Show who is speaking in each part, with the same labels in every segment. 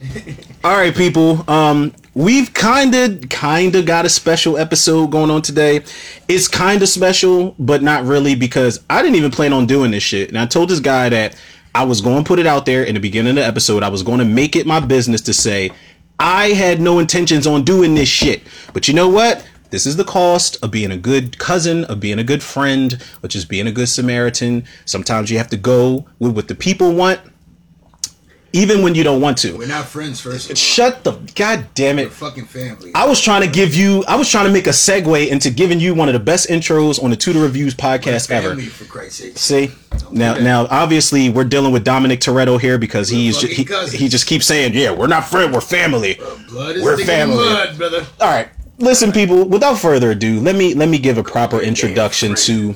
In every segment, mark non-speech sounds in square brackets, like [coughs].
Speaker 1: [laughs] All right, people. Um, we've kind of, kind of got a special episode going on today. It's kind of special, but not really because I didn't even plan on doing this shit. And I told this guy that I was going to put it out there in the beginning of the episode. I was going to make it my business to say I had no intentions on doing this shit. But you know what? This is the cost of being a good cousin, of being a good friend, which is being a good Samaritan. Sometimes you have to go with what the people want even when you don't want to.
Speaker 2: We're not friends, first.
Speaker 1: Shut the god damn
Speaker 2: We're
Speaker 1: it.
Speaker 2: fucking family.
Speaker 1: I was trying to give you I was trying to make a segue into giving you one of the best intros on the Tudor Reviews podcast ever.
Speaker 2: family, for Christ's sake.
Speaker 1: See? Now
Speaker 2: that.
Speaker 1: now obviously we're dealing with Dominic Toretto here because he's ju- he,
Speaker 2: cousins.
Speaker 1: he just keeps saying, "Yeah, we're not friends, we're family."
Speaker 2: Blood is
Speaker 1: We're family.
Speaker 2: blood, brother.
Speaker 1: All right. Listen people, without further ado, let me let me give a proper introduction to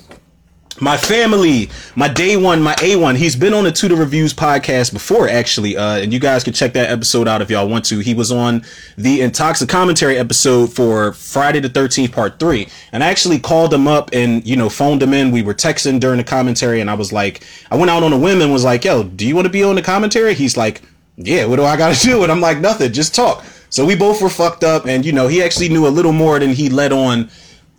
Speaker 1: my family, my day one, my A1. He's been on the Tudor Reviews podcast before, actually. Uh, and you guys can check that episode out if y'all want to. He was on the Intoxic commentary episode for Friday the 13th, part three. And I actually called him up and, you know, phoned him in. We were texting during the commentary and I was like, I went out on a whim and was like, yo, do you want to be on the commentary? He's like, yeah, what do I got to [laughs] do? And I'm like, nothing, just talk. So we both were fucked up and, you know, he actually knew a little more than he let on,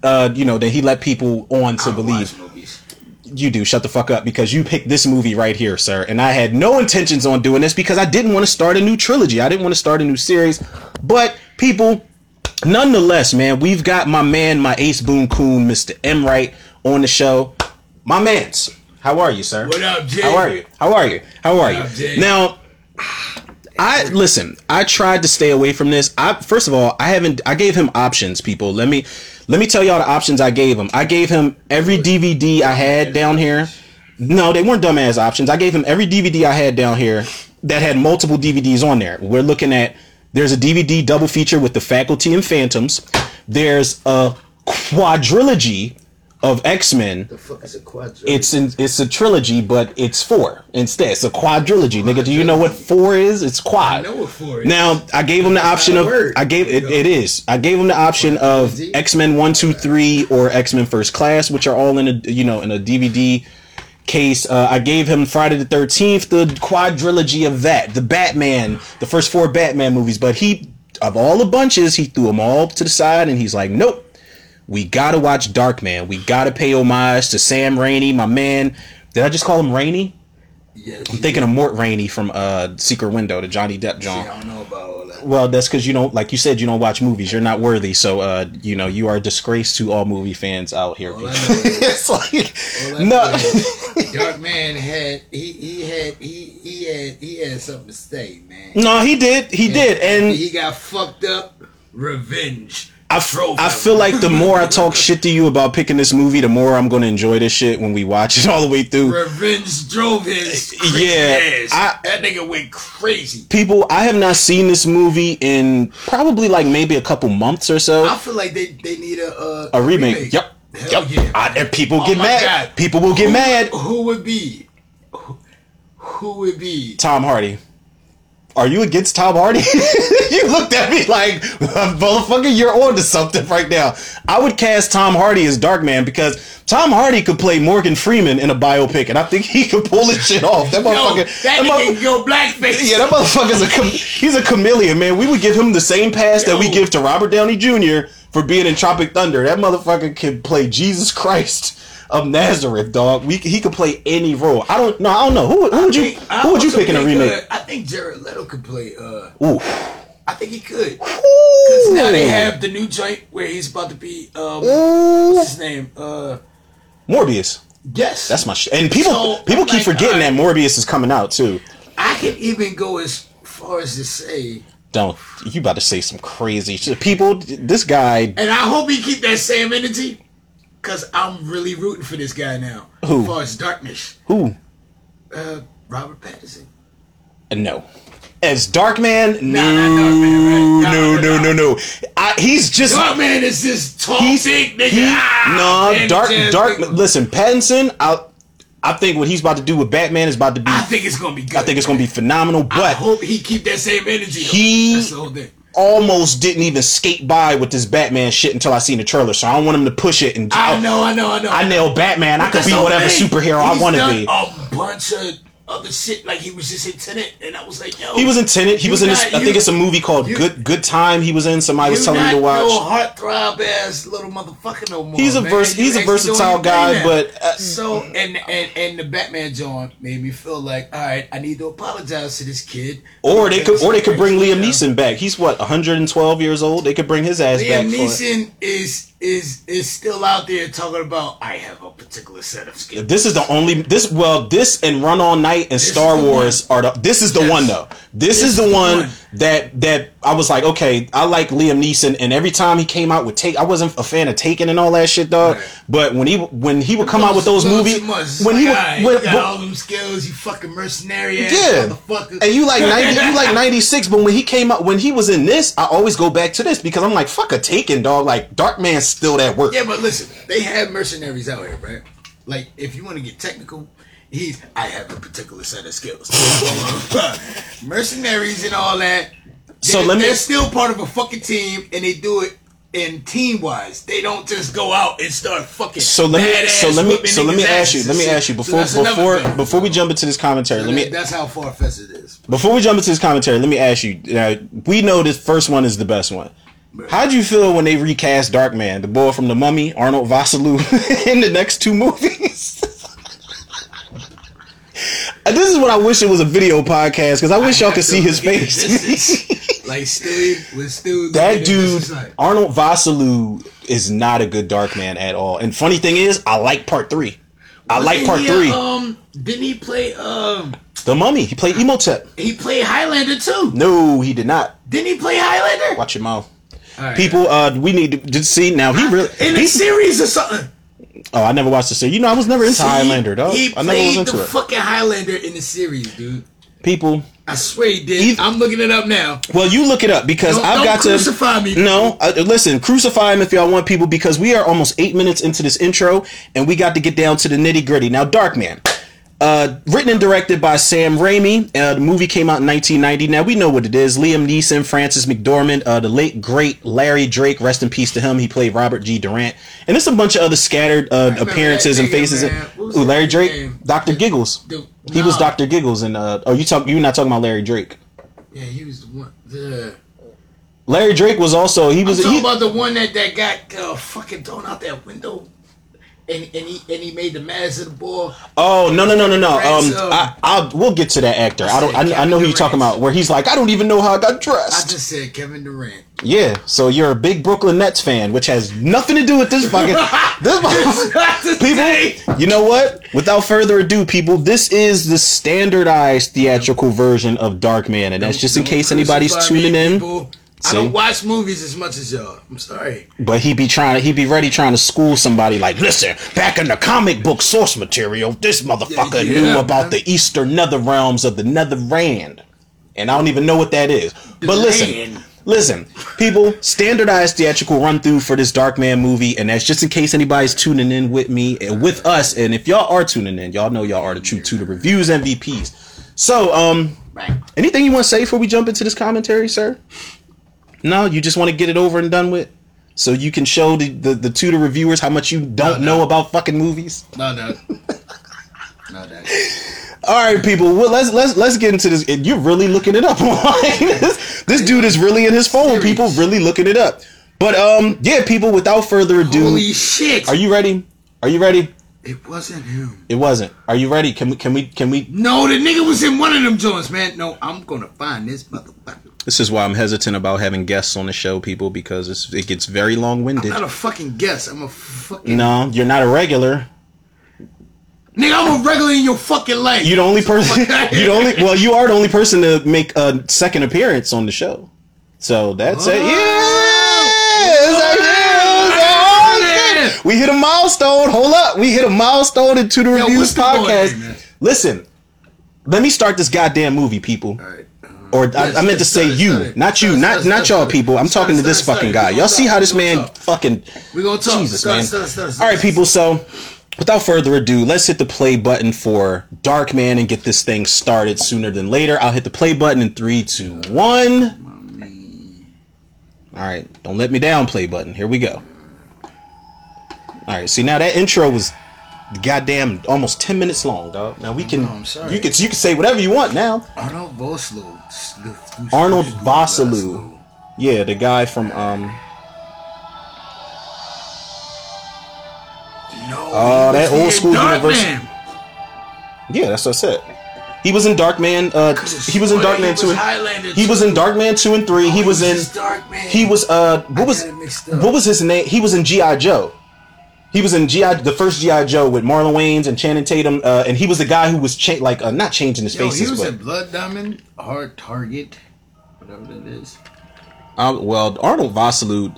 Speaker 1: uh, you know, than he let people on to believe. You do shut the fuck up because you picked this movie right here sir. And i had no intentions on doing this because i didn't want to start a new trilogy. I didn't want to start a new series. But people nonetheless man we've got my man my ace boon coon mr m right on the show. My mans how are you sir?
Speaker 2: What up, Jay?
Speaker 1: how are you? How are you? How are you?
Speaker 2: up,
Speaker 1: now I listen. I tried to stay away from this. I first of all, I haven't. I gave him options. People, let me let me tell y'all the options I gave him. I gave him every DVD I had down here. No, they weren't dumbass options. I gave him every DVD I had down here that had multiple DVDs on there. We're looking at. There's a DVD double feature with the Faculty and Phantoms. There's a quadrilogy of X Men
Speaker 2: The fuck is a quadrilogy?
Speaker 1: it's in, it's a trilogy, but it's four instead. It's a quadrilogy, nigga. Do you know what four is? It's quad.
Speaker 2: I know what four is.
Speaker 1: Now I gave him the option of
Speaker 2: word.
Speaker 1: I gave it,
Speaker 2: There you
Speaker 1: it
Speaker 2: go.
Speaker 1: is I gave him the option of X Men one two three or X Men First Class, which are all in a you know in a DVD case. Uh, I gave him Friday the Thirteenth, the quadrilogy of that, the Batman, the first four Batman movies. But he of all the bunches, he threw them all to the side, and he's like, nope. We gotta watch Darkman. We gotta pay homage to Sam Rainey, my man. Did I just call him Rainey?
Speaker 2: yes,
Speaker 1: I'm thinking of Mort Rainey from uh, Secret Window, the Johnny Depp John.
Speaker 2: I don't know about all that.
Speaker 1: Well, that's because you don't, like you said, you don't watch movies. You're not worthy, so uh, you know you are a disgrace to all movie fans out here.
Speaker 2: All I know is- [laughs]
Speaker 1: it's like no. [laughs]
Speaker 2: Dark Man had he he had he he had he had something to say, man.
Speaker 1: no, he did, he did, and
Speaker 2: he got fucked up. Revenge.
Speaker 1: I, f- I feel like the more I talk shit to you about picking this movie, the more I'm going to enjoy this shit when we watch it all the way through.
Speaker 2: Revenge drove his crazy
Speaker 1: Yeah,
Speaker 2: ass.
Speaker 1: I-
Speaker 2: that nigga went crazy.
Speaker 1: People, I have not seen this movie in probably like maybe a couple months or so.
Speaker 2: I feel like they they need a uh,
Speaker 1: A remake. Yep.
Speaker 2: Hell
Speaker 1: yep.
Speaker 2: yeah.
Speaker 1: I- and people
Speaker 2: Oh
Speaker 1: get mad.
Speaker 2: God.
Speaker 1: People will get
Speaker 2: Who-
Speaker 1: mad.
Speaker 2: Who would be? Who, who would be?
Speaker 1: Tom Hardy. Are you against Tom Hardy? [laughs] you looked at me like, motherfucker, you're on to something right now. I would cast Tom Hardy as Darkman because Tom Hardy could play Morgan Freeman in a biopic, and I think he could pull this shit off. That
Speaker 2: Yo,
Speaker 1: motherfucker.
Speaker 2: that
Speaker 1: that
Speaker 2: nigga
Speaker 1: motherfucker-
Speaker 2: blackface.
Speaker 1: yeah, that motherfucker's a chame- he's a chameleon, man. We would give him the same pass that we give to Robert Downey Jr. for being in Tropic Thunder. That motherfucker can play Jesus Christ of Nazareth, dog. We he could play any role. I don't know. I don't know who, who would you who would you pick in a remake?
Speaker 2: Uh, I think Jared Leto could play. Uh,
Speaker 1: Ooh.
Speaker 2: I think he could. Because now they have the new joint where he's about to be. Um, what's his name? Uh,
Speaker 1: Morbius.
Speaker 2: yes.
Speaker 1: That's my shit. And people
Speaker 2: So,
Speaker 1: people
Speaker 2: I'm
Speaker 1: keep
Speaker 2: like,
Speaker 1: forgetting that
Speaker 2: alright.
Speaker 1: Morbius is coming out too.
Speaker 2: I can even go as far as to say,
Speaker 1: Don't you about to say some crazy shit? People, this guy.
Speaker 2: and I hope he keep that same energy. Cause I'm really rooting for this guy now.
Speaker 1: Who?
Speaker 2: As far as darkness,
Speaker 1: Who?
Speaker 2: uh, Robert Pattinson.
Speaker 1: No. As Darkman, no,
Speaker 2: Nah, Darkman, right? Nah,
Speaker 1: no, no, no, no. I, he's just
Speaker 2: Darkman is this tall,
Speaker 1: he's
Speaker 2: big nigga.
Speaker 1: he-
Speaker 2: ah,
Speaker 1: no dark dark. Listen, Pattinson. I I think what he's about to do with Batman is about to be.
Speaker 2: I think it's gonna be good.
Speaker 1: I think it's going to be phenomenal. But I
Speaker 2: hope he keep that same energy.
Speaker 1: He-
Speaker 2: That's the whole thing.
Speaker 1: Almost didn't even skate by with this Batman shit until I seen the trailer. So I don't want him to push it and.
Speaker 2: I know, I know, I know.
Speaker 1: I nailed Batman. I could be whatever
Speaker 2: thing.
Speaker 1: superhero I want to be.
Speaker 2: A bunch of other shit. Like he was just in Tenet, and I was like, yo,
Speaker 1: He was in Tenet. He was in. This,
Speaker 2: not-
Speaker 1: I think
Speaker 2: you-
Speaker 1: it's a movie called
Speaker 2: you-
Speaker 1: Good Good Time. He was in. Somebody was telling me to watch.
Speaker 2: No heartthrob ass little motherfucker no more.
Speaker 1: He's a
Speaker 2: man.
Speaker 1: vers-
Speaker 2: You
Speaker 1: he's a versatile guy, but, uh,
Speaker 2: so and and and the Batman John made me feel like, all right, I need to apologize to this kid.
Speaker 1: Or they could, or they could bring Liam Neeson back. He's what 112 years old. They could bring his ass back.
Speaker 2: Liam. Neeson is is is still out there talking about I have a particular set of skills.
Speaker 1: This is the only this well this and Run All Night and Star
Speaker 2: is the
Speaker 1: Wars are the this is the
Speaker 2: Yes.
Speaker 1: one though. This,
Speaker 2: This
Speaker 1: is the
Speaker 2: the
Speaker 1: one,
Speaker 2: one.
Speaker 1: that that I was like okay I like Liam Neeson and every time he came out with Take I wasn't a fan of Taken and all that shit dog.
Speaker 2: Right.
Speaker 1: But when he when he would come out with those movies. When
Speaker 2: like,
Speaker 1: he would
Speaker 2: alright,
Speaker 1: when-
Speaker 2: you got
Speaker 1: when-
Speaker 2: all them skills, you fucking mercenary ass
Speaker 1: yeah, and you like [laughs] ninety, you like ninety six. But when he came out, when he was in this, I always go back to this because I'm like, fuck a Taken, dog. Like Darkman's still that work.
Speaker 2: Yeah, but listen, they have mercenaries out here, right? Like, if you want to get technical, he's I have a particular set of skills. [laughs] mercenaries and all that.
Speaker 1: So
Speaker 2: they're,
Speaker 1: let me-
Speaker 2: They're still part of a fucking team, and they do it in team wise. They don't just go out and start fucking.
Speaker 1: So let me, so let me, so let me ask you, let me ask you
Speaker 2: shit. So
Speaker 1: before, before, before we jump into this commentary, let me,
Speaker 2: that's how far fetched it is.
Speaker 1: Before we jump into this commentary, let me ask you. Uh, we know this first one is the best one. How'd you feel when they recast Darkman, the boy from the Mummy, Arnold Vosloo, [laughs] in the next two movies? [laughs] This is what I wish it was a video podcast because I wish y'all could see his [laughs] face.
Speaker 2: like Stewie was still
Speaker 1: that dude, Arnold Vosloo, is not a good Darkman at all. And funny thing is, I like part three. I like part three.
Speaker 2: Um, didn't he play? Um,
Speaker 1: the Mummy. He played Imhotep.
Speaker 2: he played Highlander too.
Speaker 1: No, he did not.
Speaker 2: Didn't he play Highlander?
Speaker 1: Watch your mouth.
Speaker 2: All right.
Speaker 1: People, uh, we need to see now. He really.
Speaker 2: in the
Speaker 1: he-
Speaker 2: series or something.
Speaker 1: oh, I never watched the series. You know, I was never into
Speaker 2: See,
Speaker 1: Highlander, dog.
Speaker 2: He
Speaker 1: I never was into
Speaker 2: the
Speaker 1: it.
Speaker 2: fucking Highlander in the series, dude.
Speaker 1: People,
Speaker 2: I swear he did.
Speaker 1: Either-
Speaker 2: I'm looking it up now.
Speaker 1: well, you look it up because
Speaker 2: Don't-
Speaker 1: I've
Speaker 2: don't
Speaker 1: got to
Speaker 2: crucify me.
Speaker 1: No, uh, listen, crucify him if y'all want, people, because we are almost eight minutes into this intro, and we got to get down to the nitty gritty. Now, Darkman. Uh, written and directed by Sam Raimi. Uh, the movie came out in 1990. Now we know what it is. Liam Neeson, Frances McDormand, uh, the late great Larry Drake. Rest in peace to him. He played Robert G. Durant, and there's a bunch of other scattered uh, appearances and faces. Ooh, Larry Drake. Doctor Giggles.
Speaker 2: Dude,
Speaker 1: He was. Doctor Giggles, and uh, oh, you talk. You're not talking about Larry Drake.
Speaker 2: Yeah, he was the one. The,
Speaker 1: Larry Drake was also he
Speaker 2: I'm
Speaker 1: was
Speaker 2: talking
Speaker 1: he,
Speaker 2: about the one that that got uh, fucking thrown out that window, and and he and he made the mask of the ball.
Speaker 1: Oh no no no no no! Um. I I we'll get to that actor. I don't. I, I know who you're talking about. Where he's like, I don't even know how I got dressed.
Speaker 2: I just said Kevin Durant.
Speaker 1: yeah. So you're a big Brooklyn Nets fan, which has nothing to do with this fucking [laughs] this. People, you know what? Without further ado, people, this is the standardized theatrical version of Darkman, and that's just in case anybody's tuning in.
Speaker 2: people. I don't watch movies as much as y'all. I'm sorry.
Speaker 1: But he be trying he be ready trying to school somebody like, listen, back in the comic book source material, this motherfucker
Speaker 2: Yeah,
Speaker 1: knew about
Speaker 2: man.
Speaker 1: the eastern nether realms of the netherrand. And I don't even know what that is. but listen,
Speaker 2: land.
Speaker 1: listen, people, standardized theatrical run through for this Darkman movie, and that's just in case anybody's tuning in with me and with us. And if y'all are tuning in, y'all know y'all are the true to the reviews MVPs. So, um, anything you want to say before we jump into this commentary, sir? No, you just want to get it over and done with, so you can show the the, the Tudor reviewers how much you don't
Speaker 2: No, no.
Speaker 1: know about fucking movies.
Speaker 2: No, no. no, no.
Speaker 1: All right, people. Well, let's let's let's get into this. You're really looking it up [laughs] online. this, this dude is really in his phone. People really looking it up. But um, yeah, people. Without further ado,
Speaker 2: Holy shit!
Speaker 1: are you ready? Are you ready?
Speaker 2: It wasn't him.
Speaker 1: It wasn't. Are you ready? Can we? Can we? Can we?
Speaker 2: No, the nigga was in one of them joints, man. No, I'm gonna find this motherfucker.
Speaker 1: This is why I'm hesitant about having guests on the show, people, because it's, it gets very long
Speaker 2: I'm
Speaker 1: winded.
Speaker 2: not a fucking guest. I'm a fucking
Speaker 1: No, you're not a regular.
Speaker 2: nigga. I'm a regular in your fucking life.
Speaker 1: You're the only person. [laughs] You the only. Well, you are the only person to make a second appearance on the show. So that's it. Oh. Yeah. It's like, yeah, it's like, oh, shit. We hit a milestone. Hold up. We hit a milestone into the
Speaker 2: Yo,
Speaker 1: reviews
Speaker 2: what's the boy
Speaker 1: podcast.
Speaker 2: name.
Speaker 1: Listen, let me start this goddamn movie, people.
Speaker 2: Right. um,
Speaker 1: Or I, I meant to say you, not you, not not y'all people. I'm talking to this fucking guy. Y'all see how this man fucking
Speaker 2: We gonna talk.
Speaker 1: Jesus, man. All right, people. So, without further ado, let's hit the play button for Darkman and get this thing started sooner than later. I'll hit the play button in three, two, one. All right, don't let me down. Play button. Here we go. All right. See now that intro was goddamn almost ten minutes long, dog. Now we can
Speaker 2: No, I'm sorry.
Speaker 1: you can you can say whatever you want now.
Speaker 2: Arnold Vosloo.
Speaker 1: Arnold Vosloo. Yeah, the guy from um
Speaker 2: No.
Speaker 1: Oh,
Speaker 2: he
Speaker 1: that old school
Speaker 2: Man.
Speaker 1: yeah, that's what I said. He was in Darkman. Uh, he was in Darkman two. And, he was in Darkman two and three. he
Speaker 2: Oh,
Speaker 1: was in.
Speaker 2: just Dark Man.
Speaker 1: He was uh. What was
Speaker 2: got it mixed up.
Speaker 1: what was his name? He was in GI Joe. He was in GI the first GI Joe with Marlon Wayans and Channing Tatum, uh, and he was the guy who was cha- like uh, not changing his
Speaker 2: Yo,
Speaker 1: faces,
Speaker 2: he was
Speaker 1: but
Speaker 2: in Blood Diamond, Hard Target, whatever that is.
Speaker 1: Uh, well, Arnold Vosloo.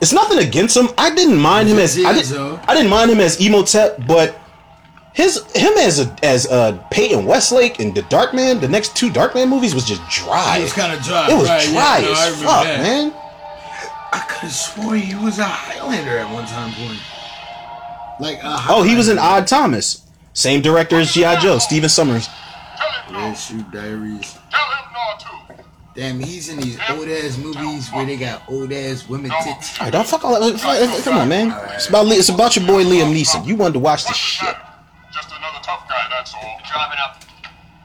Speaker 1: It's nothing against him. I didn't mind him as I, did, I didn't mind him as Imhotep, but his him as a, as uh, Peyton Westlake in the Dark Man, the next two Dark Man movies was just dry.
Speaker 2: It was kind of dry.
Speaker 1: it was
Speaker 2: right,
Speaker 1: dry
Speaker 2: yeah, no,
Speaker 1: as
Speaker 2: remember
Speaker 1: fuck,
Speaker 2: that.
Speaker 1: man.
Speaker 2: I could have sworn he was a Highlander at one time point. Like uh, a
Speaker 1: Oh, he was in Odd Thomas, same director as GI Joe, Stephen Sommers.
Speaker 2: Red Shoe Diaries.
Speaker 3: Tell him no to.
Speaker 2: Damn, he's in these old ass movies where they got old ass women tits.
Speaker 1: All right, don't fuck all that. Come on, man. It's about it's about your boy Liam Neeson. You wanted to watch this
Speaker 3: the
Speaker 1: shit.
Speaker 3: Just another tough guy, that's all. Driving up.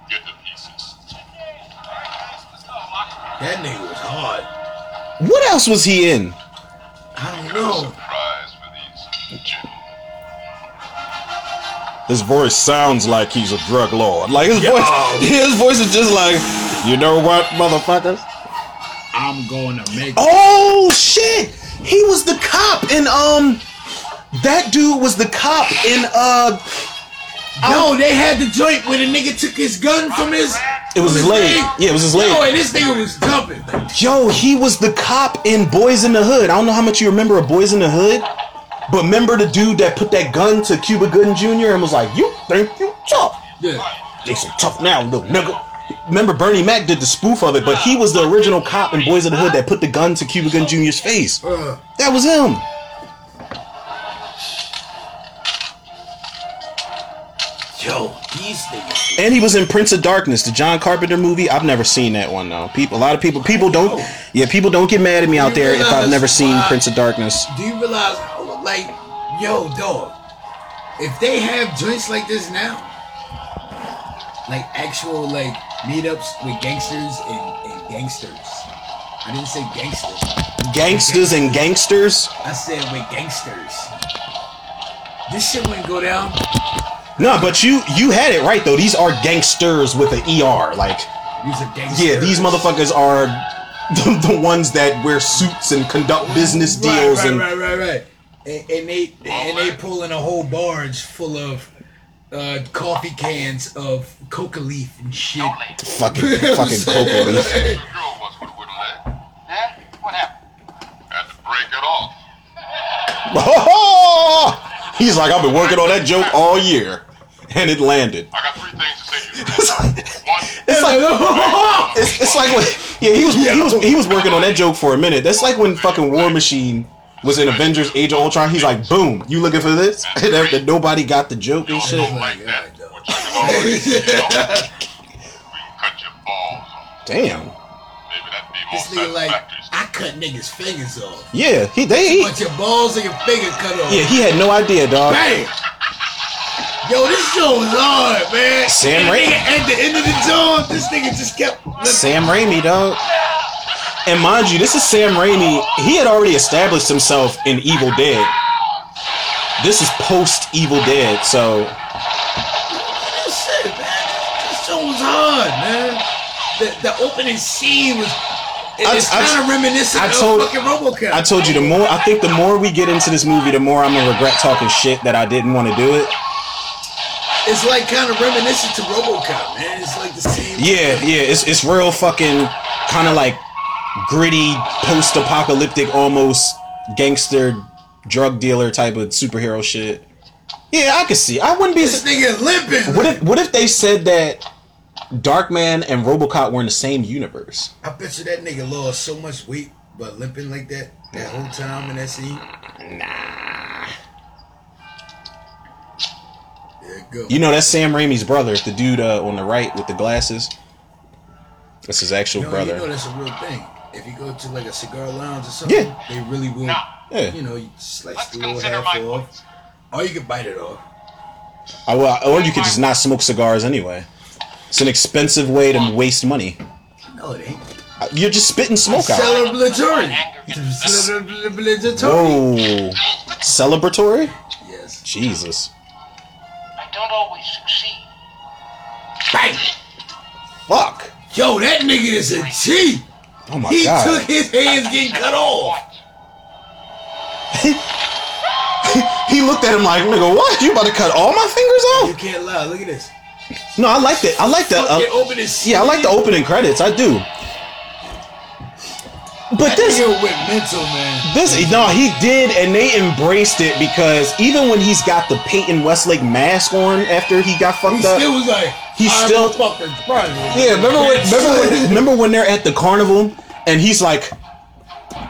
Speaker 3: Get the pieces.
Speaker 2: That nigga was hard.
Speaker 1: What else was he in?
Speaker 2: I don't know.
Speaker 1: His voice sounds like he's a drug lord. Like his
Speaker 2: Yo.
Speaker 1: voice, [laughs] his voice is just like, you know what, motherfuckers?
Speaker 2: I'm going to make.
Speaker 1: Oh shit! He was the cop in um. That dude was the cop in uh.
Speaker 2: No, they had the joint where the nigga took his gun from his.
Speaker 1: It was his
Speaker 2: his
Speaker 1: leg. Yeah, it was his leg.
Speaker 2: Yo, and this nigga was jumping.
Speaker 1: Yo, he was the cop in Boys in the Hood. I don't know how much you remember of Boys in the Hood, but remember the dude that put that gun to Cuba Gooding Jr. and was like, "You think you tough?
Speaker 2: Yeah.
Speaker 1: They so tough now, little nigga." Remember Bernie Mac did the spoof of it, but he was the original cop in Boys of the Hood that put the gun to Cuba Gooding Jr.'s face.
Speaker 2: Uh,
Speaker 1: That was him.
Speaker 2: yo, these niggas.
Speaker 1: And he was in Prince of Darkness, the John Carpenter movie. I've never seen that one though. People, a lot of people, people don't. Yeah, people don't get mad at me out there if I've never seen Prince of Darkness.
Speaker 2: Do you realize, how, like, yo, dog, if they have joints like this now, like actual like meetups with gangsters and, and gangsters. I didn't say gangster.
Speaker 1: Gangsters and gangsters.
Speaker 2: I said with gangsters. This shit wouldn't go down.
Speaker 1: No, but you you had it right though. These are gangsters with an ER. Like,
Speaker 2: These are gangsters.
Speaker 1: yeah, these motherfuckers are [laughs] the, the ones that wear suits and conduct business
Speaker 2: Right,
Speaker 1: deals
Speaker 2: right,
Speaker 1: and
Speaker 2: right, right, right. And, and they and they pulling a whole barge full of uh, coffee cans of coca leaf and shit.
Speaker 1: fucking fucking coca [laughs] leaf.
Speaker 3: The girl was with a wooden leg.
Speaker 4: Yeah? What happened?
Speaker 3: Had to break it off. [laughs]
Speaker 1: He's like, I've been working on that joke all year, and it landed.
Speaker 3: I got three things to say to you. [laughs]
Speaker 1: It's like, it's like, it's, it's like when, yeah, he was he was he was working on that joke for a minute. That's like when fucking War Machine was in Avengers: Age of Ultron. He's like, boom, you looking for this? [laughs] And that nobody got the joke and shit.
Speaker 3: like that. What you can already see, you know? We can cut your balls off.
Speaker 1: Damn.
Speaker 3: Maybe that'd be more
Speaker 2: This nigga like. I cut niggas' fingers off.
Speaker 1: Yeah, he they he,
Speaker 2: But your balls and your finger cut off.
Speaker 1: yeah he had no idea, dog.
Speaker 2: Bang! Yo, this show was hard, man.
Speaker 1: Sam Raimi.
Speaker 2: At the end of the job, this nigga just kept.
Speaker 1: Sam Raimi, dog. And mind you, this is Sam Raimi. He had already established himself in Evil Dead. This is post Evil Dead, so
Speaker 2: Shit, man. This show was hard, man. The, the opening scene was. It, it's kind of reminiscent
Speaker 1: I
Speaker 2: of
Speaker 1: told-
Speaker 2: fucking RoboCop.
Speaker 1: I told you the more I think the more we get into this movie, the more I'm gonna regret talking shit that I didn't want to do it.
Speaker 2: it's like kind of reminiscent to RoboCop, man. It's like the same.
Speaker 1: Yeah, yeah, it's it's real fucking kind of like gritty, post-apocalyptic, almost gangster drug dealer type of superhero shit. Yeah, I could see. I wouldn't be.
Speaker 2: This nigga limping.
Speaker 1: What if what if they said that Darkman and RoboCop were in the same universe?
Speaker 2: I bet you that nigga lost so much weight, but limping like that that whole time in that scene.
Speaker 1: Nah.
Speaker 2: There it go.
Speaker 1: You know that's Sam Raimi's brother, the dude uh, on the right with the glasses. That's his actual
Speaker 2: No,
Speaker 1: brother.
Speaker 2: You know that's a real thing. If you go to like a cigar lounge or something,
Speaker 1: Yeah.
Speaker 2: they really will.
Speaker 1: Yeah.
Speaker 2: You know, you slice
Speaker 4: Let's
Speaker 2: the little half
Speaker 4: my
Speaker 2: off, or you can bite it off.
Speaker 1: I, well, or you could just not smoke cigars anyway. It's an expensive way to waste money.
Speaker 2: No, it ain't.
Speaker 1: Uh, You're just spitting smoke out.
Speaker 2: Celebratory. [laughs] Celebratory.
Speaker 1: Whoa, celebratory?
Speaker 2: Yes.
Speaker 1: Jesus,
Speaker 4: I don't always succeed.
Speaker 2: Bang.
Speaker 1: fuck!
Speaker 2: Yo, that nigga is a G.
Speaker 1: Oh my
Speaker 2: He
Speaker 1: god!
Speaker 2: took his hands getting cut off. [laughs]
Speaker 1: He looked at him like, "Nigga, what? You about to cut all my fingers off?
Speaker 2: You can't lie. Look at this.
Speaker 1: No, I like that. I like.
Speaker 2: Fucking
Speaker 1: Uh, yeah, I like the opening credits. I do. But
Speaker 2: That
Speaker 1: this,
Speaker 2: went mental, man.
Speaker 1: This no, he did, and they embraced it because even when he's got the Peyton Westlake mask on after he got fucked
Speaker 2: He
Speaker 1: up,
Speaker 2: still was like,
Speaker 1: He's
Speaker 2: I'm
Speaker 1: still-
Speaker 2: fucking president.
Speaker 1: yeah. Remember when? Remember when? Remember when they're at the carnival and he's like,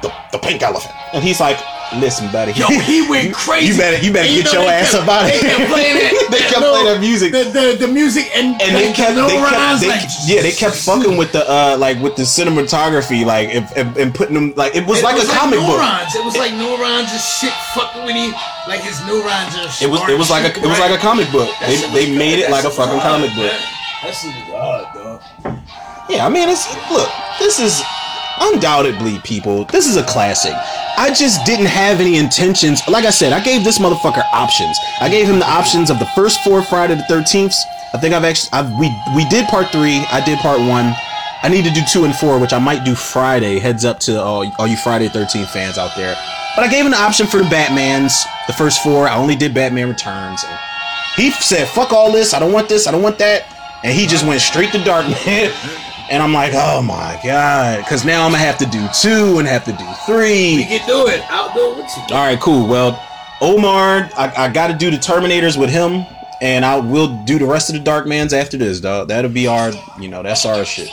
Speaker 1: the, the pink elephant, and he's like, listen, buddy,
Speaker 2: Yo, he [laughs] went crazy.
Speaker 1: You better, you better
Speaker 2: And
Speaker 1: get your ass
Speaker 2: kept-
Speaker 1: up out of
Speaker 2: They kept playing that. [laughs]
Speaker 1: they kept
Speaker 2: no,
Speaker 1: playing that music.
Speaker 2: The, the, the music and,
Speaker 1: and they kept,
Speaker 2: no
Speaker 1: they kept, they,
Speaker 2: like,
Speaker 1: yeah, they kept fucking with the, uh, like with the cinematography, like, if, if, and putting them, like, it was
Speaker 2: It
Speaker 1: like
Speaker 2: was
Speaker 1: a comic book.
Speaker 2: neurons. It was like neurons and shit fucking with him. Like his neurons are.
Speaker 1: It was, it was like a, it was like a comic book.
Speaker 2: That
Speaker 1: They, they made it like a fucking
Speaker 2: hard,
Speaker 1: comic book.
Speaker 2: man. That shit was dog.
Speaker 1: Yeah, I mean, it's look. This is undoubtedly people. This is a classic. I just didn't have any intentions. Like I said, I gave this motherfucker options. I gave him the options of the first four Friday the Thirteenth. I think I've actually I've, we we did part three. I did part one. I need to do two and four, which I might do Friday. Heads up to all, all you Friday Thirteenth fans out there. But I gave him the option for the Batman's. The first four, I only did Batman Returns. He said, "Fuck all this. I don't want this. I don't want that." And he just went straight to Darkman. [laughs] And I'm like, oh my god, because now I'm gonna have to do two and have to do
Speaker 2: We
Speaker 1: three.
Speaker 2: can do it. I'll do it with you.
Speaker 1: All right, cool. Well, Omar, I, I got to do the Terminators with him, and I will do the rest of the Darkmans after this, dog. That'll be our, you know, that's our shit.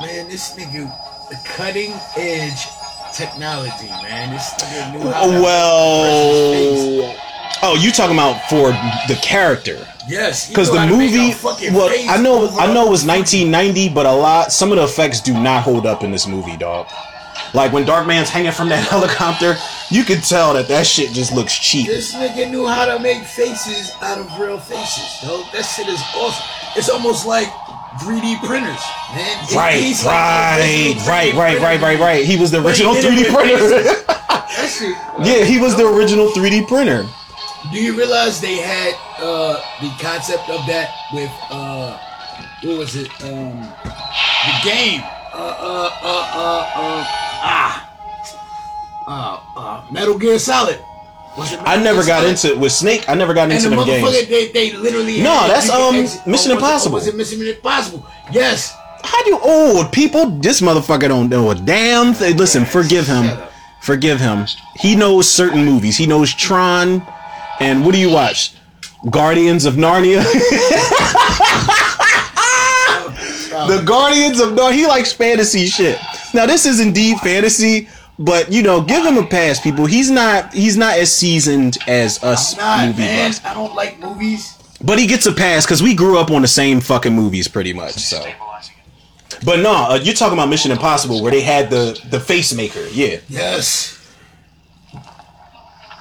Speaker 2: Man, this nigga, the cutting edge technology, man. This nigga knew how. to-
Speaker 1: Well, oh, you talking about for the character?
Speaker 2: Yes,
Speaker 1: Because the
Speaker 2: how to make
Speaker 1: movie, well, I know,
Speaker 2: over
Speaker 1: I know it was 1990, but a lot, some of the effects do not hold up in this movie, dog. Like when Darkman's hanging from that [laughs] helicopter, you can tell that that shit just looks cheap.
Speaker 2: This nigga knew how to make faces out of real faces, yo. That shit is awesome. It's almost like 3D printers, man. It-
Speaker 1: Right,
Speaker 2: like
Speaker 1: right, right, right, right, right, right. He was the original 3D printer.
Speaker 2: faces. [laughs] That shit.
Speaker 1: yeah, he was the uh, original 3D printer.
Speaker 2: Do you realize they had uh, the concept of that with uh, what was it? Um, the game. Uh, uh, uh, uh, uh, ah, uh, uh, Metal Gear Solid. Was it
Speaker 1: I never got
Speaker 2: Solid?
Speaker 1: into it with Snake. I never got
Speaker 2: And
Speaker 1: into
Speaker 2: the
Speaker 1: them
Speaker 2: motherfucker,
Speaker 1: games.
Speaker 2: they, they literally.
Speaker 1: No, that's, um,
Speaker 2: exit-
Speaker 1: Mission
Speaker 2: oh, was it-
Speaker 1: Impossible.
Speaker 2: oh, Was it Mission Impossible? Yes.
Speaker 1: How do old people? This motherfucker don't know a damn thing. Listen, forgive him. Forgive him. He knows certain movies. He knows Tron, and what do you watch? Guardians of Narnia. [laughs] the Guardians of Narnia. He likes fantasy shit. Now this is indeed fantasy, but you know, give him a pass, people. He's not. He's not as seasoned as us
Speaker 2: Nah,
Speaker 1: movie
Speaker 2: man.
Speaker 1: buffs.
Speaker 2: I don't like movies.
Speaker 1: But he gets a pass because we grew up on the same fucking movies, pretty much. So. But no, uh, you're talking about Mission Impossible where they had the the face maker, yeah,
Speaker 2: Yes.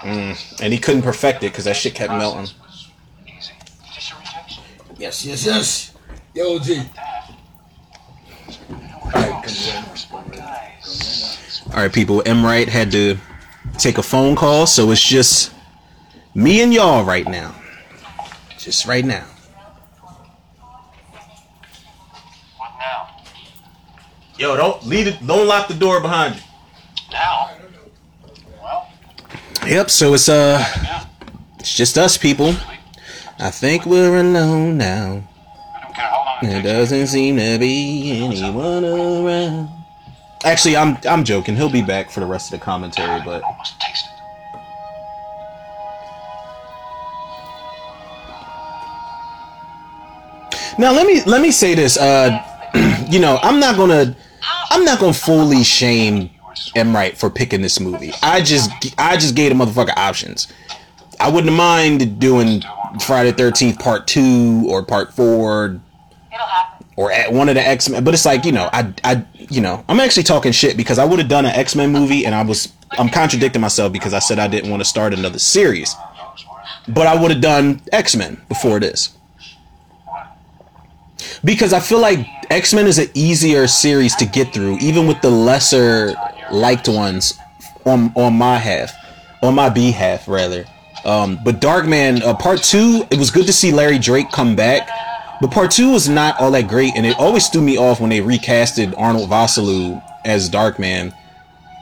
Speaker 2: Mm.
Speaker 1: and he couldn't perfect it because that shit kept melting.
Speaker 4: Was easy. Just a rejection.
Speaker 2: Yes. Yes. Yes. Yo, G.
Speaker 4: Guys.
Speaker 1: All right, people. M Wright had to take a phone call, so it's just me and y'all right now, just right now.
Speaker 4: What now?
Speaker 1: Yo, don't leave it. Don't lock the door behind you.
Speaker 4: Now? Well,
Speaker 1: Yep. So it's uh, it's just us people. I think we're alone now. There doesn't seem to be anyone around. Actually, I'm I'm joking. He'll be back for the rest of the commentary, but. Now let me let me say this. Uh, [clears throat] you know, I'm not gonna I'm not gonna fully shame M Wright for picking this movie. I just I just gave the motherfucker options. I wouldn't mind doing Friday Thirteenth Part Two or Part Four
Speaker 5: It'll happen.
Speaker 1: or at one of the X Men. But it's like you know I I you know I'm actually talking shit because I would have done an X Men movie and I was I'm contradicting myself because I said I didn't want to start another series. but I would have done X Men before this because I feel like X Men is an easier series to get through, even with the lesser liked ones on on my half, on my B half rather. Um, but Darkman uh, Part Two, it was good to see Larry Drake come back, but Part Two was not all that great, and it always threw me off when they recasted Arnold Vosloo as Darkman,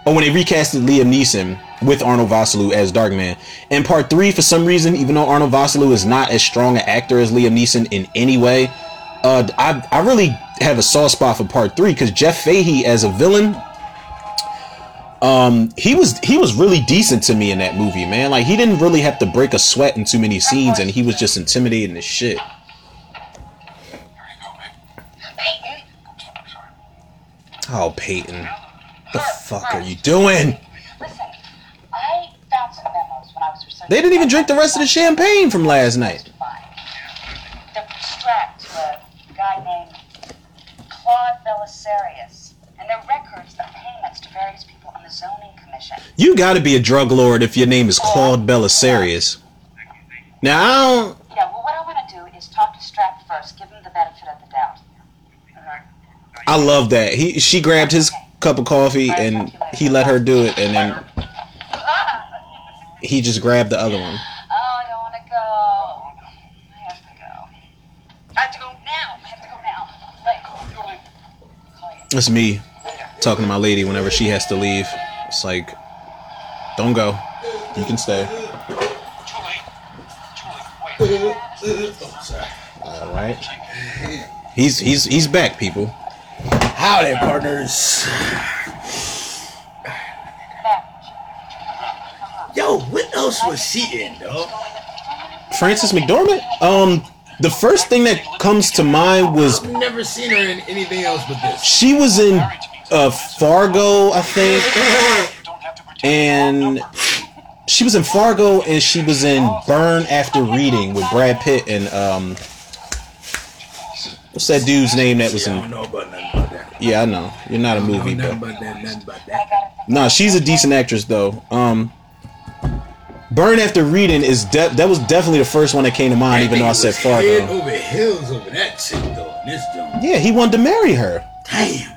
Speaker 1: or when they recasted Liam Neeson with Arnold Vosloo as Darkman. And Part Three, for some reason, even though Arnold Vosloo is not as strong an actor as Liam Neeson in any way, uh, I I really have a soft spot for Part Three because Jeff Fahey as a villain um he was he was really decent to me in that movie man. Like he didn't really have to break a sweat in too many scenes and he was just intimidating as shit. Oh peyton. The fuck are you doing? They didn't even drink the rest of the champagne from last night.
Speaker 5: And they're records of payments to various people the zoning commission.
Speaker 1: you gotta be a drug lord if your name is claude belisarius now i don't
Speaker 5: Yeah, well, what I want to do is talk to Strack first, give him the benefit of the doubt.
Speaker 1: i love that he she grabbed his cup of coffee and he let her do it and then [laughs] he just grabbed the other one
Speaker 5: Oh, I don't want to go. I have to go. I have to go now. I have to go now. Like.
Speaker 1: It's me talking to my lady whenever she has to leave. It's like, don't go. You can stay. All right. He's he's he's back, people.
Speaker 2: Howdy, partners. Yo, what else was she in, though?
Speaker 1: Frances McDormand. Um, the first thing that comes to mind was
Speaker 2: I've never seen her in anything else but this.
Speaker 1: she was in uh Fargo, I think,
Speaker 4: Don't have to pretend.
Speaker 1: and she was in Fargo and she was in Burn After Reading with Brad Pitt and um, what's that dude's name that was in?
Speaker 2: don't know about nothing about that.
Speaker 1: Yeah, I know you're not a movie, but
Speaker 2: about that, nothing about that.
Speaker 1: Nah, she's a decent actress though. Um, Burn After Reading is de- that was definitely the first one that came to mind, even though I said
Speaker 2: Head
Speaker 1: Fargo.
Speaker 2: over heels over that chick, though. This joint.
Speaker 1: Yeah, he wanted to marry her.
Speaker 2: Damn.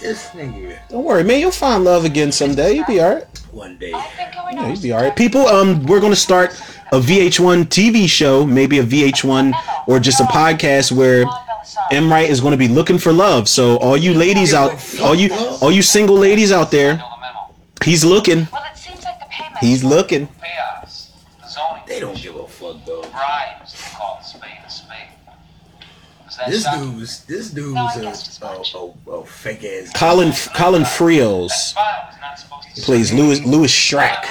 Speaker 2: This nigga.
Speaker 1: Don't worry, man. You'll find love again someday. You'll be alright.
Speaker 2: One day.
Speaker 1: Yeah, you'll be alright. People, um, we're gonna start a VH1 TV show, maybe a VH1 or just a podcast where M. Wright is gonna be looking for love. So all you ladies out, all you, all you single ladies out there,
Speaker 4: Know the memo.
Speaker 1: he's looking.
Speaker 5: Well, it seems like the payment.
Speaker 1: He's looking.
Speaker 4: Chaos.
Speaker 2: They don't give a fuck, though.
Speaker 4: Bribes to call a spade a spade. Does that
Speaker 2: This
Speaker 4: sound-
Speaker 2: dude was this dude
Speaker 5: No,
Speaker 2: was a, a, a, a fake ass.
Speaker 1: Colin Colin Friels
Speaker 4: Spy was not supposed to
Speaker 1: plays Louis Louis
Speaker 4: Strack.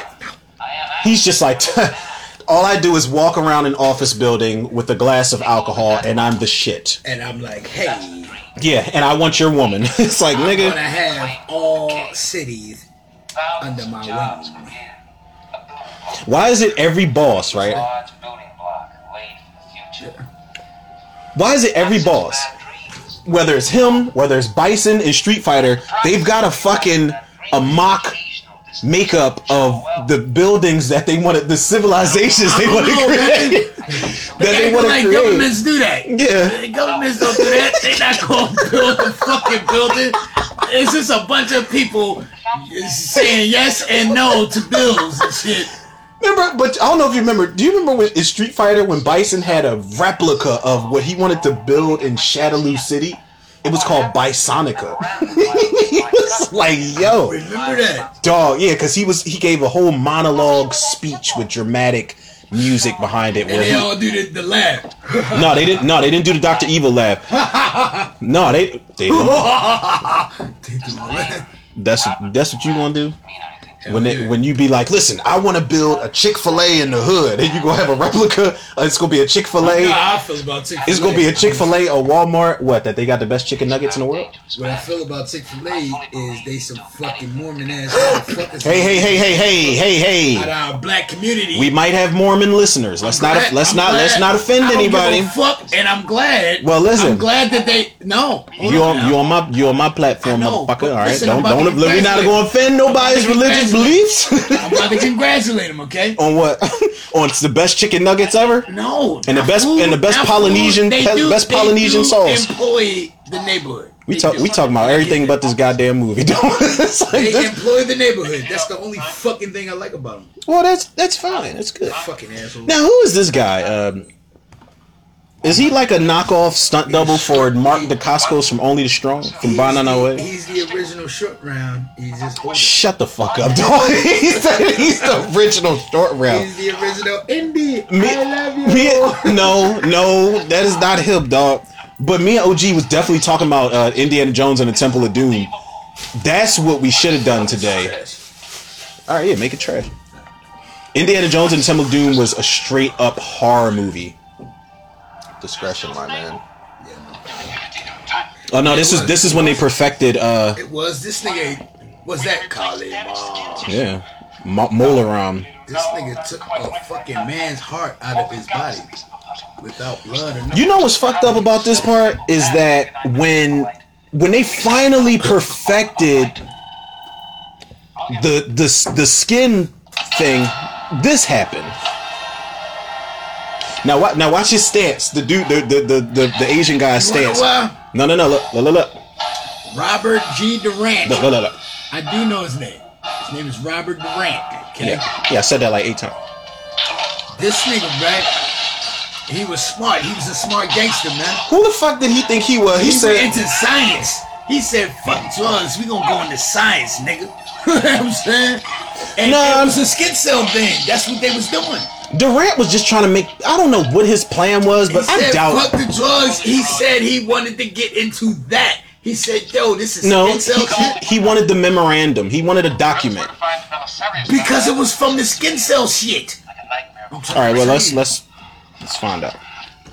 Speaker 1: He's just like, [laughs] all I do is walk around an office building with a glass of alcohol, and I'm the shit.
Speaker 2: And I'm like, hey,
Speaker 1: Yeah, and I want your woman. [laughs] it's like,
Speaker 2: I'm gonna
Speaker 1: nigga,
Speaker 2: have all cities under my
Speaker 4: of
Speaker 2: wing.
Speaker 4: begin. A boom.
Speaker 1: why is it every boss, right?
Speaker 4: Large
Speaker 1: Why is it every boss? Whether it's him, whether it's Bison in Street Fighter, they've got a fucking a mock makeup of the buildings that they wanted, the civilizations they want to
Speaker 2: Oh, man.
Speaker 1: create. [laughs] that they
Speaker 2: They
Speaker 1: want to
Speaker 2: like
Speaker 1: create.
Speaker 2: governments do that.
Speaker 1: Yeah.
Speaker 2: Governments don't do that. They not gonna build a fucking building. It's just a bunch of people saying yes and no to bills and shit.
Speaker 1: Remember, but I don't know if you remember. Do you remember when in Street Fighter when Bison had a replica of what he wanted to build in Shadaloo City? It was called Bisonica. [laughs] he was like, "Yo,
Speaker 2: Remember that?
Speaker 1: dog, yeah," because he was he gave a whole monologue speech with dramatic music behind it.
Speaker 2: And
Speaker 1: Where
Speaker 2: they
Speaker 1: he,
Speaker 2: all do the, the laugh.
Speaker 1: no, they didn't. No, they didn't do the Doctor Evil laugh. No, they they didn't. [laughs]
Speaker 2: They do all that.
Speaker 1: That's that's what you want to do. When they, when you be like, listen, I want to build a Chick Fil A in the hood, and [laughs] you gonna have a replica. Uh, it's gonna be a Chick Fil A.
Speaker 2: I feel about Chick
Speaker 1: It's gonna be a Chick Fil A or Walmart. What? That they got the best chicken nuggets in the world?
Speaker 2: What I feel about Chick Fil A is they some fucking Mormon ass motherfuckers.
Speaker 1: Hey, hey, hey, hey, hey, hey,
Speaker 2: Out
Speaker 1: hey.
Speaker 2: our black community.
Speaker 1: We might have Mormon listeners. Let's not.
Speaker 2: glad-
Speaker 1: Let's
Speaker 2: I'm
Speaker 1: not. Let's not offend
Speaker 2: I don't give a
Speaker 1: anybody.
Speaker 2: fuck, and I'm glad.
Speaker 1: Well, listen.
Speaker 2: I'm glad that they no.
Speaker 1: You
Speaker 2: on
Speaker 1: on you on my you on my platform,
Speaker 2: know,
Speaker 1: motherfucker. All right, don't don't. We're not gonna offend nobody's
Speaker 2: I'm about to
Speaker 1: religious beliefs [laughs]
Speaker 2: I'm about to congratulate him, okay?
Speaker 1: on what? [laughs] on the best chicken nuggets ever.
Speaker 2: No.
Speaker 1: And the best-
Speaker 2: food,
Speaker 1: and the best Polynesian- pe-
Speaker 2: do-
Speaker 1: best Polynesian sauce.
Speaker 2: Employ the neighborhood.
Speaker 1: We
Speaker 2: They
Speaker 1: talk. We talking about everything but this goddamn movie. [laughs] It's like
Speaker 2: They
Speaker 1: this-
Speaker 2: employ the neighborhood. That's the only fucking thing I like about them.
Speaker 1: well, that's that's fine. That's good.
Speaker 2: Fucking asshole.
Speaker 1: Now, who is this guy? Um, is he like a knockoff stunt double for Mark Dacascos from Only the Strong from Banana Way?
Speaker 2: he's the original short round. He's just older.
Speaker 1: Shut the fuck up, [laughs] dog. he's, the, he's the original short round.
Speaker 2: He's the original indie.
Speaker 1: Me,
Speaker 2: I love you.
Speaker 1: me, no, no, that is not him, dog. But me and OG was definitely talking about uh, Indiana Jones and the Temple of Doom. That's what we should have done today. All right, yeah, make it trash. Indiana Jones and the Temple of Doom was a straight up horror movie. Discretion, my man. Oh no, this is this is when they perfected. uh
Speaker 2: It was this nigga. Was that Kali Ma?
Speaker 1: Yeah, Mo- Mola Ram.
Speaker 2: This nigga took a fucking man's heart out of his body without blood or nothing.
Speaker 1: You know what's fucked up about this part is that when when they finally perfected the the the skin thing, this happened. Now what? Now watch his stance. The dude, the the the the, the Asian guy's stance. No, no, no. Look, look, look, look,
Speaker 2: Robert G. Durant.
Speaker 1: look, look, look, look.
Speaker 2: I do know his name. His name is Robert Durant. Okay.
Speaker 1: Yeah, yeah. I said that like eight times.
Speaker 2: This nigga, right? He was smart. He was a smart gangster, man.
Speaker 1: Who the fuck did he think he was? He,
Speaker 2: He,
Speaker 1: said,
Speaker 2: went into science. He said, "Fuck drugs. We gonna go into science, nigga." [laughs] you know what I'm saying? And
Speaker 1: Nah.
Speaker 2: it was a skin cell thing. That's what they was doing.
Speaker 1: Durant was just trying to make. I don't know what his plan was,
Speaker 2: He
Speaker 1: but I
Speaker 2: said,
Speaker 1: doubt.
Speaker 2: "Fuck the drugs." He said he wanted to get into that. He said, "Yo, this is
Speaker 1: No, he, he wanted the memorandum. He wanted a document.
Speaker 2: Because it was from the skin cell shit.
Speaker 1: All
Speaker 2: trying
Speaker 1: well let's let's let's find out.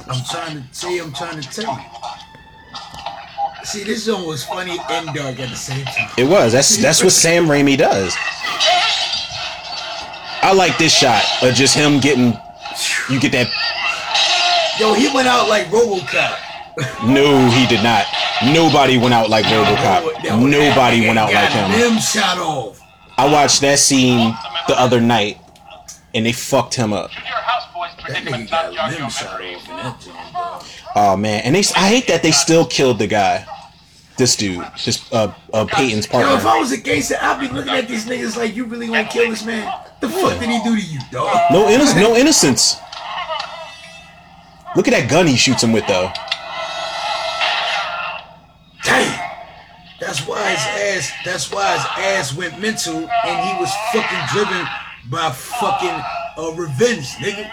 Speaker 2: I'm trying to say, I'm trying to tell you. See, this song was funny and dark at the same time.
Speaker 1: It was. That's that's what Sam Raimi does. I like this shot of just him getting. You get that?
Speaker 2: Yo, he went out like RoboCop.
Speaker 1: No, he did not. Nobody went out like RoboCop. Nobody went out like him.
Speaker 2: Limb shot off.
Speaker 1: I watched that scene the other night, and they fucked him up.
Speaker 4: Your houseboy's
Speaker 2: That
Speaker 4: predicament
Speaker 2: nigga got
Speaker 4: not jog
Speaker 2: limb
Speaker 4: your
Speaker 2: shot
Speaker 4: memory.
Speaker 2: off in that joint, bro.
Speaker 1: Oh man, and they. I hate that they still killed the guy. This dude, his uh, uh Peyton's
Speaker 2: Yo, if I was a gangster, I'd be looking at these niggas like, you really gonna kill this man? The fuck did he do to you, dog?
Speaker 1: No innocence. No innocence. Look at that gun he shoots him with, though.
Speaker 2: Damn. That's why his ass. That's why his ass went mental, and he was fucking driven by fucking uh, revenge, nigga.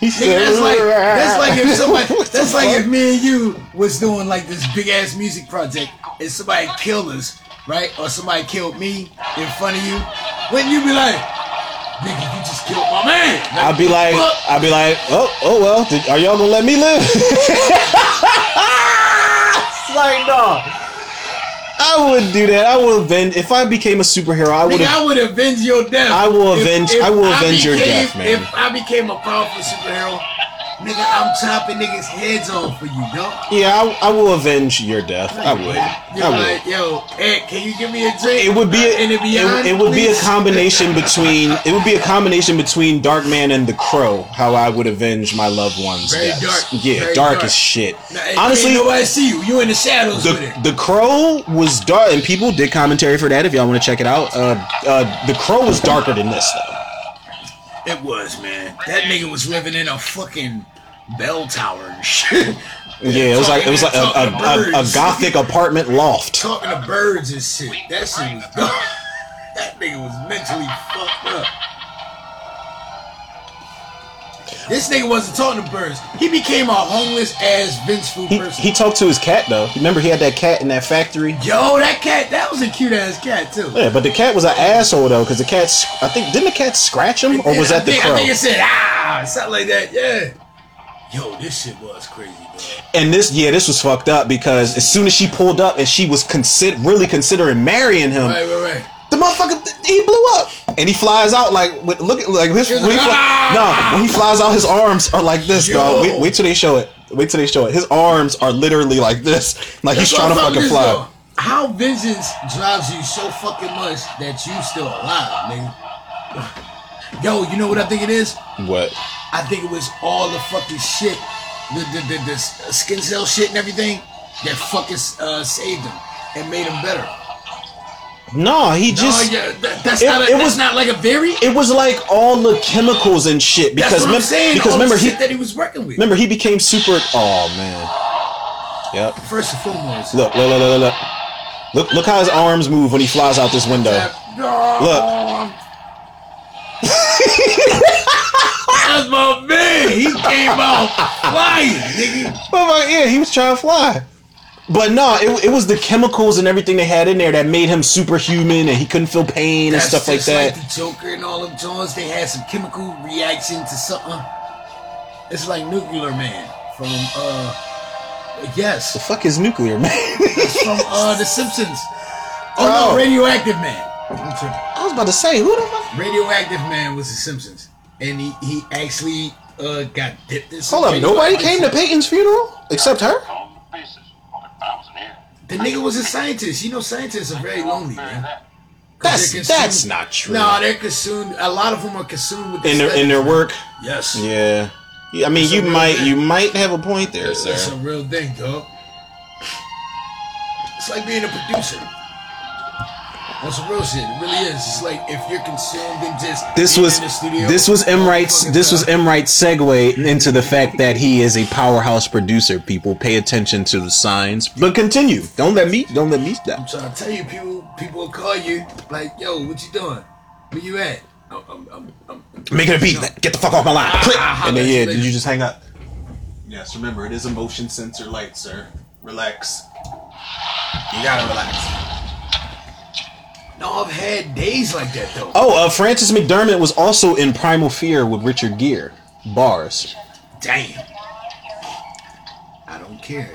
Speaker 1: He
Speaker 2: Nigga, that's like that's like if somebody [laughs] that's like
Speaker 1: fuck?
Speaker 2: if me and you was doing like this big ass music project and somebody killed us, right? Or somebody killed me in front of you. Wouldn't you be like, nigga, you just killed my man?
Speaker 1: I'd be like,
Speaker 2: Fuck.
Speaker 1: I'd be like, oh, oh well, did, are y'all gonna let me live? [laughs] it's like, no. I would do that. I will avenge. If I became a superhero, I would
Speaker 2: I would avenge your death.
Speaker 1: I will avenge- I will avenge your
Speaker 2: became-
Speaker 1: death, man.
Speaker 2: If I became a powerful superhero, nigga, I'm chopping niggas' heads off for you, dog.
Speaker 1: Yeah, I, I will avenge your death. I would.
Speaker 2: You're
Speaker 1: I
Speaker 2: like,
Speaker 1: would.
Speaker 2: yo, Ed, can you give me a drink?
Speaker 1: It would be a, it,
Speaker 2: beyond,
Speaker 1: it would be a combination between it would be a combination between Darkman and the Crow. How I would avenge my loved ones.
Speaker 2: Very
Speaker 1: deaths.
Speaker 2: dark,
Speaker 1: Yeah, dark,
Speaker 2: dark.
Speaker 1: as shit.
Speaker 2: Ain't-
Speaker 1: Honestly,
Speaker 2: nobody see you. You in the shadows
Speaker 1: the the Crow was dark, and people did commentary for that. If y'all want to check it out, uh, uh, the Crow was darker than this though.
Speaker 2: It was, man. That nigga was living in a fucking bell tower and shit. [laughs]
Speaker 1: Yeah, it was like it was like a, a, a, a gothic apartment loft.
Speaker 2: Talking to birds and shit. That shit was dumb. [laughs] That nigga was mentally fucked up. This nigga wasn't talking to birds. He became a homeless ass vengeful
Speaker 1: He,
Speaker 2: person.
Speaker 1: he talked to his cat though. Remember, he had that cat in that factory.
Speaker 2: Yo, that cat, that was a cute ass cat too.
Speaker 1: Yeah, but the cat was an asshole though, because the cat. I think didn't the cat scratch him, or was that the
Speaker 2: think,
Speaker 1: crow?
Speaker 2: I think it said ah, something like that. Yeah. Yo, this shit was crazy, bro.
Speaker 1: And this, yeah, this was fucked up because as soon as she pulled up and she was consider really considering marrying him,
Speaker 2: Right, right, right.
Speaker 1: The motherfucker he blew up and he flies out like with, look at like his when he fly, no when he flies out his arms are like this
Speaker 2: Yo.
Speaker 1: dog. Wait, wait till they show it. Wait till they show it. His arms are literally like this, like
Speaker 2: That's
Speaker 1: he's trying to fucking fly.
Speaker 2: about. how vengeance drives you so fucking much that you still alive, nigga. Yo, you know what I think it is?
Speaker 1: What?
Speaker 2: I think it was all the fucking shit, the the, the, the skin cell shit and everything that fucking uh, saved him and made him better.
Speaker 1: No, he
Speaker 2: No,
Speaker 1: just.
Speaker 2: yeah, that, that's
Speaker 1: it-
Speaker 2: not. A,
Speaker 1: it
Speaker 2: that's
Speaker 1: was-
Speaker 2: not like a theory.
Speaker 1: It was like all the chemicals and shit
Speaker 2: That's
Speaker 1: because mem-
Speaker 2: saying.
Speaker 1: because
Speaker 2: all the
Speaker 1: remember he
Speaker 2: that he was working with.
Speaker 1: remember he became super. Oh man. Yep.
Speaker 2: First and foremost,
Speaker 1: Look, look, look, look, look. Look, look how his arms move when he flies out this window.
Speaker 2: Oh, look. [laughs] That's my man. He came out flying, nigga.
Speaker 1: Oh my, yeah, he was trying to fly. But no, it, it was the chemicals and everything they had in there that made him superhuman and he couldn't feel pain and
Speaker 2: That's
Speaker 1: stuff like
Speaker 2: just
Speaker 1: that.
Speaker 2: Like the Joker and all them Jones, they had some chemical reaction to something. It's like Nuclear Man from uh, yes.
Speaker 1: the fuck is nuclear, man?
Speaker 2: it's from uh The Simpsons. Oh,
Speaker 1: Oh.
Speaker 2: no, Radioactive Man. I'm tripping.
Speaker 1: I was about to say, who the fuck?
Speaker 2: Radioactive Man was The Simpsons, and he he actually uh got dipped in. some
Speaker 1: Hold up, nobody came to. Peyton's funeral except her.
Speaker 3: The
Speaker 2: nigga was a scientist. You know, scientists are very lonely, man. [laughs]
Speaker 1: That's that's not true.
Speaker 2: No, they're consumed. A lot of them are consumed with the
Speaker 1: in their in their
Speaker 2: studies, man.
Speaker 1: work,
Speaker 2: Yes.
Speaker 1: yeah. I mean, you might
Speaker 2: thing.
Speaker 1: you might have a point there, sir.
Speaker 2: It's a real thing, dog. It's like being a producer. On some real shit, it really is. It's like if you're consumed in just
Speaker 1: This was
Speaker 2: in the studio,
Speaker 1: this was M Wright's this was. M Wright's segue into the fact that he is a powerhouse producer. People pay attention to the signs, but continue. Don't let me don't let me stop.
Speaker 2: I'm trying to tell you, people people will call you like, "Yo, what you doing? Where you at?" I'm, I'm, I'm, I'm
Speaker 1: Making a beat. Get the fuck off my line. Click.
Speaker 2: ah,
Speaker 1: And then yeah, did you just hang up? Yes. Remember, it is a motion sensor light, sir. Relax. You gotta relax.
Speaker 2: No, I've had days like that though.
Speaker 1: Oh, uh, Frances McDormand was also in Primal Fear with Richard Gere. Bars.
Speaker 2: Damn. I don't care.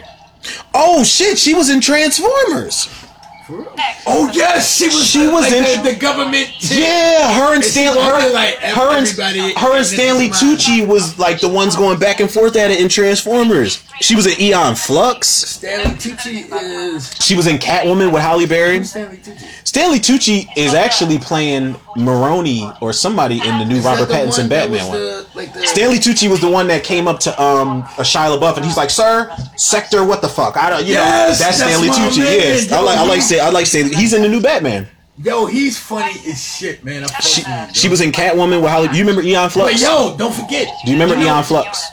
Speaker 1: Oh shit, she was in Transformers.
Speaker 2: For real. Oh yes, she was.
Speaker 1: She
Speaker 2: the,
Speaker 1: was
Speaker 2: like
Speaker 1: in-
Speaker 2: the, the government. chick.
Speaker 1: Yeah, her and
Speaker 2: she
Speaker 1: Stanley, her,
Speaker 2: like,
Speaker 1: her and
Speaker 2: everybody-
Speaker 1: her and Stanley. Tucci was like the ones going back and forth at it in Transformers. She was in Aeon Flux.
Speaker 2: Stanley Tucci is.
Speaker 1: She was in Catwoman with Halle Berry.
Speaker 2: Stanley Tucci?
Speaker 1: Stanley Tucci is actually playing Maroni or somebody in the new
Speaker 2: Is
Speaker 1: Robert
Speaker 2: the
Speaker 1: Pattinson
Speaker 2: one
Speaker 1: Batman one.
Speaker 2: the- like the-
Speaker 1: Stanley Tucci was the one that came up to um a Shia LaBeouf and he's like, "Sir, Sector, what the fuck? I don't, you
Speaker 2: Yes,
Speaker 1: know, that's,
Speaker 2: that's
Speaker 1: Stanley
Speaker 2: my
Speaker 1: Tucci.
Speaker 2: man,
Speaker 1: Yes, I like, I like,
Speaker 2: he-
Speaker 1: say, I like to say, he's in the new Batman.
Speaker 2: Yo, he's funny as shit, man.
Speaker 1: She,
Speaker 2: him,
Speaker 1: she was in Catwoman with Halle. You remember Aeon Flux?
Speaker 2: But yo, don't forget.
Speaker 1: Do you remember
Speaker 2: know,
Speaker 1: Aeon Flux?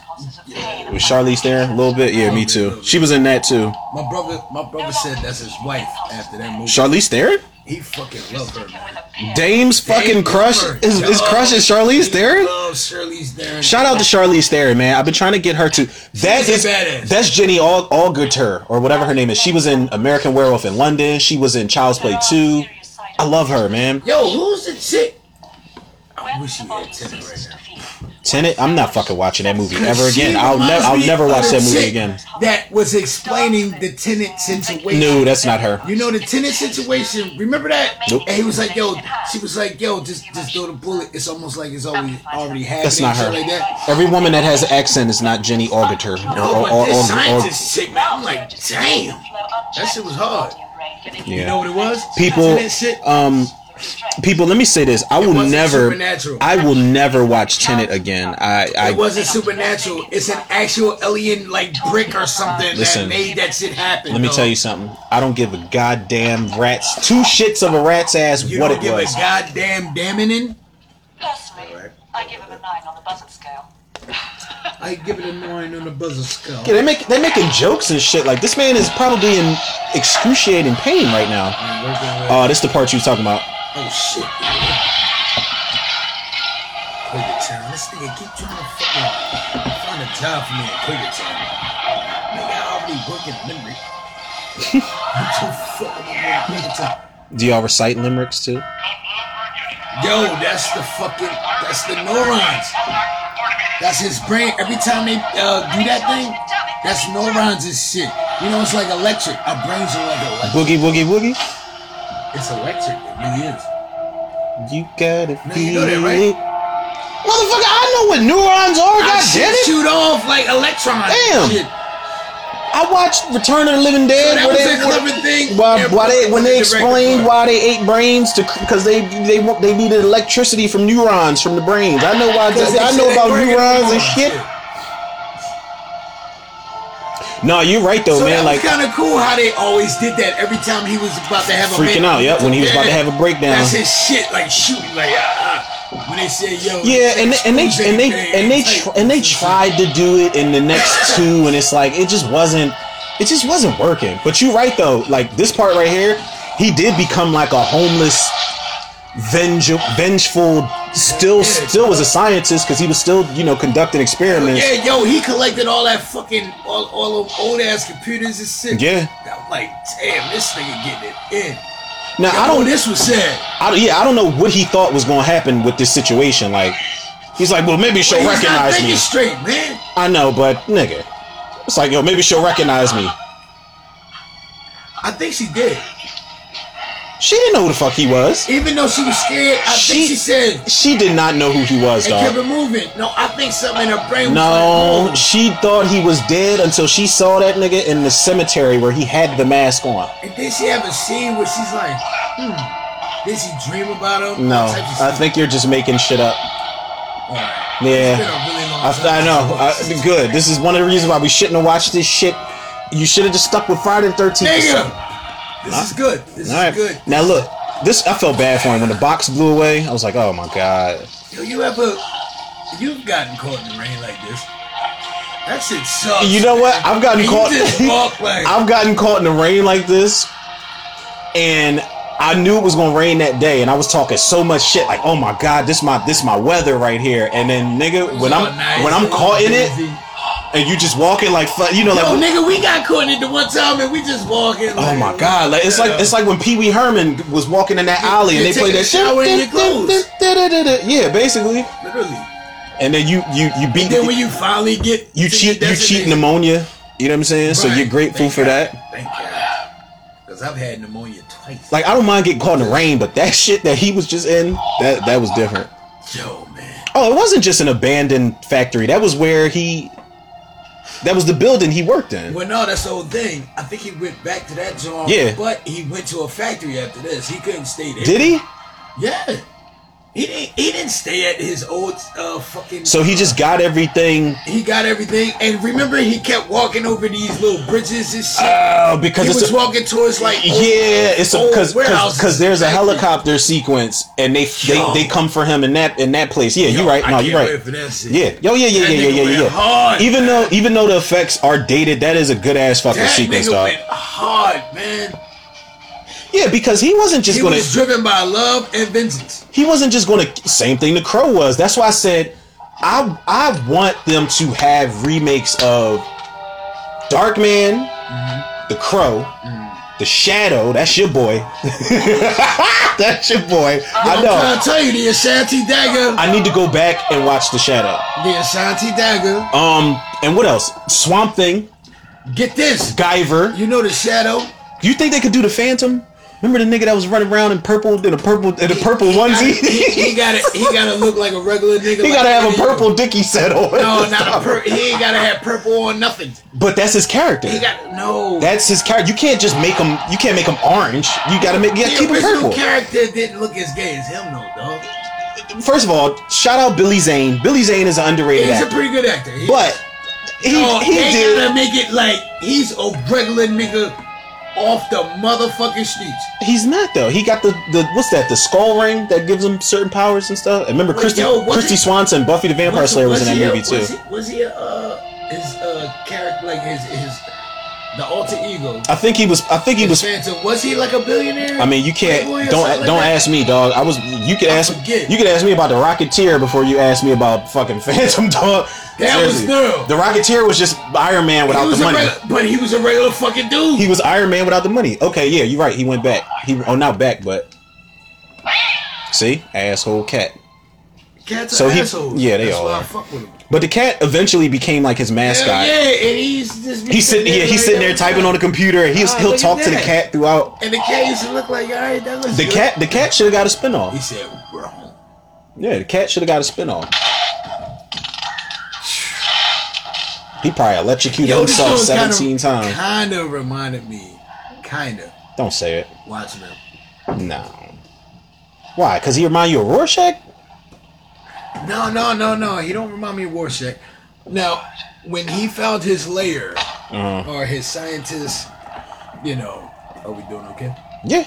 Speaker 1: With Charlize Theron, a little bit. Yeah, me too. She was in that too.
Speaker 2: My brother, my brother said that's his wife after that movie.
Speaker 1: Charlize Theron,
Speaker 2: he fucking loved her, man.
Speaker 1: Dame's fucking
Speaker 2: Dame
Speaker 1: crush
Speaker 2: loved her.
Speaker 1: is, is crush is Charlize
Speaker 2: he
Speaker 1: Theron.
Speaker 2: Loves Charlize Theron.
Speaker 1: Shout out to Charlize Theron, man. I've been trying to get her to. That
Speaker 2: She's
Speaker 1: is
Speaker 2: badass.
Speaker 1: that's Jenny All Agutter or whatever her name is. She was in American Werewolf in London. She was in Child's Play two. I love her, man.
Speaker 2: Yo, who's the chick? I wish he had Tenet right now.
Speaker 1: Tenet. I'm not fucking watching that movie ever again. I'll never. I'll never watch that movie again.
Speaker 2: That was explaining the Tenet situation.
Speaker 1: No, that's not her.
Speaker 2: You know the Tenet situation. Remember that?
Speaker 1: Nope.
Speaker 2: And he was like, "Yo," she was like, "Yo, just just throw the bullet. It's almost like it's already already happening."
Speaker 1: That's not her.
Speaker 2: Like that.
Speaker 1: Every woman that has an accent is not Jenny Agutter. Or,
Speaker 2: Oh,
Speaker 1: or, or, or, or,
Speaker 2: scientist chick, man, I'm like, damn. That shit was hard.
Speaker 1: yeah.
Speaker 2: You know what it was?
Speaker 1: people
Speaker 2: Tenet shit.
Speaker 1: um people let me say this i will never i will never watch tenet again i
Speaker 2: it wasn't supernatural. It's an actual alien like brick or something
Speaker 1: Listen.
Speaker 2: that made that shit happen.
Speaker 1: let me
Speaker 2: dog.
Speaker 1: tell you something i don't give a goddamn rat's two shits of a rat's ass
Speaker 2: You
Speaker 1: what
Speaker 2: don't
Speaker 1: it
Speaker 2: give
Speaker 1: was
Speaker 2: a goddamn damning in.
Speaker 5: Personally, I give him a nine on the buzzard scale. [laughs]
Speaker 2: I give it a nine on the buzzer skull.
Speaker 1: yeah, they make they making jokes and shit like this man is probably in excruciating pain right now oh this the part you was talking about
Speaker 2: Oh shit. Quakertown. This nigga keep trying to fucking find a job for me in Quakertown. Nigga, I already work in Limerick. I'm so fucking in Quakertown.
Speaker 1: do y'all recite limericks too
Speaker 2: Yo, that's the fucking, that's the neurons. That's his brain. Every time they uh, do that thing, that's neurons and shit. You know, it's like electric. Our brains are like electric.
Speaker 1: boogie boogie, woogie
Speaker 2: It's electric. It really is.
Speaker 1: you gotta
Speaker 2: Now, you know that, right?
Speaker 1: motherfucker i know what neurons are god
Speaker 2: shit
Speaker 1: damn it
Speaker 2: shoot off like electrons.
Speaker 1: Damn.
Speaker 2: Shit.
Speaker 1: I I watched Return of the Living Dead.
Speaker 2: that
Speaker 1: where
Speaker 2: was
Speaker 1: they-
Speaker 2: thing.
Speaker 1: Why, why they when they explained why they ate brains to because they they they needed electricity from neurons from the brains. I know why. [laughs] I know about neurons
Speaker 2: on.
Speaker 1: and shit. No, you're right though,
Speaker 2: So
Speaker 1: man. Like
Speaker 2: kind of cool how they always did that every time he was about to have a
Speaker 1: Freaking out, yep, when he was about to have a breakdown.
Speaker 2: That's his shit, like shooting, like ah. ah. When they say yo,
Speaker 1: Yeah, and and they and they and they
Speaker 2: tr-
Speaker 1: and they tried to do it in the next two, and it's like it just wasn't, it just wasn't working. But you're right though, like this part right here, he did become like a homeless, venge- vengeful, still still was a scientist because he was still you know conducting experiments.
Speaker 2: Yeah, yo, he collected all that fucking all, all of old ass computers and shit.
Speaker 1: Yeah.
Speaker 2: I'm like, damn, this nigga getting it in.
Speaker 1: Now
Speaker 2: Yo,
Speaker 1: I don't,
Speaker 2: This was sad.
Speaker 1: I, yeah, I don't know what he thought was going to happen with this situation. Like he's like, well, maybe she'll
Speaker 2: Well,
Speaker 1: recognize me.
Speaker 2: straight, man.
Speaker 1: I know, but nigga, it's like yo, maybe she'll recognize me.
Speaker 2: I think she did.
Speaker 1: She didn't know who the fuck he was.
Speaker 2: Even though she was scared, I
Speaker 1: She-
Speaker 2: think she said
Speaker 1: She did not know who he was,
Speaker 2: and kept it moving. No, I think something in her brain was
Speaker 1: No,
Speaker 2: like,
Speaker 1: she thought he was dead until she saw that nigga in the cemetery where he had the mask on.
Speaker 2: And then she have a scene where she's like, hmm, did she dream about him?
Speaker 1: No,
Speaker 2: All types of
Speaker 1: I think you're just making shit up.
Speaker 2: Alright.
Speaker 1: Yeah,
Speaker 2: It's been a really
Speaker 1: I, I know. I, good. This is one of the reasons why we shouldn't have watched this shit. You should have just stuck with Friday the Thirteenth.
Speaker 2: This is good. This
Speaker 1: right.
Speaker 2: is good.
Speaker 1: Now look, this I felt bad for him when the box blew away. I was like, oh my god.
Speaker 2: Yo, you ever, you've gotten caught in the rain like this? That shit sucks.
Speaker 1: You know what? I've gotten caught.
Speaker 2: You walk [laughs] like,
Speaker 1: I've gotten caught in the rain like this, and I knew it was gonna rain that day, and I was talking so much shit, like, "Oh my god, this my this my weather right here." And then, nigga, when I'm
Speaker 2: nice,
Speaker 1: when I'm caught in it. And you just walking like, fu- you know,
Speaker 2: Yo,
Speaker 1: like,
Speaker 2: nigga, we got caught in the one time and we just walking.
Speaker 1: oh my god, like it's like it's like when Pee Wee Herman was walking in that alley and they played that
Speaker 2: a shower in your clothes.
Speaker 1: Yeah, basically.
Speaker 2: Literally.
Speaker 1: And then you you you beat
Speaker 2: Then when you finally get
Speaker 1: you cheat you cheat pneumonia. You know what I'm saying? So you're grateful
Speaker 2: Thank
Speaker 1: for
Speaker 2: God.
Speaker 1: that.
Speaker 2: Thank God. Because I've had pneumonia twice.
Speaker 1: Like I don't mind getting caught in the rain, but that shit that he was just in, that that was different.
Speaker 2: Yo, man.
Speaker 1: Oh, it wasn't just an abandoned factory. That was where he. That was the building he worked in.
Speaker 2: Well, no, that's the whole thing. I think he went back to that job.
Speaker 1: Yeah.
Speaker 2: But he went to a factory after this. He couldn't stay there.
Speaker 1: Did he?
Speaker 2: Yeah. He didn't. He didn't stay at his old uh fucking.
Speaker 1: So he just got everything.
Speaker 2: He got everything, and remember, he kept walking over these little bridges and shit.
Speaker 1: Oh, because
Speaker 2: he was
Speaker 1: a,
Speaker 2: walking towards like old-
Speaker 1: yeah, it's because because there's a helicopter sequence and they
Speaker 2: Yo.
Speaker 1: they they come for him in that in that place. Yeah,
Speaker 2: Yo,
Speaker 1: you're right. No, you're right.
Speaker 2: for that shit.
Speaker 1: Yeah, yo, yeah, yeah,
Speaker 2: That
Speaker 1: yeah, yeah, yeah, yeah.
Speaker 2: hard,
Speaker 1: Even though even though the effects are dated, that is a good ass fucking
Speaker 2: That
Speaker 1: sequence,
Speaker 2: nigga
Speaker 1: dog.
Speaker 2: went hard, man.
Speaker 1: Yeah, because he wasn't just
Speaker 2: He
Speaker 1: gonna
Speaker 2: was driven by love and vengeance.
Speaker 1: he wasn't just going to same thing the crow was. That's why i said i i want them to have remakes of darkman the crow the shadow that's your boy. [laughs] That's your boy. I know.
Speaker 2: I'm trying to tell you, the Ashanti dagger,
Speaker 1: i need to go back and watch the shadow.
Speaker 2: The Ashanti dagger.
Speaker 1: um and what else? Swamp thing.
Speaker 2: Get this,
Speaker 1: guyver.
Speaker 2: You know the shadow.
Speaker 1: you think they could do the phantom remember the nigga that was running around in purple in a purple in a purple
Speaker 2: He,
Speaker 1: onesie
Speaker 2: he gotta, he gotta look like a regular nigga.
Speaker 1: he
Speaker 2: like
Speaker 1: gotta have a purple dicky set on
Speaker 2: No, not a pur- He ain't gotta have purple on nothing.
Speaker 1: but that's his character
Speaker 2: He got no.
Speaker 1: That's his character. You can't just make him. You can't make him orange. You gotta make. You gotta
Speaker 2: the
Speaker 1: keep him purple.
Speaker 2: character didn't look as gay as him, though, dog.
Speaker 1: First of all, shout out Billy Zane. Billy Zane is an underrated
Speaker 2: He's a pretty good actor. He,
Speaker 1: but he
Speaker 2: oh,
Speaker 1: he
Speaker 2: they
Speaker 1: did.
Speaker 2: gotta make it like he's a regular nigga off the motherfucking streets.
Speaker 1: He's not though. He got the the what's that? The skull ring that gives him certain powers and stuff. And remember,
Speaker 2: Wait,
Speaker 1: Kristy
Speaker 2: yo,
Speaker 1: Kristy
Speaker 2: it-
Speaker 1: Swanson, Buffy the Vampire
Speaker 2: Was-
Speaker 1: Slayer was, in that
Speaker 2: he a-
Speaker 1: movie too.
Speaker 2: Was he, was he a, uh, his uh, character like his his the alter ego?
Speaker 1: I think he was. I think he was.
Speaker 2: Phantom. Was he like a billionaire?
Speaker 1: I mean, you can't. Don't don't ask me, dog. I was. You could
Speaker 2: I
Speaker 1: ask.
Speaker 2: forget.
Speaker 1: You could ask me about the Rocketeer before you asked me about fucking [laughs] Phantom Dog.
Speaker 2: That was
Speaker 1: Seriously.
Speaker 2: new.
Speaker 1: The Rocketeer was just Iron Man without the money.
Speaker 2: regu- but he was a regular fucking dude.
Speaker 1: He was Iron Man without the money. Okay, yeah, you're right. He went back. He oh not back, but see, asshole cat.
Speaker 2: Cats
Speaker 1: so
Speaker 2: are
Speaker 1: he-
Speaker 2: assholes.
Speaker 1: yeah, they
Speaker 2: That's
Speaker 1: all
Speaker 2: why
Speaker 1: are.
Speaker 2: I fuck with him.
Speaker 1: But the cat eventually became like his mascot.
Speaker 2: yeah, and he's just
Speaker 1: He's sitting, yeah, he's sitting there typing on the computer. And he's
Speaker 2: Oh,
Speaker 1: he'll
Speaker 2: ah,
Speaker 1: talk to the cat throughout.
Speaker 2: And the cat used to look like, all right, that looks
Speaker 1: The
Speaker 2: good.
Speaker 1: cat, the cat should have got a spinoff.
Speaker 2: He said, we're home.
Speaker 1: Yeah, the cat should have got a spinoff. He probably electrocuted
Speaker 2: Yo,
Speaker 1: himself seventeen
Speaker 2: kinda,
Speaker 1: times.
Speaker 2: Kind of reminded me, kind of,
Speaker 1: Don't say it.
Speaker 2: Watchmen.
Speaker 1: No. Why? Because he remind you of Rorschach?
Speaker 2: No, no, no, no. He don't remind me of Rorschach. Now, when he found his lair
Speaker 1: Uh-huh.
Speaker 2: or his scientist, you know, are we doing okay?
Speaker 1: Yeah.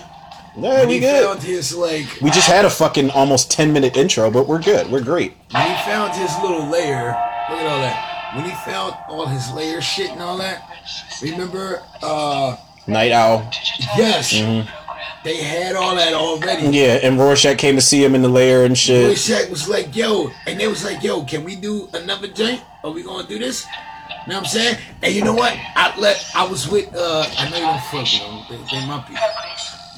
Speaker 1: Yeah,
Speaker 2: When
Speaker 1: we good.
Speaker 2: found his like,
Speaker 1: We just had a fucking almost ten minute intro, but we're good. We're great.
Speaker 2: when he found his little lair, look at all that. When he found all his lair shit and all that, remember? uh
Speaker 1: Nite Owl.
Speaker 2: Yes, they had all that already.
Speaker 1: Yeah, and Rorschach came to see him in the lair and shit.
Speaker 2: Rorschach was like, yo, and they was like, yo, can we do another joint? Are we gonna do this? You know what I'm saying? And you know what? I let I was with uh I know you don't fuck with them. They, they my people.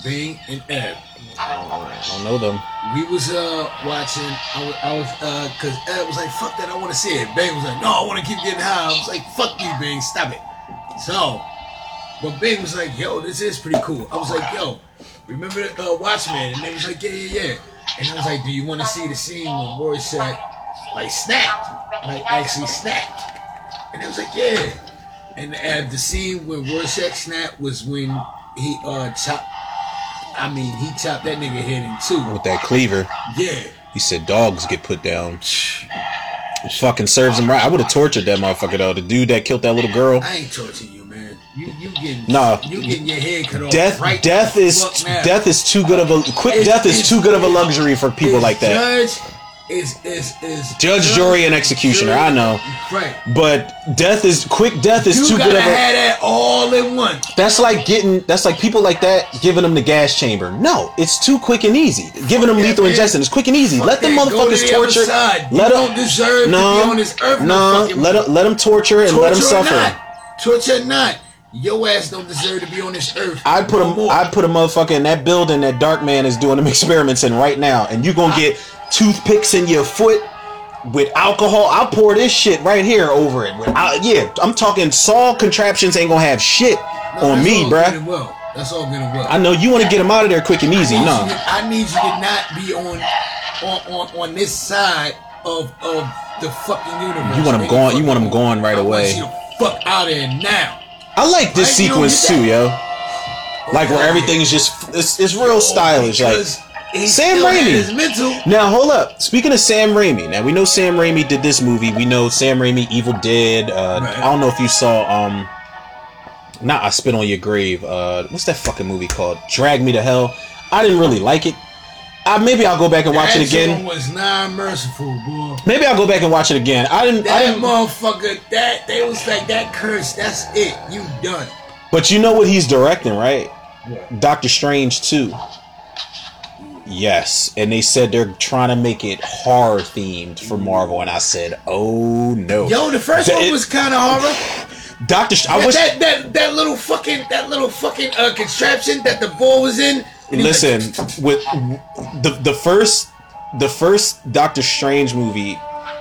Speaker 2: Bing and Ed.
Speaker 1: I don't know them.
Speaker 2: We was uh watching I was, I was uh cause Ed was like, fuck that, I wanna see it. Bing was like, no, I wanna keep getting high. I was like, fuck you, Bing, stop it. So but Bing was like, yo, this is pretty cool. I was like, yo, remember uh, Watchmen? And they was like, yeah, yeah, yeah. And I was like, do you want to see the scene when Rorschach like snapped, like actually snapped? And they was like, yeah. And uh, the scene when Rorschach snapped was when he uh chopped. I mean, he chopped that nigga head in two.
Speaker 1: With that cleaver.
Speaker 2: Yeah.
Speaker 1: He said dogs get put down. It fucking serves him right. I would have tortured that motherfucker though. The dude that killed that little girl.
Speaker 2: I ain't torturing you. You you getting
Speaker 1: Nah.
Speaker 2: You getting your head cut off.
Speaker 1: Death
Speaker 2: right
Speaker 1: death is death is too good of a quick
Speaker 2: It's-
Speaker 1: death is too good of a luxury for people like that.
Speaker 2: Judge is is is
Speaker 1: Judge, jury, and executioner, I know.
Speaker 2: Right.
Speaker 1: But death is quick death is
Speaker 2: You
Speaker 1: too good of a
Speaker 2: have that all in one.
Speaker 1: That's like getting. That's like people like that giving them the gas chamber. No, it's too quick and easy. Giving them lethal
Speaker 2: man.
Speaker 1: injection is quick and easy.
Speaker 2: Fuck
Speaker 1: let them
Speaker 2: that. To
Speaker 1: motherfuckers
Speaker 2: the
Speaker 1: torture.
Speaker 2: You
Speaker 1: Let
Speaker 2: don't
Speaker 1: them
Speaker 2: deserve to
Speaker 1: no,
Speaker 2: be on this earth no
Speaker 1: No, let them let them torture and let them suffer.
Speaker 2: not. Torture not. Your ass don't deserve to be on this earth.
Speaker 1: I'd put a
Speaker 2: more.
Speaker 1: I'd put a motherfucker in that building that Dark Man is doing them [laughs] experiments in right now, and you gonna get toothpicks in your foot with alcohol. I'll pour this shit right here over it. Without, yeah, I'm talking Saw contraptions ain't gonna have shit
Speaker 2: No,
Speaker 1: on me, bruh.
Speaker 2: well. That's all good and well.
Speaker 1: I know you want to get him out of there quick and easy.
Speaker 2: I
Speaker 1: No,
Speaker 2: to- I need you to not be on on on, on this side of of the fucking universe.
Speaker 1: You want
Speaker 2: man.
Speaker 1: gone- you
Speaker 2: want
Speaker 1: want 'em gone right
Speaker 2: I want
Speaker 1: away.
Speaker 2: you to fuck out of here now.
Speaker 1: I like this
Speaker 2: Right, you don't
Speaker 1: sequence too, yo. Like where everything's just it's, it's real stylish. Like Sam Raimi. Now, hold up. Speaking of Sam Raimi, now we know Sam Raimi did this movie. We know Sam Raimi, Evil Dead. Uh,
Speaker 2: Right.
Speaker 1: I don't know if you saw um, not I Spit on Your Grave. Uh, what's that fucking movie called? Drag Me to Hell. I didn't really like it. Uh, maybe I'll go back and watch
Speaker 2: that
Speaker 1: it again.
Speaker 2: was non-merciful, boy.
Speaker 1: Maybe I'll go back and watch it again. I didn't.
Speaker 2: That I
Speaker 1: didn't.
Speaker 2: motherfucker, that they was like that curse. That's it. You done.
Speaker 1: But you know what he's directing, right? Doctor Strange too. Yes, and they said they're trying to make it horror themed for Marvel, and I said, "Oh no!"
Speaker 2: Yo, the first
Speaker 1: That-
Speaker 2: one was kind of horror.
Speaker 1: Doctor. I
Speaker 2: That,
Speaker 1: wish.
Speaker 2: that that that little fucking that little fucking uh, contraption that the boy was in. And he was
Speaker 1: listen, with the the first the first Doctor Strange movie,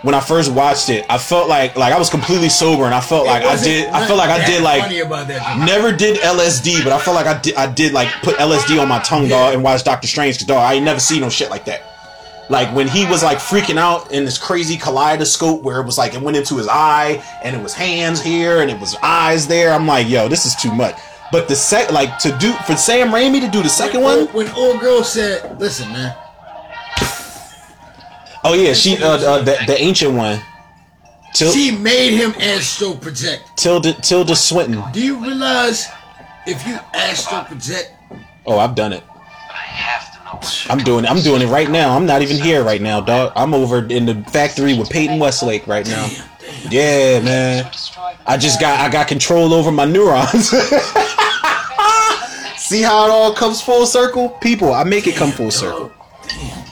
Speaker 1: when I first watched it, I felt like like I was completely sober, and I felt
Speaker 2: it
Speaker 1: like I did. I felt like I did like
Speaker 2: funny about that.
Speaker 1: Never did LSD, but I felt like I did. I did like put LSD on my tongue, dog, and watch Doctor Strange. Cause dog, I ain't never seen no shit like that. Like when he was like freaking out in this crazy kaleidoscope where it was like it went into his eye and it was hands here and it was eyes there. I'm like, yo, this is too much. But the sec, like to do for Sam Raimi to do the second one,
Speaker 2: When old girl said, "Listen, man,
Speaker 1: oh yeah, she uh, uh the, the ancient one, Til,
Speaker 2: she made him astro project."
Speaker 1: Tilda Tilda Swinton.
Speaker 2: Do you realize if you astro project,
Speaker 1: Oh, I've done it.
Speaker 4: I have to know.
Speaker 1: I'm doing it. I'm doing it right now. I'm not even here right now, dog. I'm over in the factory with Peyton Westlake right now. Yeah, man. I just got I got control over my neurons. [laughs] See how it all comes full circle? People, I make it come full circle. Damn.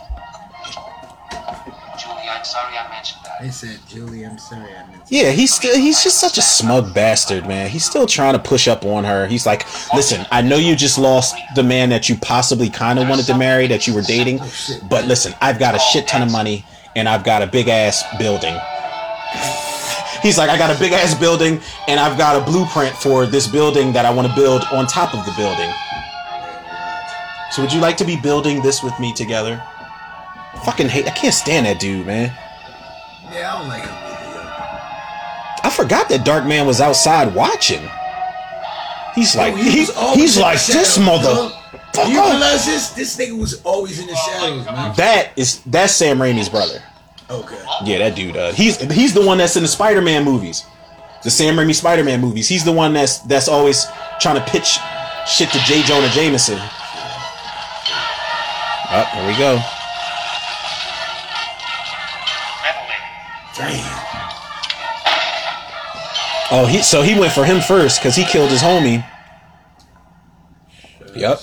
Speaker 4: Julie, I'm sorry I mentioned that.
Speaker 2: I said, "Julie, I'm sorry, I meant."
Speaker 1: Yeah, he's still he's just such a smug bastard, man. He's still trying to push up on her. He's like, "Listen, I know you just lost the man that you possibly kind of wanted to marry that you were dating, but listen, I've got a shit ton of money and I've got a big ass building." He's like, "I got a big ass building and I've got a blueprint for this building that I want to build on top of the building." So would you like to be building this with me together? Fucking hate. I can't stand that dude, man.
Speaker 2: Yeah, I don't like him.
Speaker 1: I forgot that Dark Man was outside watching. He's oh, like,
Speaker 2: Yo, he
Speaker 1: he, he's like this mother.
Speaker 2: You realize this? This nigga was always in the shadows, man.
Speaker 1: That is that's Sam Raimi's brother.
Speaker 2: Okay.
Speaker 1: Yeah, that dude. Uh, he's he's the one that's in the Spider-Man movies, the Sam Raimi Spider-Man movies. He's the one that's that's always trying to pitch shit to J. Jonah Jameson. Up, here we go.
Speaker 2: Damn.
Speaker 1: Oh, he so he went for him first because he killed his homie. Yep.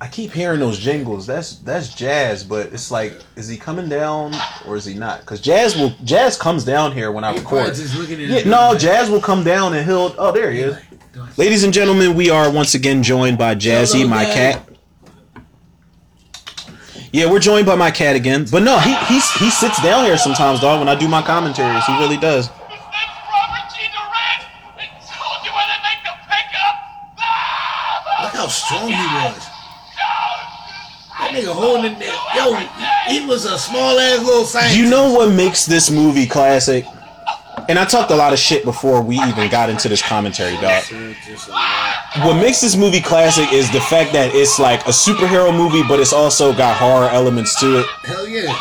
Speaker 1: I keep hearing those jingles. That's that's Jazz, but it's like, is he coming down or is he not? Because Jazz will Jazz comes down here when I record. Yeah, no, Jazz will come down and he'll. Oh, there he is. Ladies and gentlemen, we are once again joined by Jazzy,
Speaker 2: Hello,
Speaker 1: my cat. Yeah, we're joined by my cat again. But no, he he's, he sits down here sometimes, dog. When I do my commentaries, he really does.
Speaker 2: Was a small ass little scientist.
Speaker 1: You know what makes this movie classic? And I talked a lot of shit before we even got into this commentary, dog. What makes this movie classic is the fact that it's like a superhero movie, but it's also got horror elements to it.
Speaker 2: Hell yeah.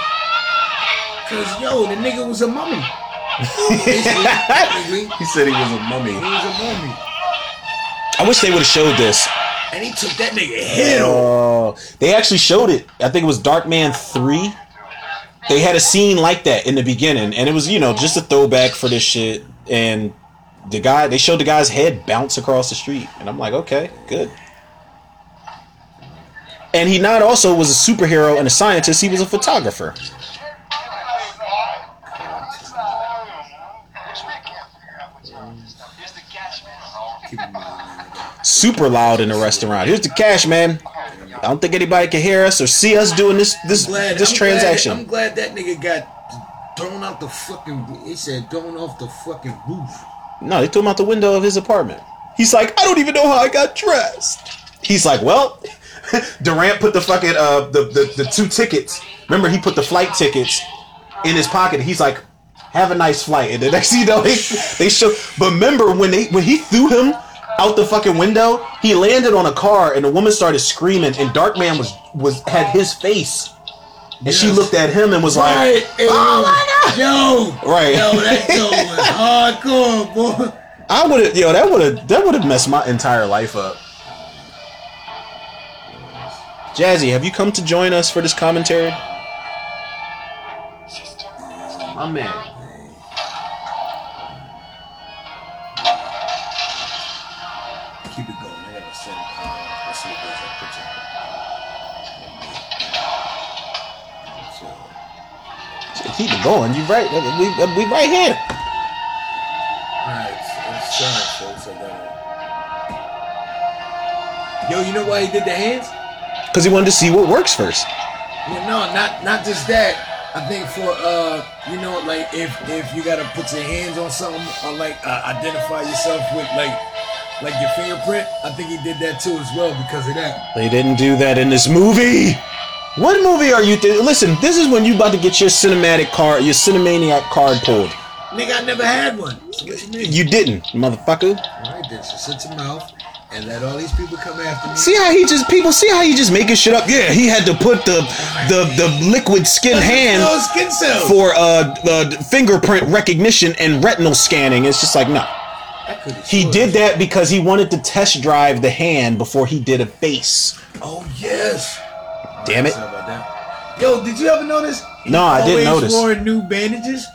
Speaker 2: Cause yo, the nigga was a mummy. [laughs]
Speaker 1: He said he was a mummy.
Speaker 2: he was a mummy.
Speaker 1: I wish they would have showed this.
Speaker 2: And he took that nigga off.
Speaker 1: Oh, they actually showed it. I think it was Darkman three. They had a scene like that in the beginning, and it was you know just a throwback for this shit. And the guy, they showed the guy's head bounce across the street, and I'm like, okay, good. And he not also was a superhero and a scientist; he was a photographer.
Speaker 4: Here's the cash, man.
Speaker 1: Super loud in the restaurant. Here's the cash, man. I don't think anybody can hear us or see us doing this this
Speaker 2: Glad,
Speaker 1: this
Speaker 2: I'm
Speaker 1: transaction.
Speaker 2: Glad, I'm glad that nigga got thrown out the fucking. He said thrown off the fucking roof.
Speaker 1: No, they threw him out the window of his apartment. He's like, I don't even know how I got dressed. He's like, well, [laughs] Durant put the fucking uh the, the the two tickets. Remember, he put the flight tickets in his pocket. He's like, have a nice flight. And the next thing you know, [laughs] they they show. But remember when they when he threw him out the fucking window, he landed on a car, and the woman started screaming, and Darkman was was had his face, and she looked at him and was
Speaker 2: Right.
Speaker 1: like,
Speaker 2: Oh my god. Yo.
Speaker 1: Right.
Speaker 2: Yo, that joke was hardcore, boy.
Speaker 1: I would have, yo, that would have, that would have messed my entire life up. Jazzy, have you come to join us for this commentary? My man.
Speaker 2: Keep it going.
Speaker 1: You right. We, we right here.
Speaker 2: alright, so let's start, folks. I gotta. Yo, you know why he did the hands?
Speaker 1: Because he wanted to see what works first.
Speaker 2: Well, no, not not just that. I think for uh, you know, like if if you gotta put your hands on something or like uh, identify yourself with like like your fingerprint, I think he did that too as well because of that.
Speaker 1: They didn't do that in this movie. What movie are you? Th- Listen, this is when you about to get your cinematic card, your cinemaniac card pulled.
Speaker 2: Nigga, I never had one. So what you mean?
Speaker 1: You didn't, motherfucker.
Speaker 2: All right, then. So shut your mouth and let all these people come after me.
Speaker 1: See how he just people see how he just making shit up. Yeah, he had to put the the the liquid skin hand
Speaker 2: No skin cells.
Speaker 1: for uh, uh fingerprint recognition and retinal scanning. It's just like no.
Speaker 2: I could've
Speaker 1: He did that because he wanted to test drive the hand before he did a face.
Speaker 2: Oh yes.
Speaker 1: Damn it.
Speaker 2: Sorry about that. Yo, did you ever notice? he
Speaker 1: No, I didn't notice.
Speaker 2: always
Speaker 1: notice.
Speaker 2: Wore new bandages.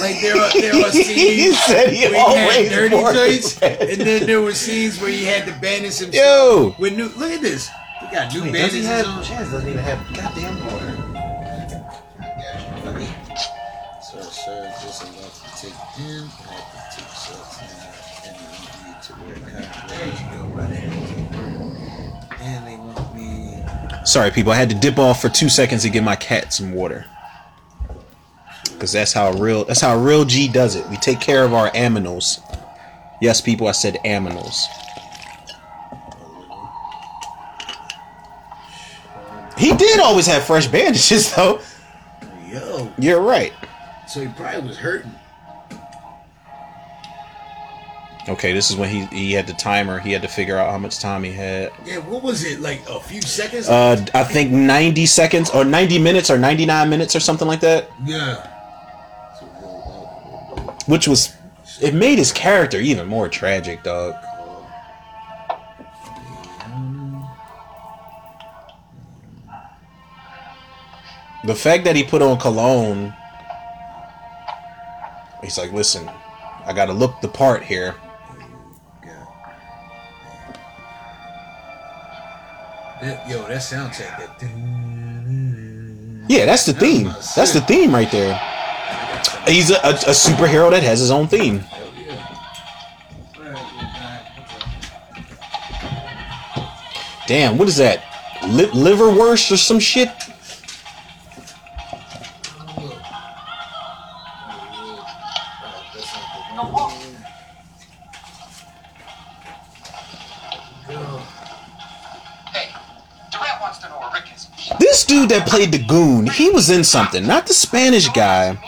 Speaker 2: Like there are there are [laughs]
Speaker 1: He
Speaker 2: scenes
Speaker 1: said he
Speaker 2: where he had dirty
Speaker 1: wore
Speaker 2: joints, and then there were scenes where he had to bandage himself.
Speaker 1: Yo.
Speaker 2: with new. Look at this. He got new bandages on.
Speaker 1: Jazz doesn't even have goddamn water. Sorry, people. I had to dip off for two seconds to get my cat some water. Cause that's how real that's how real G does it. We take care of our aminos. Yes, people. I said aminos. He did always have fresh bandages, [laughs] though.
Speaker 2: Yo,
Speaker 1: You're right.
Speaker 2: So he probably was hurting.
Speaker 1: Okay, this is when he he had the timer. He had to figure out how much time he had.
Speaker 2: Yeah, what was it? Like a few seconds?
Speaker 1: Uh, I think 90 seconds or 90 minutes or 99 minutes or something like that.
Speaker 2: yeah.
Speaker 1: Which was, it made his character even more tragic, dog. The fact that he put on cologne, he's like, listen, I gotta look the part here.
Speaker 2: That- yo, that soundtrack. That.
Speaker 1: Yeah, that's the theme. That's the theme right there. He's a, a, a superhero that has his own theme. Damn, what is that? Li- liverwurst or some shit? Dude that played the goon, he was in something. Not the Spanish guy,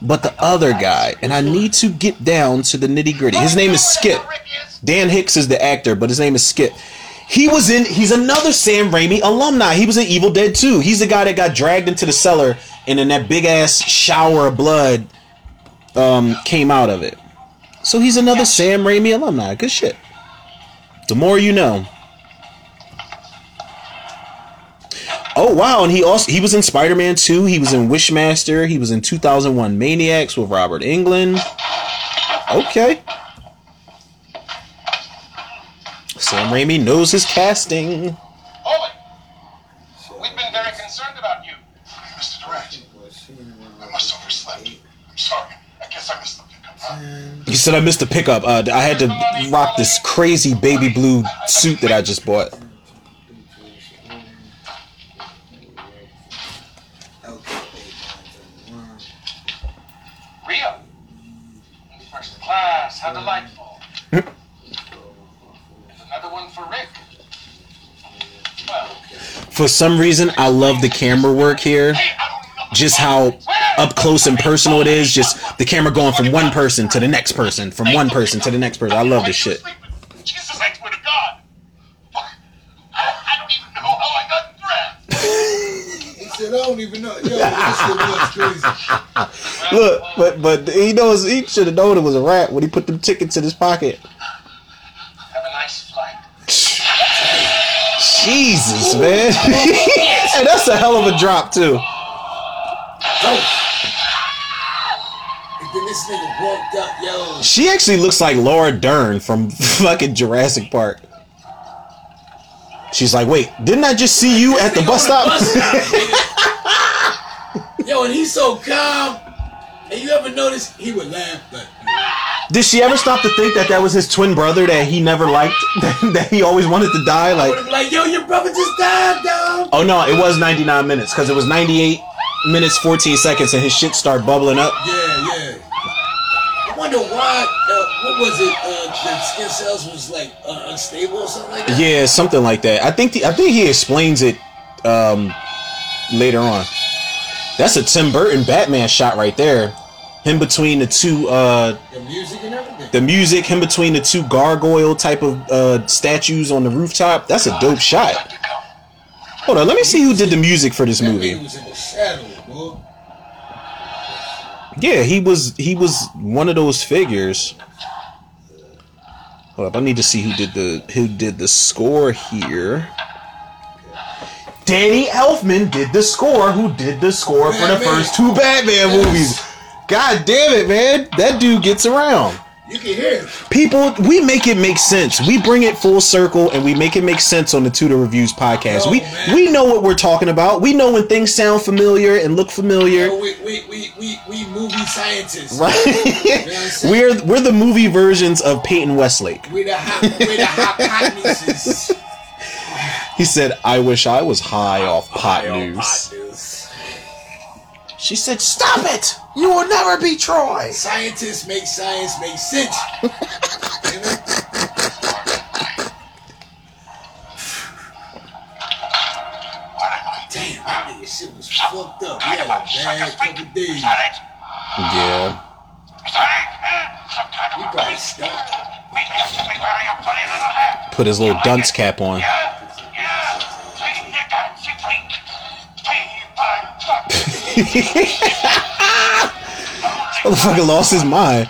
Speaker 1: but the other guy. And I need to get down to the nitty gritty. His name is Skip. Dan Hicks is the actor, but his name is Skip. He was in. He's another Sam Raimi alumni. He was in Evil Dead 2. He's the guy that got dragged into the cellar, and then that big ass shower of blood um, came out of it. So he's another Sam Raimi alumni. Good shit. The more you know. Oh wow, and he also he was in Spider-Man 2, he was in Wishmaster, he was in 2001 Maniacs with Robert Englund. Okay. Sam Raimi knows his casting.
Speaker 3: Holy! We've been very concerned about you.
Speaker 4: Mr. Durant, I must have overslept. I'm sorry. I guess I missed the pickup. Huh?
Speaker 1: He said I missed the pickup. Uh, I had to rock this crazy baby blue suit that I just bought.
Speaker 3: Rio. First class. How delightful. Another one for Rick. Well,
Speaker 1: For some reason, I love the camera work here.
Speaker 3: hey, I don't know.
Speaker 1: Just how up close and personal it is. Just the camera going from one person to the next person, from one person to the next person. I love this shit.
Speaker 2: Said, I don't even know. Yo, this shit was crazy. [laughs]
Speaker 1: Look, but but he knows he should have known it was a rat when he put them tickets in his pocket.
Speaker 3: Have a nice flight. [laughs]
Speaker 1: Jesus, man. [laughs] and that's a hell of a drop too.
Speaker 2: And then this nigga walked up.
Speaker 1: She actually looks like Laura Dern from fucking Jurassic Park. She's like, wait, didn't I just see you at the bus stop?
Speaker 2: Yo, and he's so calm. And you ever notice he would laugh, but
Speaker 1: Did she ever stop to think that that was his twin brother that he never liked, [laughs] that he always wanted to die? Like,
Speaker 2: like, yo, your brother just died, dog.
Speaker 1: oh no, it was 99 minutes because it was 98 minutes 14 seconds and his shit started bubbling up.
Speaker 2: Yeah, yeah. I wonder why. Uh, what was it? Uh, the skin cells was like uh, unstable or something like that.
Speaker 1: Yeah, something like that. I think the, I think he explains it um, later on. That's a Tim Burton Batman shot right there. Him between the two, uh,
Speaker 2: The music and everything.
Speaker 1: the music, him between the two gargoyle type of uh, statues on the rooftop. That's a dope shot. Hold on, let me see who did the music for this movie.
Speaker 2: was in the shadow.
Speaker 1: Yeah, he was he was one of those figures. Hold up, I need to see who did the who did the score here. Danny Elfman did the score. Who did the score for the first two Batman movies? God damn it, man! That dude gets around.
Speaker 2: You can hear it.
Speaker 1: People, we make it make sense. We bring it full circle and we make it make sense on the Tudor Reviews podcast.
Speaker 2: Oh,
Speaker 1: we
Speaker 2: man.
Speaker 1: we know what we're talking about. We know when things sound familiar and look familiar.
Speaker 2: Yo, we, we, we, we, we movie scientists.
Speaker 1: Right?
Speaker 2: I'm [laughs] saying?
Speaker 1: we're we're the movie versions of Peyton Westlake.
Speaker 2: We're the hot, we the. [laughs]
Speaker 1: He said, "I wish I was high off pot
Speaker 2: Yo,
Speaker 1: news."
Speaker 2: news.
Speaker 1: She said, "Stop it! You will never be Troy."
Speaker 2: Scientists make science make sense. Damn, that nigga shit was fucked up. He had a bad couple days.
Speaker 1: Yeah.
Speaker 2: He probably stuck.
Speaker 1: Put his little dunce cap on. Motherfucker lost his mind.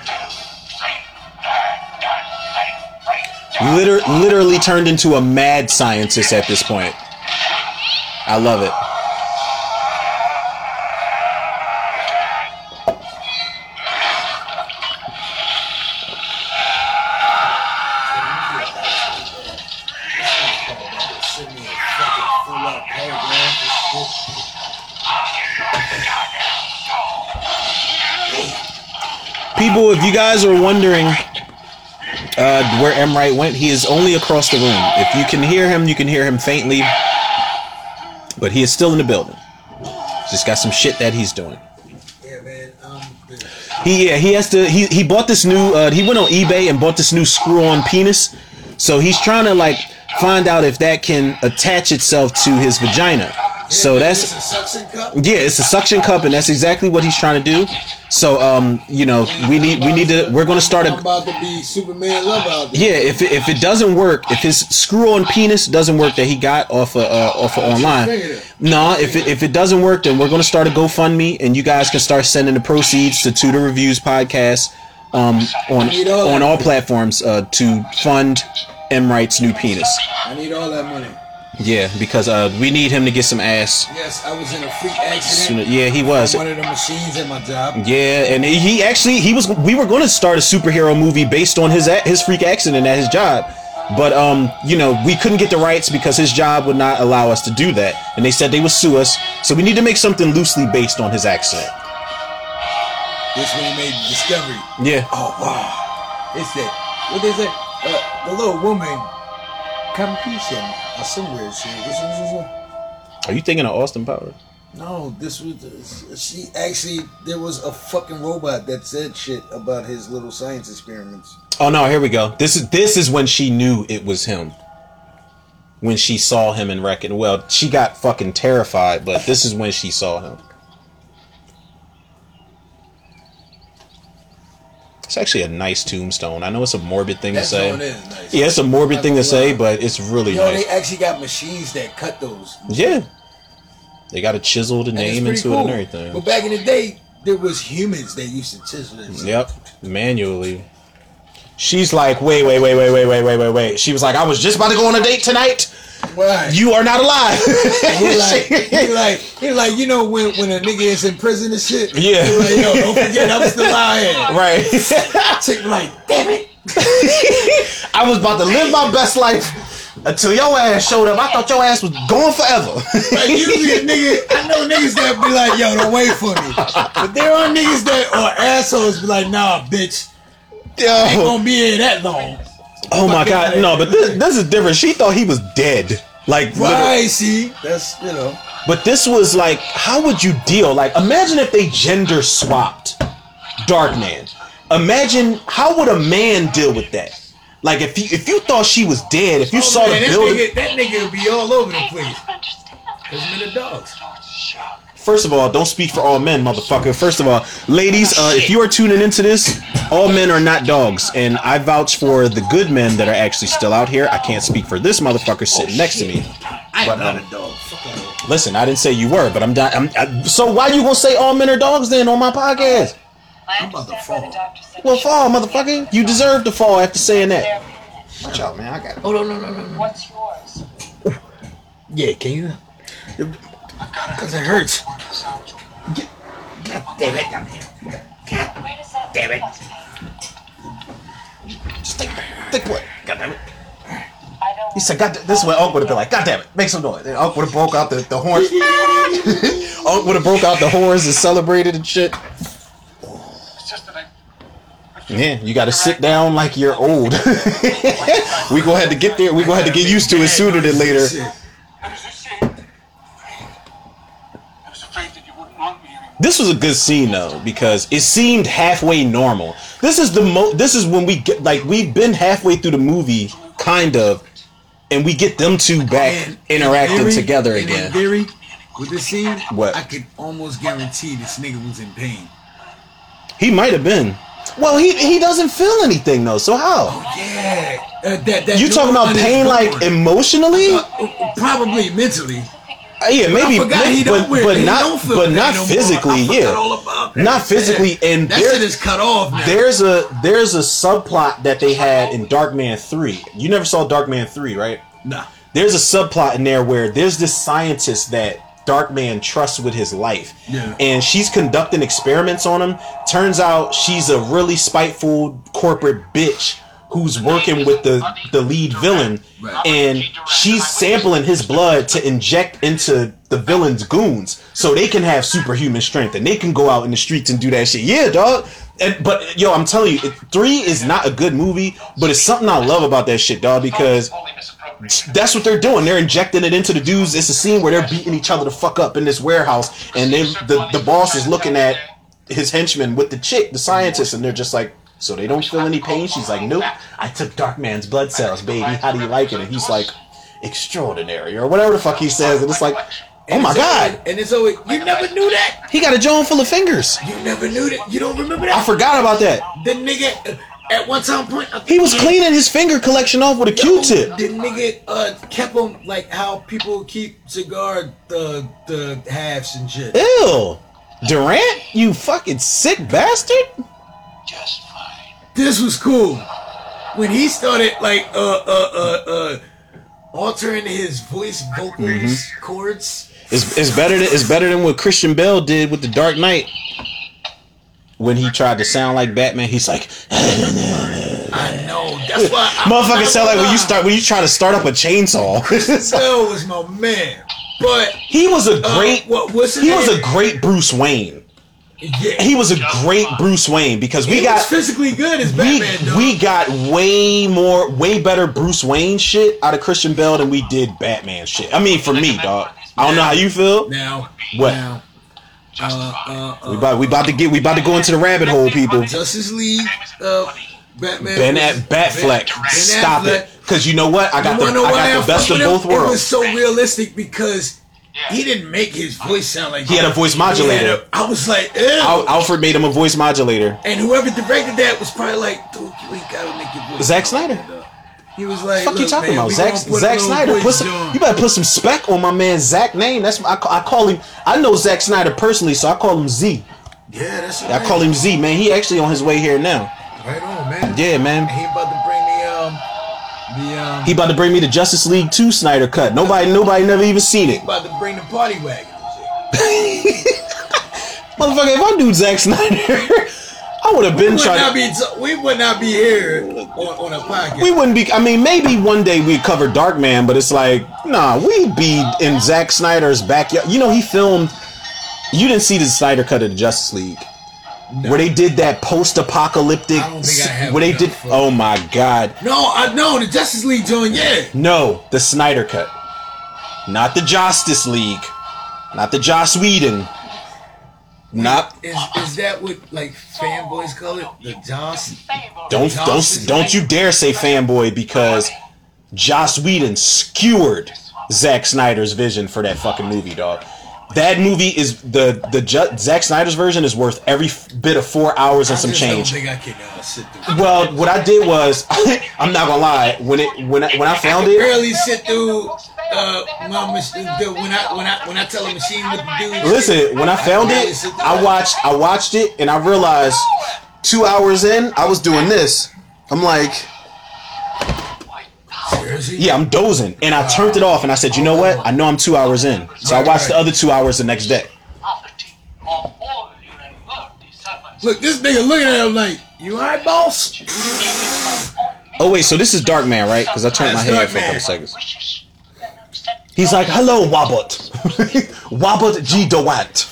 Speaker 1: Liter- literally turned into a mad scientist at this point. I love it. People, if you guys are wondering uh, where M. Wright went, he is only across the room. If you can hear him, you can hear him faintly, but he is still in the building. Just got some shit that he's doing.
Speaker 2: Yeah, man.
Speaker 1: He yeah, he has to he he bought this new uh he went on eBay and bought this new screw on penis. So he's trying to like find out if that can attach itself to his vagina. So that's
Speaker 2: a suction cup.
Speaker 1: yeah, it's a suction cup and that's exactly what he's trying to do. So um, you know, we need we need to we're going to start
Speaker 2: I'm
Speaker 1: a
Speaker 2: about to be Superman love out there.
Speaker 1: yeah, if it, if it doesn't work, if his screw on penis doesn't work that he got off of, uh, off of online, no, if it, if it doesn't work, then we're going to start a GoFundMe, and you guys can start sending the proceeds to Tudor Reviews Podcast um, on
Speaker 2: all
Speaker 1: on all platforms uh, to fund M Wright's new penis.
Speaker 2: I need all that money.
Speaker 1: Yeah, because uh, we need him to get some ass.
Speaker 2: Yes, I was in a freak accident.
Speaker 1: Yeah, he was.
Speaker 2: One of the machines at my job.
Speaker 1: Yeah, and he actually he was. We were going to start a superhero movie based on his his freak accident at his job, but um, you know, we couldn't get the rights because his job would not allow us to do that, and they said they would sue us. So we need to make something loosely based on his accident.
Speaker 2: This when he made Discovery.
Speaker 1: Yeah.
Speaker 2: Oh wow! It's that What is it? Uh, the little woman, Campeche, or somewhere shit.
Speaker 1: Are you thinking of Austin Powers?
Speaker 2: No, this was she actually. There was a fucking robot that said shit about his little science experiments.
Speaker 1: Oh no, here we go. This is this is when she knew it was him. When she saw him in Wreck-It. Well, she got fucking terrified, but this is when she saw him. It's actually a nice tombstone. I know it's a morbid thing
Speaker 2: That
Speaker 1: to say.
Speaker 2: nice.
Speaker 1: Yeah, it's a morbid thing to say, but it's really
Speaker 2: Yo,
Speaker 1: nice.
Speaker 2: they actually got machines that cut those.
Speaker 1: Yeah. They got to chisel the name into
Speaker 2: cool.
Speaker 1: it and everything.
Speaker 2: But back in the day, there was humans that used to chisel it.
Speaker 1: Yep, manually. She's like, wait, wait, wait, wait, wait, wait, wait, wait, wait. She was like, I was just about to go on a date tonight.
Speaker 2: Why?
Speaker 1: You are not alive.
Speaker 2: he like, he [laughs] like, he like, you know, when when a nigga is in prison and shit.
Speaker 1: Yeah.
Speaker 2: He like, yo, don't forget, I'm still out here.
Speaker 1: right. [laughs]
Speaker 2: Chick like, damn it. [laughs]
Speaker 1: I was about to live my best life until your ass showed up. I thought your ass was gone forever.
Speaker 2: Like usually a nigga, I know niggas that be like, yo, don't wait for me. But there are niggas that are assholes be like, nah, bitch, ain't
Speaker 1: Yo.
Speaker 2: gonna be here that long.
Speaker 1: Oh my god, no, but this this is different. She thought he was dead. Like literally.
Speaker 2: See? That's you know.
Speaker 1: But this was like, how would you deal? Like, imagine if they gender swapped Darkman. Imagine how would a man deal with that? Like, if you if you thought she was dead, if you
Speaker 2: Oh,
Speaker 1: saw
Speaker 2: man,
Speaker 1: the
Speaker 2: that
Speaker 1: building.
Speaker 2: nigga, that nigga would be all over the place. Cause men are dogs.
Speaker 1: First of all, don't speak for all men, motherfucker. First of all, ladies, uh, if you are tuning into this, all men are not dogs, and I vouch for the good men that are actually still out here. I can't speak for this motherfucker sitting next to me.
Speaker 2: I
Speaker 1: But,
Speaker 2: am not
Speaker 1: um,
Speaker 2: a dog.
Speaker 1: Listen, I didn't say you were, but I'm not. I'm, I, so why you gonna say all men are dogs then on my podcast?
Speaker 5: I'm
Speaker 2: about to fall.
Speaker 5: the doctor said
Speaker 1: Well, fall, motherfucker. You deserve to fall after saying that. Watch out, man. I got it.
Speaker 2: Oh no no no no. no.
Speaker 5: What's yours?
Speaker 2: Yeah, can you? Cause it hurts. Damn it.
Speaker 5: That Damn it.
Speaker 1: Just think, think what? God damn it. He said, God, this is what Unc would have been like. God damn it, make some noise. And Unc would have broke out the, the horns. [laughs] Unc would have broke out the horns and celebrated and shit.
Speaker 3: It's just that I.
Speaker 1: Yeah, you got to sit down like you're old. [laughs] we gonna have to get there. We gonna have to get used to it sooner than later. This was a good scene though because it seemed halfway normal. This is the mo. This is when we get like we've been halfway through the movie, kind of, and we get them two back
Speaker 2: And
Speaker 1: interacting
Speaker 2: theory-
Speaker 1: together again.
Speaker 2: In theory, with this scene,
Speaker 1: What?
Speaker 2: I could almost guarantee this nigga was in pain.
Speaker 1: He might have been. Well, he he doesn't feel anything though. So how?
Speaker 2: Oh, Yeah. Uh, that, that
Speaker 1: You talking about pain like emotionally?
Speaker 2: Uh, probably mentally.
Speaker 1: Uh, yeah, maybe,
Speaker 2: he
Speaker 1: but, but not, but not
Speaker 2: no
Speaker 1: physically. Yeah,
Speaker 2: all about that.
Speaker 1: not physically. And
Speaker 2: That
Speaker 1: there-
Speaker 2: shit is cut off now.
Speaker 1: there's a there's a subplot that they had in Darkman Three. You never saw Darkman Three, right?
Speaker 2: Nah.
Speaker 1: There's a subplot in there where there's this scientist that Darkman trusts with his life.
Speaker 2: Yeah.
Speaker 1: And she's conducting experiments on him. Turns out she's a really spiteful corporate bitch who's working with the, the lead villain. And she's sampling his blood to inject into the villain's goons so they can have superhuman strength and they can go out in the streets and do that shit. Yeah, dog. And, but yo, I'm telling you, three is not a good movie, but it's something I love about that shit, dog, because that's what they're doing. They're injecting it into the dudes. It's a scene where they're beating each other the fuck up in this warehouse, and then the the boss is looking at his henchman with the chick, the scientist, and they're just like, "So they don't feel any pain?" She's like, "Nope. I took Dark Man's blood cells, baby. How do you like it?" And he's like, "Extraordinary," or whatever the fuck he says, and it's like, "Oh my god,
Speaker 2: and it's always you never knew that.
Speaker 1: he got a jaw full of fingers."
Speaker 2: You never knew that. You don't remember that?
Speaker 1: I forgot about that.
Speaker 2: the nigga uh, at one time point I
Speaker 1: He was cleaning his finger collection off with a Q-tip.
Speaker 2: The nigga uh, kept him like how people keep cigar the the halves and shit.
Speaker 1: Ew, Durant, you fucking sick bastard.
Speaker 3: Just fine.
Speaker 2: This was cool when he started like uh uh uh uh altering his voice vocals
Speaker 1: Mm-hmm.
Speaker 2: chords.
Speaker 1: It's, it's better than it's better than what Christian Bale did with the Dark Knight. When he tried to sound like Batman, he's like,
Speaker 2: I know. That's why I,
Speaker 1: "Motherfucker, sound like when you start when you try to start up a chainsaw." [laughs]
Speaker 2: Christian Bale was my man, but
Speaker 1: he was a
Speaker 2: uh,
Speaker 1: great,
Speaker 2: what what's
Speaker 1: he was a great Bruce Wayne.
Speaker 2: Yeah.
Speaker 1: He was a great Bruce Wayne because we
Speaker 2: He
Speaker 1: got
Speaker 2: physically good as
Speaker 1: we,
Speaker 2: Batman. dog.
Speaker 1: we got way more way better Bruce Wayne shit out of Christian Bale than we did Batman shit. I mean, for me, dog. I don't know how you feel.
Speaker 2: now
Speaker 1: What?
Speaker 2: now uh, uh, uh,
Speaker 1: We about we about to get we about to go into the rabbit hole, people.
Speaker 2: Justice League, uh, Batman.
Speaker 1: Ben at Batfleck,
Speaker 2: Ben
Speaker 1: stop
Speaker 2: Affleck.
Speaker 1: it. Because you know what? I got the
Speaker 2: You wanna know
Speaker 1: I got the best of both
Speaker 2: It was
Speaker 1: worlds.
Speaker 2: so realistic because he didn't make his voice sound like
Speaker 1: He had a voice modulator.
Speaker 2: He had a- I was like, ew.
Speaker 1: Al- Alfred made him a voice modulator.
Speaker 2: and whoever directed that was probably like, dude, you ain't gotta make your voice.
Speaker 1: Zack Snyder.
Speaker 2: that. He was like,
Speaker 1: Fuck you
Speaker 2: "Look,
Speaker 1: talking
Speaker 2: man,
Speaker 1: about?
Speaker 2: we
Speaker 1: Zack
Speaker 2: gonna put a
Speaker 1: Zack Snyder. Put some,
Speaker 2: on."
Speaker 1: you better put some spec on my man Zack name. That's my, I, I call him. I know Zack Snyder personally, so I call him Z.
Speaker 2: Yeah, that's
Speaker 1: I call him Z, man. He actually on his way here now.
Speaker 2: right on, man.
Speaker 1: Yeah, man.
Speaker 2: The um,
Speaker 1: He about to bring me the Justice League 2 Snyder cut. Nobody nobody never even seen it.
Speaker 2: about to bring the party wagon. [laughs]
Speaker 1: Motherfucker, if I do Zack Snyder, [laughs] I would have been
Speaker 2: would not
Speaker 1: trying
Speaker 2: be we would not be here on, on a podcast.
Speaker 1: we wouldn't be I mean maybe one day we'd cover Darkman, but it's like, nah, we'd be in Zack Snyder's backyard. You know he filmed you didn't see the Snyder cut of the Justice League. Where they did that post-apocalyptic,
Speaker 2: I I
Speaker 1: where they did. Oh my god,
Speaker 2: no, I know the Justice League joint. Yeah,
Speaker 1: no, the Snyder cut, not the Justice League, not the Joss Whedon, not
Speaker 2: is is that what like fanboys call it? The Joss.
Speaker 1: Don't don't don't you dare say fanboy because Joss Whedon skewered Zack Snyder's vision for that fucking movie, dog. That movie is the the Ju- Zack Snyder's version is worth every f- bit of four hours and some
Speaker 2: I
Speaker 1: change.
Speaker 2: I can uh.
Speaker 1: Well, what I did was, [laughs] I'm not gonna lie. When it when I, when I found it,
Speaker 2: barely sit through. Uh, my the, when I when I when I tell a machine what to do.
Speaker 1: listen. When I found it, I watched I watched it and I realized two hours in, I was doing this. I'm like,
Speaker 2: Seriously?
Speaker 1: yeah, I'm dozing, and I turned it off and I said, you know what? I know I'm two hours in, so I watched the other two hours the next day.
Speaker 2: Look, this nigga looking at him like, you alright, boss?
Speaker 1: Oh wait, so this is Dark Man, right? Because I turned my head for a couple seconds. He's like, "Hello, Wabbit, [laughs] Wabbit G Dewant."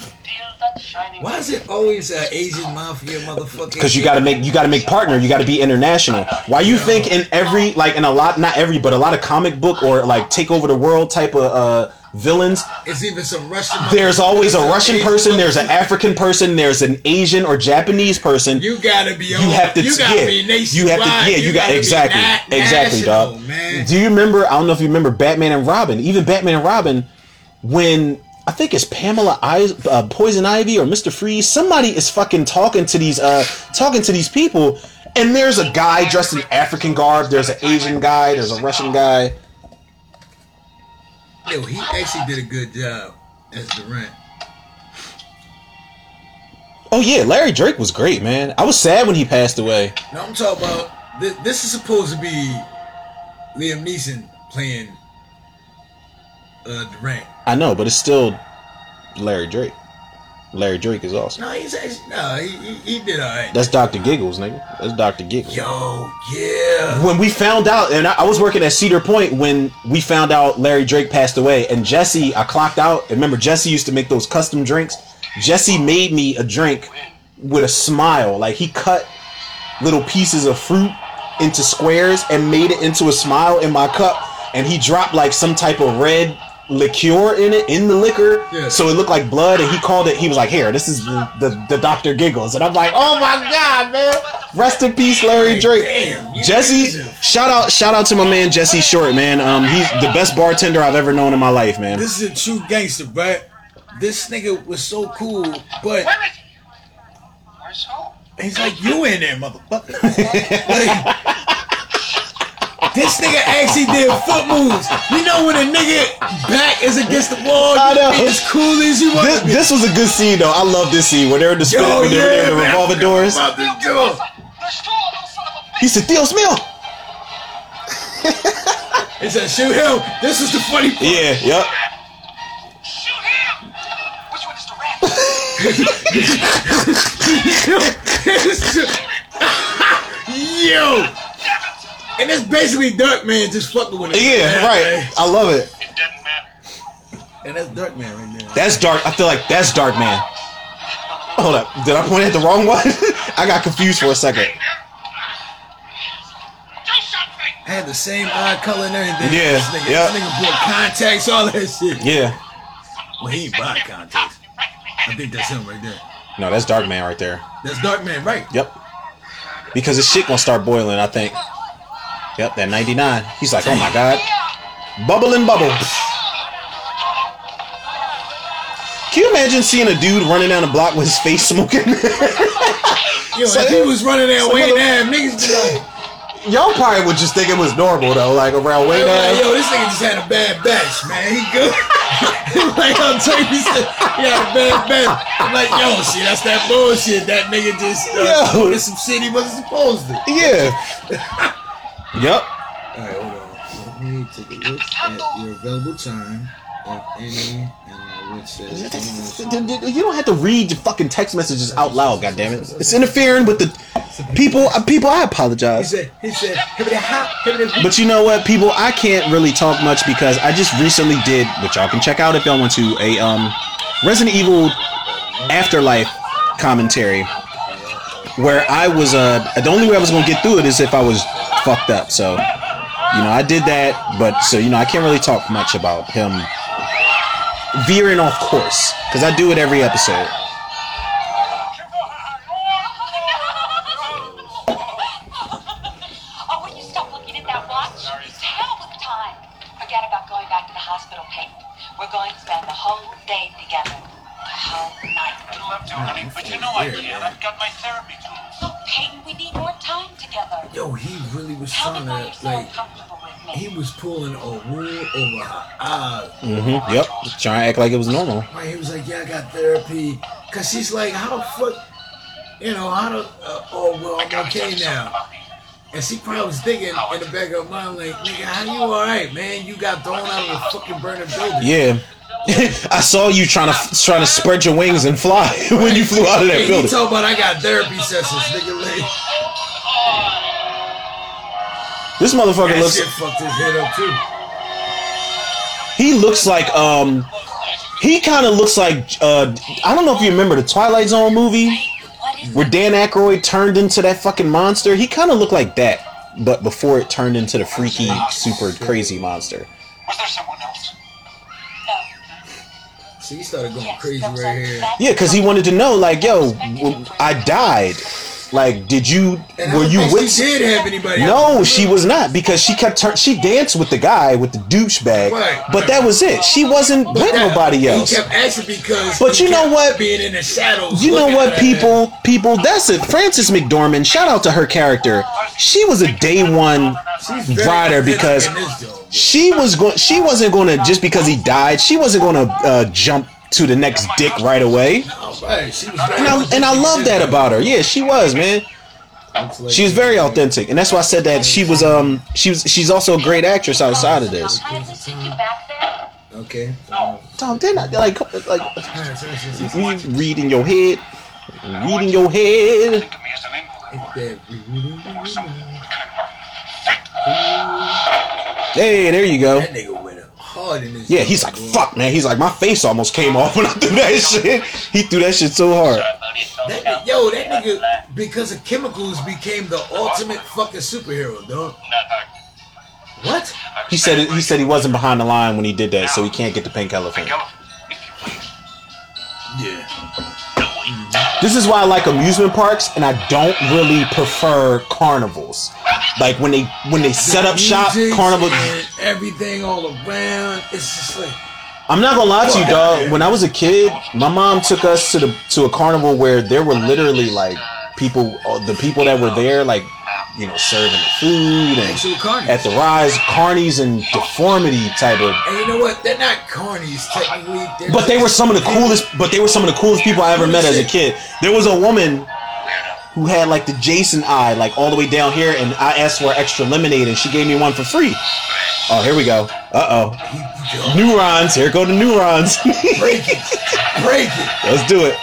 Speaker 2: Why is it always an Asian mafia motherfucker?
Speaker 1: Because you gotta make you gotta make partner. You gotta be international. Why you think in every like in a lot not every but a lot of comic book or like take over the world type of uh villains.
Speaker 2: It's either some Russian.
Speaker 1: There's always a Russian
Speaker 2: Asian
Speaker 1: person. There's an. African person. There's an Asian or Japanese person.
Speaker 2: You gotta be.
Speaker 1: You
Speaker 2: on-
Speaker 1: have to,
Speaker 2: You gotta
Speaker 1: yeah,
Speaker 2: be
Speaker 1: you have to, yeah, you, got
Speaker 2: gotta
Speaker 1: exactly,
Speaker 2: na-
Speaker 1: exactly,
Speaker 2: national,
Speaker 1: dog.
Speaker 2: Man.
Speaker 1: Do you remember? I don't know if you remember Batman and Robin. Even Batman and Robin, when I think it's Pamela I, uh, Poison Ivy or Mr. Freeze. Somebody is fucking talking to these uh talking to these people, and there's a guy dressed in African garb. There's an Asian guy. There's a Russian guy.
Speaker 2: Yo, he actually did a good job as Durant.
Speaker 1: Oh yeah, Larry Drake was great, man. I was sad when he passed away.
Speaker 2: Now I'm talking about this, this is supposed to be Liam Neeson playing uh, Durant.
Speaker 1: I know, but it's still Larry Drake. Larry Drake is awesome.
Speaker 2: No, he's actually, no, he, he, he did all right.
Speaker 1: That's Dr. Giggles, nigga. That's Dr. Giggles.
Speaker 2: Yo, yeah.
Speaker 1: when we found out, and I, I was working at Cedar Point when we found out Larry Drake passed away, and Jesse, I clocked out. And remember, Jesse used to make those custom drinks. Jesse made me a drink with a smile. Like he cut little pieces of fruit into squares and made it into a smile in my cup, and he dropped like some type of red liqueur in it in the liquor
Speaker 2: Yeah.
Speaker 1: so it looked like blood and he called it he was like here this is the, the, the dr giggles and i'm like oh my god man rest in peace larry drake
Speaker 2: Damn,
Speaker 1: Jesse, shout out, shout out to my man Jesse Short, man. Um, he's the best bartender I've ever known in my life, man.
Speaker 2: This is a true gangster, but this nigga was so cool, but
Speaker 3: Where is he? Where's who?
Speaker 2: he's like, you in there, motherfucker. [laughs] like, this nigga actually did foot moves. You know when a nigga back is against the wall,
Speaker 1: I know.
Speaker 2: be as cool as you want
Speaker 1: This,
Speaker 2: to be.
Speaker 1: this was a good scene though. I love this scene where they're in the oh,
Speaker 2: spin,
Speaker 1: when they're
Speaker 2: yeah,
Speaker 1: in the
Speaker 2: man.
Speaker 1: revolver doors.
Speaker 2: About this door.
Speaker 3: There's two little son of a bitch.
Speaker 1: He said, "Dios mío."
Speaker 2: He said, shoot him. This is the funny part.
Speaker 1: Yeah, yep.
Speaker 3: Shoot him. Which one is [laughs] the rat?
Speaker 2: Yo! And it's basically Darkman just fucking with it.
Speaker 1: Yeah, right. I love it.
Speaker 3: It doesn't matter.
Speaker 2: And that's Darkman right there.
Speaker 1: That's dark. I feel like that's Dark Man. Hold up. Did I point at the wrong one? [laughs] I got confused for a second.
Speaker 3: Do something.
Speaker 2: I had the same eye color and everything.
Speaker 1: Yeah,
Speaker 2: This nigga,
Speaker 1: yeah.
Speaker 2: this nigga bought contacts, all that shit.
Speaker 1: Yeah.
Speaker 2: Well, he ain't buy contacts. I think that's him right there.
Speaker 1: No, that's Dark Man right there.
Speaker 2: That's Dark Man, right?
Speaker 1: Yep. Because his shit gonna start boiling, I think. Yep, that 99. He's like, oh my god. Bubble and bubble. Can you imagine seeing a dude running down the block with his face smoking? [laughs]
Speaker 2: Yo,
Speaker 1: So-
Speaker 2: he was running that Wayne
Speaker 1: mother-
Speaker 2: Ave, niggas be like,
Speaker 1: Y'all probably would just think it was normal though, like around Wayne
Speaker 2: like, yo, this nigga just had a bad batch, man. He good. [laughs] like I'm telling you, he had a bad batch. I'm like, yo, see, that's that bullshit. That nigga just uh,
Speaker 1: Yo.
Speaker 2: did some shit he wasn't supposed to.
Speaker 1: Yeah. [laughs] yep.
Speaker 2: All right, hold on. Let me take a look at your available time, if any, and which says.
Speaker 1: You don't have to read your fucking text messages out loud, goddammit. It's interfering with the people. uh, People, I
Speaker 2: He
Speaker 1: apologize.
Speaker 2: said, he said, hibbity hop, hibbity
Speaker 1: But you know what, people? I can't really talk much because I just recently did, which y'all can check out if y'all want to, a um Resident Evil Afterlife commentary, where I was uh the only way I was gonna get through it is if I was fucked up. So, you know, I did that, but so you know, I can't really talk much about him veering off course because I do it every episode.
Speaker 2: Pulling a wool over her eyes.
Speaker 1: Mm-hmm. Yep. Trying to act like it was normal.
Speaker 2: Right? He was like, "Yeah, I got therapy." Cause she's like, "How the fuck?" You know, how the? Uh, oh well, I'm okay now. And she probably was thinking in the back of her mind, like, "Nigga, how you all right, man? You got thrown out of a fucking burning building."
Speaker 1: Yeah. [laughs] I saw you trying to trying to spread your wings and fly [laughs] when you flew out of that building.
Speaker 2: talking about I got therapy sessions, nigga. Like,
Speaker 1: This motherfucker
Speaker 2: that
Speaker 1: looks
Speaker 2: shit fucked his head up too.
Speaker 1: he looks like um he kind of looks like uh I don't know if you remember the Twilight Zone movie where Dan Aykroyd turned into that fucking monster. He kind of looked like that, but before it turned into the freaky, super crazy monster.
Speaker 3: Was there someone else?
Speaker 5: No.
Speaker 2: See, he started going
Speaker 5: Yes,
Speaker 2: crazy right here.
Speaker 1: Yeah, because he wanted to know, like, yo, I died. Like, did you
Speaker 2: And
Speaker 1: were you with?
Speaker 2: She did have anybody.
Speaker 1: No, she was not because she kept turn. She danced with the guy with the douchebag,
Speaker 2: Right.
Speaker 1: but that was it. She wasn't
Speaker 2: But
Speaker 1: with
Speaker 2: that-
Speaker 1: nobody else.
Speaker 2: He kept asking because.
Speaker 1: But you know what?
Speaker 2: Being in the shadows.
Speaker 1: You know what,
Speaker 2: at her.
Speaker 1: people? People, that's it. Frances McDormand. Shout out to her character. She was a day one rider because
Speaker 2: in this, though.
Speaker 1: she was going. She wasn't going to just because he died. She wasn't going to uh, jump to the next dick right away.
Speaker 2: Right. She was very
Speaker 1: And I, and I love that about her. Yeah, she was man. She was very authentic, and that's why I said that she was. Um, she was. She's also a great actress outside of this.
Speaker 5: How does it take you back there?
Speaker 2: Okay.
Speaker 1: Tom, they're not like like
Speaker 2: Alright, so it's just-
Speaker 1: you read your head, reading your head.
Speaker 3: Think of me as an invalid.
Speaker 2: that-
Speaker 1: Hey, there you go.
Speaker 2: That nigga went hard in this.
Speaker 1: Yeah, he's like,
Speaker 2: joint,
Speaker 1: fuck, man. He's like, my face almost came off when I threw that [laughs] shit. He threw that shit so hard.
Speaker 2: That, yo, that nigga, because of chemicals, became the ultimate fucking superhero, dog. What?
Speaker 1: He said it, he said he wasn't behind the line when he did that, so he can't get the pink elephant.
Speaker 2: Yeah.
Speaker 1: This is why I like amusement parks, and I don't really prefer carnivals. Like when they when they set up shop, carnival.
Speaker 2: everything all around. It's just like
Speaker 1: I'm not gonna lie to you, dog. When I was a kid, my mom took us to the to a carnival where there were literally like people, uh, the people that were there, like you know, serving the food and at the rise, carnies and deformity type of.
Speaker 2: and you know what? They're not carnies technically. They're
Speaker 1: But they were some of the coolest. But they were some of the coolest people I ever met as a kid. There was a woman who had like the Jason eye, like all the way down here, and I asked for extra lemonade, and she gave me one for free. Oh, here we go. Uh oh. Neurons. Here go the neurons. [laughs]
Speaker 2: Break it, break it.
Speaker 1: Let's do it.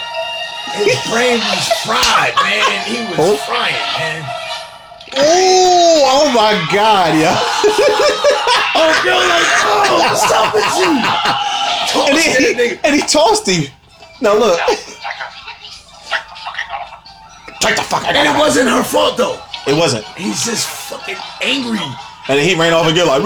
Speaker 2: His brain was fried, man. He was
Speaker 1: Oh.
Speaker 2: frying, man.
Speaker 1: Oh, oh my God, yeah. [laughs]
Speaker 2: Oh, girl, like, oh, what's up with you? Toss
Speaker 1: And
Speaker 2: that
Speaker 1: he, and he tossed him. Now look. Take the fuck out
Speaker 2: And it wasn't her fault though.
Speaker 1: It wasn't.
Speaker 2: He's just fucking angry.
Speaker 1: And he ran off again like. [laughs]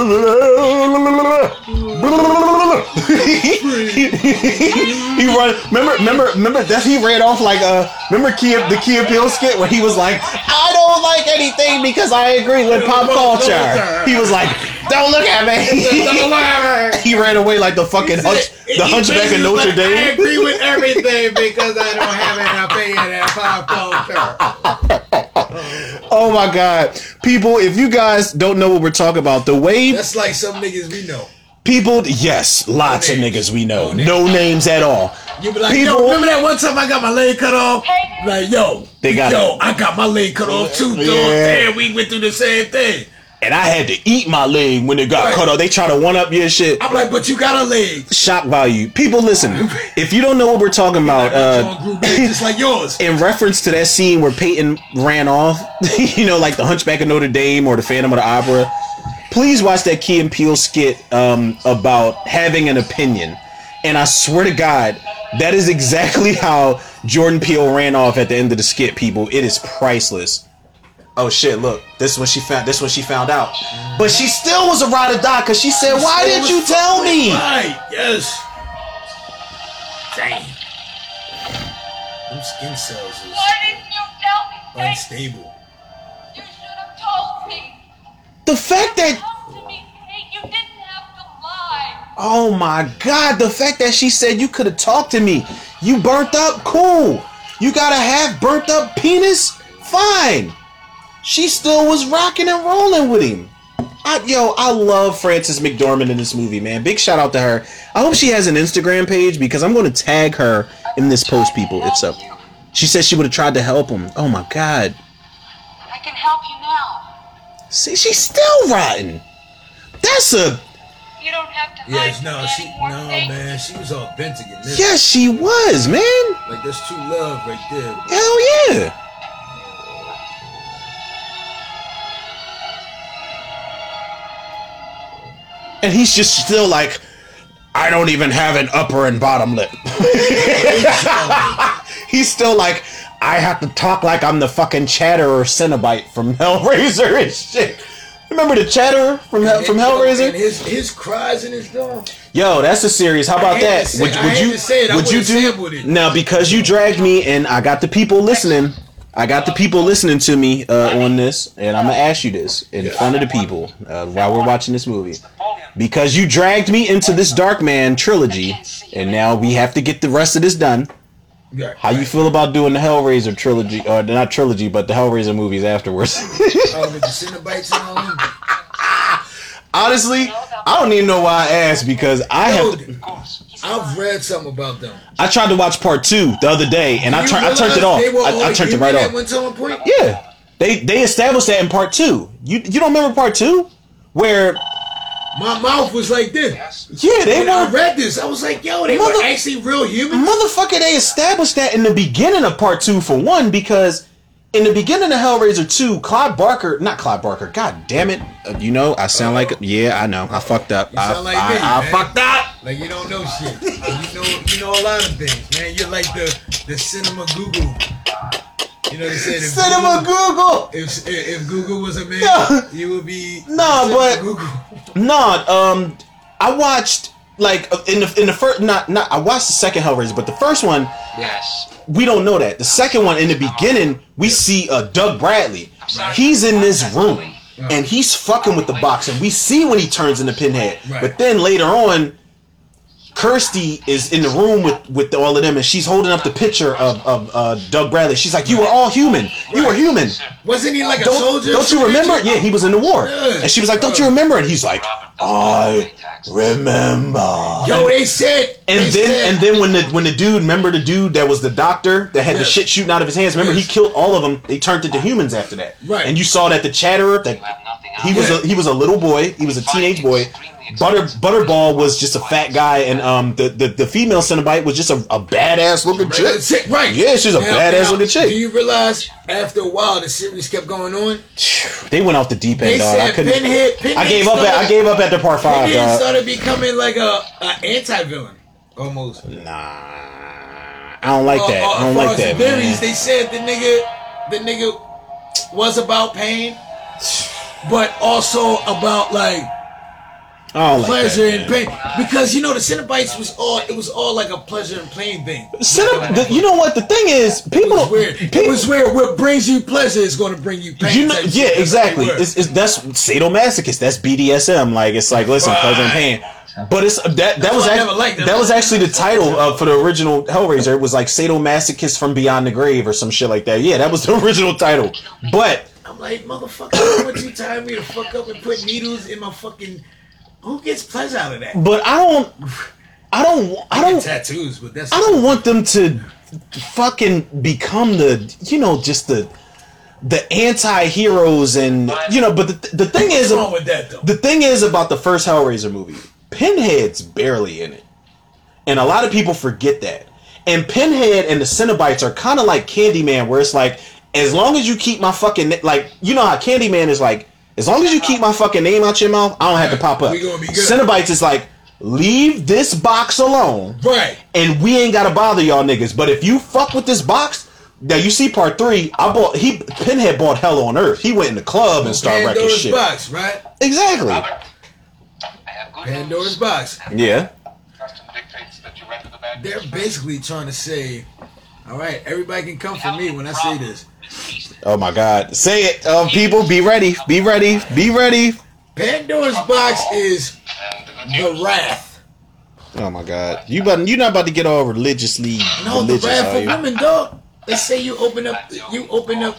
Speaker 1: he run. Remember, remember, remember that he ran off like uh. Remember Kia, the Key and Peele skit where he was like, "I don't like anything because I agree with pop culture." He was like, "Don't look at me." [laughs] he ran away like the fucking hunch, the Hunchback of Notre
Speaker 2: I
Speaker 1: Dame.
Speaker 2: I agree with everything because I don't have an opinion at pop culture.
Speaker 1: Oh my god, people! If you guys don't know what we're talking about, the way
Speaker 2: That's like some niggas we know.
Speaker 1: people, yes, lots of niggas we know, no names at all.
Speaker 2: You be like,
Speaker 1: People-
Speaker 2: yo, remember that one time I got my leg cut off? Like, yo,
Speaker 1: They got
Speaker 2: yo,
Speaker 1: it.
Speaker 2: I got my leg cut off too, dog.
Speaker 1: Yeah.
Speaker 2: Damn, we went through the same thing.
Speaker 1: And I had to eat my leg when it got
Speaker 2: Right.
Speaker 1: cut off. They try to one up your shit.
Speaker 2: I'm like, but you got a leg.
Speaker 1: Shock value. People, listen. [laughs] If you don't know what we're talking about, uh,
Speaker 2: just like yours. [laughs]
Speaker 1: in reference to that scene where Peyton ran off, [laughs] you know, like the Hunchback of Notre Dame or the Phantom of the Opera, please watch that Key and Peele skit um, about having an opinion. And I swear to God, that is exactly how Jordan Peele ran off at the end of the skit. People, it is priceless. Oh shit! Look, this when she found. This when she found out, but she still was a ride or die because she said, "Why didn't you tell me?"
Speaker 2: Right, yes. Damn. Them skin cells is
Speaker 6: Why didn't you tell me,
Speaker 2: unstable.
Speaker 6: You should have told me.
Speaker 1: The fact that
Speaker 6: Come me, Kate. You didn't have to lie.
Speaker 1: Oh my god, the fact that she said you could have talked to me. You burnt up? Cool. You got a half burnt up penis? Fine. She still was rocking and rolling with him. I, yo, I love Frances McDormand in this movie, man. Big shout out to her. I hope she has an Instagram page because I'm going to tag her in this post, people. It's up. She says she would have tried to help him. Oh my god.
Speaker 5: I can help you now.
Speaker 1: See, she's still rotten. That's a
Speaker 6: You don't have to
Speaker 2: Yes,
Speaker 6: hide
Speaker 2: no, she,
Speaker 6: anymore,
Speaker 2: no,
Speaker 6: Kate.
Speaker 2: man, she was authentic in this.
Speaker 1: yes, she was, man.
Speaker 2: Like, that's true love right there.
Speaker 1: Hell yeah. And he's just still like, I don't even have an upper and bottom lip. [laughs] he's still like, I have to talk like I'm the fucking Chatterer Cenobite from Hellraiser [laughs] and shit. Remember the Chatterer from Hell, from Hellraiser?
Speaker 2: And his his cries in his dog.
Speaker 1: Yo, that's a series. How about that?
Speaker 2: say-
Speaker 1: would would you
Speaker 2: say it.
Speaker 1: Would you do
Speaker 2: it.
Speaker 1: now because you dragged me and I got the people listening. I got the people listening to me uh, on this, and I'm gonna ask you this in front of the people uh, while we're watching this movie, because you dragged me into this Dark Man trilogy, and now we have to get the rest of this done.
Speaker 2: Right.
Speaker 1: How you feel about doing the Hellraiser trilogy, or not trilogy, but the Hellraiser movies afterwards? [laughs]
Speaker 2: Oh, with the Cenobites and all. [laughs]
Speaker 1: Honestly, I don't even know why I asked because I have. To,
Speaker 2: Dude, I've read something about them.
Speaker 1: I tried to watch part two the other day, and I, tur- I turned it off. I, I turned it right off.
Speaker 2: At one time point.
Speaker 1: Yeah, they they established that in part two. You you don't remember part two, where
Speaker 2: My mouth was like this.
Speaker 1: yeah they
Speaker 2: When I read this, I was like, yo, they
Speaker 1: Mother-
Speaker 2: were actually real humans.
Speaker 1: motherfucker. They established that in the beginning of part two for one because in the beginning of Hellraiser two, Clyde Barker, not Clyde Barker. God damn it, uh, you know I sound like yeah I know I fucked up. I,
Speaker 2: like
Speaker 1: I,
Speaker 2: me,
Speaker 1: I
Speaker 2: man.
Speaker 1: fucked up.
Speaker 2: Like you don't know shit. you know, you know a lot of things, man. You're like the the cinema Google. You know they said if
Speaker 1: Cinema Google.
Speaker 2: If, if Google was a man,
Speaker 1: Yeah.
Speaker 2: you would be
Speaker 1: Nah, but-
Speaker 2: Google.
Speaker 1: No, um, I watched like uh, in the in the first not not I watched the second Hellraiser, but the first one
Speaker 3: Yes.
Speaker 1: we don't know that. The second one in the beginning we see uh Doug Bradley. He's in this room and he's fucking with the box, and we see when he turns into Pinhead.
Speaker 2: Right.
Speaker 1: But then later on. Kirsty is in the room with, with all of them, and she's holding up the picture of, of uh, Doug Bradley. She's like, "You were all human. You were human.
Speaker 2: Wasn't he like a
Speaker 1: Don't,
Speaker 2: soldier?
Speaker 1: don't you remember? Yeah, he was in the war. And she was like, "Don't you remember?" And he's like, "I remember."
Speaker 2: Yo, they said.
Speaker 1: And
Speaker 2: they
Speaker 1: then
Speaker 2: said,
Speaker 1: and then when the when the dude, remember the dude that was the doctor that had the shit shooting out of his hands? Remember he killed all of them. They turned into humans after that.
Speaker 2: Right.
Speaker 1: And you saw that the Chatterer that he was a he was a little boy. He was a teenage boy. Butter Butterball was just a fat guy, and um the the, the female Cenobite was just a, a badass looking chick.
Speaker 2: chick, right?
Speaker 1: Yeah, she's a badass looking chick.
Speaker 2: Do you realize after a while the series kept going on?
Speaker 1: They went off the deep
Speaker 2: They
Speaker 1: end, dog. I
Speaker 2: said
Speaker 1: couldn't.
Speaker 2: Pinhead. Pinhead
Speaker 1: I gave up. At, I gave up after part five,
Speaker 2: Pinhead
Speaker 1: dog.
Speaker 2: started becoming like a, a anti-villain almost.
Speaker 1: Nah, I don't like that.
Speaker 2: Uh, uh,
Speaker 1: I don't like that,
Speaker 2: the theories,
Speaker 1: man.
Speaker 2: they said the nigga, the nigga was about pain, but also about like
Speaker 1: I don't like
Speaker 2: pleasure and pain. Because you know the Cenobites was all it was all like a pleasure and pain thing.
Speaker 1: Cinema, the, you know what? The thing is,
Speaker 2: It
Speaker 1: people
Speaker 2: was weird.
Speaker 1: People,
Speaker 2: It was weird. What brings you pleasure is going to bring you pain.
Speaker 1: you know, yeah.
Speaker 2: That's
Speaker 1: exactly.
Speaker 2: what they were.
Speaker 1: It's, it's that's sadomasochist. That's BDSM. Like it's like listen, pleasure and pain. But it's that that was actually
Speaker 2: never
Speaker 1: that was actually the title uh, for the original Hellraiser. It was like sadomasochist from beyond the grave or some shit like that. Yeah, that was the [laughs] original title. But
Speaker 2: I'm like, motherfucker, why would you tie me to fuck up and put needles in my fucking? Who gets pleasure out of that?
Speaker 1: but I don't. I don't. I don't.
Speaker 2: tattoos, but that's
Speaker 1: I don't want them to fucking become the you know just the the anti-heroes and you know but the, the thing
Speaker 2: What's
Speaker 1: is
Speaker 2: wrong with that though?
Speaker 1: the thing is about the first Hellraiser movie Pinhead's barely in it and a lot of people forget that and Pinhead and the Cenobites are kind of like Candyman where it's like as long as you keep my fucking like you know how Candyman is like as long as you keep my fucking name out your mouth I don't have to pop up
Speaker 2: We gonna be good.
Speaker 1: Cenobites is like leave this box alone
Speaker 2: right.
Speaker 1: and we ain't gotta bother y'all niggas. But if you fuck with this box, now you see part three. I bought he Pinhead bought Hell on Earth. He went in the club and started wrecking
Speaker 2: Pandora's
Speaker 1: shit.
Speaker 2: box, right?
Speaker 1: Exactly.
Speaker 3: I have good
Speaker 2: Pandora's box.
Speaker 1: Yeah.
Speaker 3: Custom dictates that you render the bad
Speaker 2: They're basically trying to say, all right, everybody can come for me when I say this.
Speaker 1: Oh my God. Say it, uh, people. Be ready. Be ready. Be ready.
Speaker 2: Pandora's box is
Speaker 3: the
Speaker 2: the wrath.
Speaker 1: Oh my God. You about you're not about to get all religiously
Speaker 2: No, the
Speaker 1: religious,
Speaker 2: wrath
Speaker 1: are
Speaker 2: of
Speaker 1: you?
Speaker 2: women, dog. They say you open up, you open up,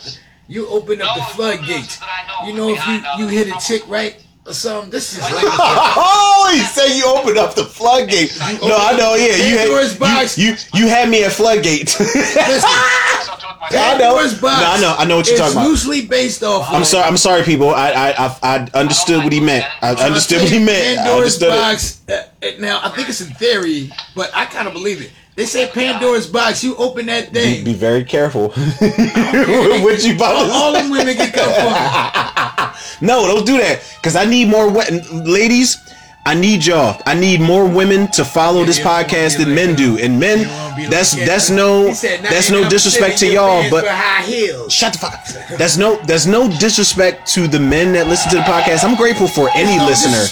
Speaker 2: you open up the floodgates. You know, if you you hit a chick right or something, this is [laughs] like.
Speaker 1: Oh, he said you opened up the floodgate. No, I know. Yeah, you had you, you you had me at floodgate.
Speaker 2: Listen,
Speaker 3: So took my
Speaker 1: I know.
Speaker 2: Pandora's box.
Speaker 1: No, I know. I know what you're talking about.
Speaker 2: It's loosely based off.
Speaker 1: I'm sorry. I'm sorry, people. I I I, I understood what he meant. I understood what he meant. I understood
Speaker 2: box. Uh, uh, now I think it's in theory, but I kind of believe it. They say Pandora's box. You open that thing,
Speaker 1: be very careful. [laughs] what you about
Speaker 2: all, all them women get for. [laughs]
Speaker 1: No, don't do that. Cause I need more we- ladies. I need y'all. I need more women to follow this
Speaker 2: you don't wanna
Speaker 1: podcast than men do. And men,
Speaker 2: You wanna be
Speaker 1: that's that's no that's no disrespect to y'all. But shut the fuck up. That's no that's no disrespect to the men that listen to the podcast. I'm grateful for any listener,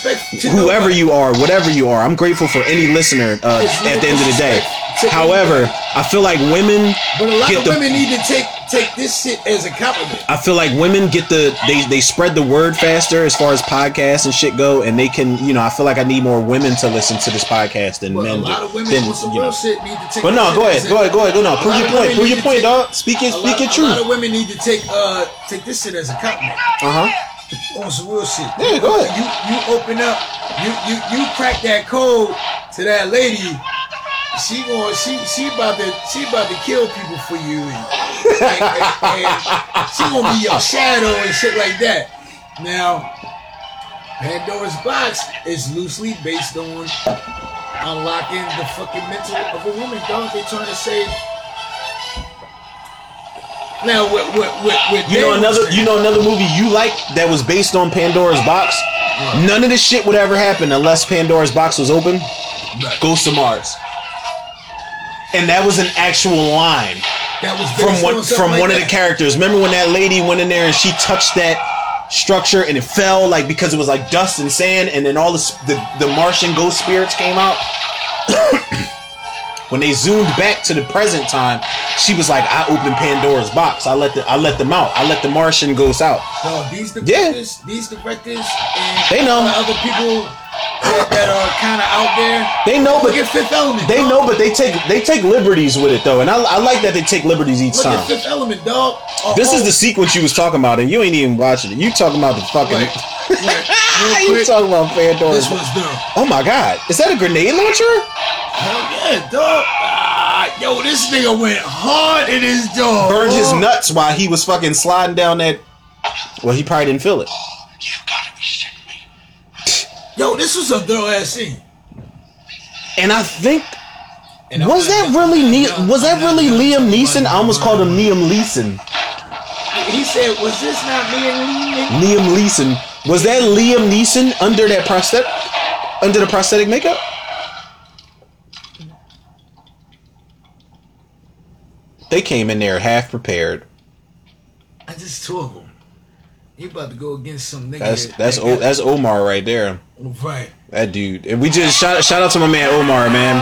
Speaker 1: whoever you are, whatever you are. I'm grateful for any listener uh, at the end of the day. However, I feel like women
Speaker 2: but a lot of
Speaker 1: the
Speaker 2: women need to take take this shit as a compliment.
Speaker 1: I feel like women get the they they spread the word faster as far as podcasts and shit go, and they can you know I feel like I need more women to listen to this podcast than
Speaker 2: But a lot
Speaker 1: do.
Speaker 2: of women
Speaker 1: Than,
Speaker 2: some real
Speaker 1: know.
Speaker 2: shit need to take.
Speaker 1: But no, go ahead, go ahead, go ahead, go no. Prove your point, prove your point, dog. Speak it, speak
Speaker 2: lot,
Speaker 1: it
Speaker 2: a lot of women need to take uh take this shit as a compliment
Speaker 1: Uh huh.
Speaker 2: on some real shit.
Speaker 1: Yeah, go ahead.
Speaker 2: You you open up, you you you crack that code to that lady. She going she she about to she about to kill people for you, and, and- and- she gonna be your shadow and shit like that. Now, Pandora's box is loosely based on unlocking the fucking mental of a woman, dog. They trying to say. Now, with, with, with, with
Speaker 1: You know another you know another movie you like that was based on Pandora's box. None of this shit would ever happen unless Pandora's box was open. Ghost of Mars. And that was an actual line.
Speaker 2: that was
Speaker 1: from one from
Speaker 2: like
Speaker 1: one of the characters. Remember when that lady went in there and she touched that structure and it fell like because it was like dust and sand, and then all the the, the Martian ghost spirits came out. [coughs] when they zoomed back to the present time, she was like, "I opened Pandora's box. I let the I let them out. I let the Martian ghosts out."
Speaker 2: No, these
Speaker 1: Yeah.
Speaker 2: directors, these directors, and
Speaker 1: They know.
Speaker 2: other people that, uh, are kind of out there.
Speaker 1: They know, but
Speaker 2: Fifth Element.
Speaker 1: they know, but they take they take liberties with it though, and I, I like that they take liberties each
Speaker 2: Look
Speaker 1: time.
Speaker 2: at Fifth Element, dog. Oh,
Speaker 1: This is
Speaker 2: oh,
Speaker 1: the sequence you was talking about, and you ain't even watching it. You talking about the fucking.
Speaker 2: Wait, wait, [laughs]
Speaker 1: you talking about Pandora's?
Speaker 2: This was the
Speaker 1: Oh my god, is that a grenade launcher?
Speaker 2: hell yeah, dog. Ah, yo, this nigga went hard in his dog.
Speaker 1: Burned his nuts while he was fucking sliding down that. Well, he probably didn't feel it.
Speaker 3: You gotta be shitting me.
Speaker 2: Yo, this was a thorough ass scene.
Speaker 1: And I think
Speaker 2: And
Speaker 1: was that really ne- was that really Liam Neeson? I almost called him Liam Leeson.
Speaker 2: He said, "Was this not me and
Speaker 1: Liam Leeson. Was that Liam Neeson under that prosthetic? Under the prosthetic makeup? They came in there half prepared.
Speaker 2: I just two You about to go against some nigga?
Speaker 1: That's that's
Speaker 2: that
Speaker 1: o, that's Omar right there.
Speaker 2: right.
Speaker 1: That dude. And we just shout shout out to my man Omar, man.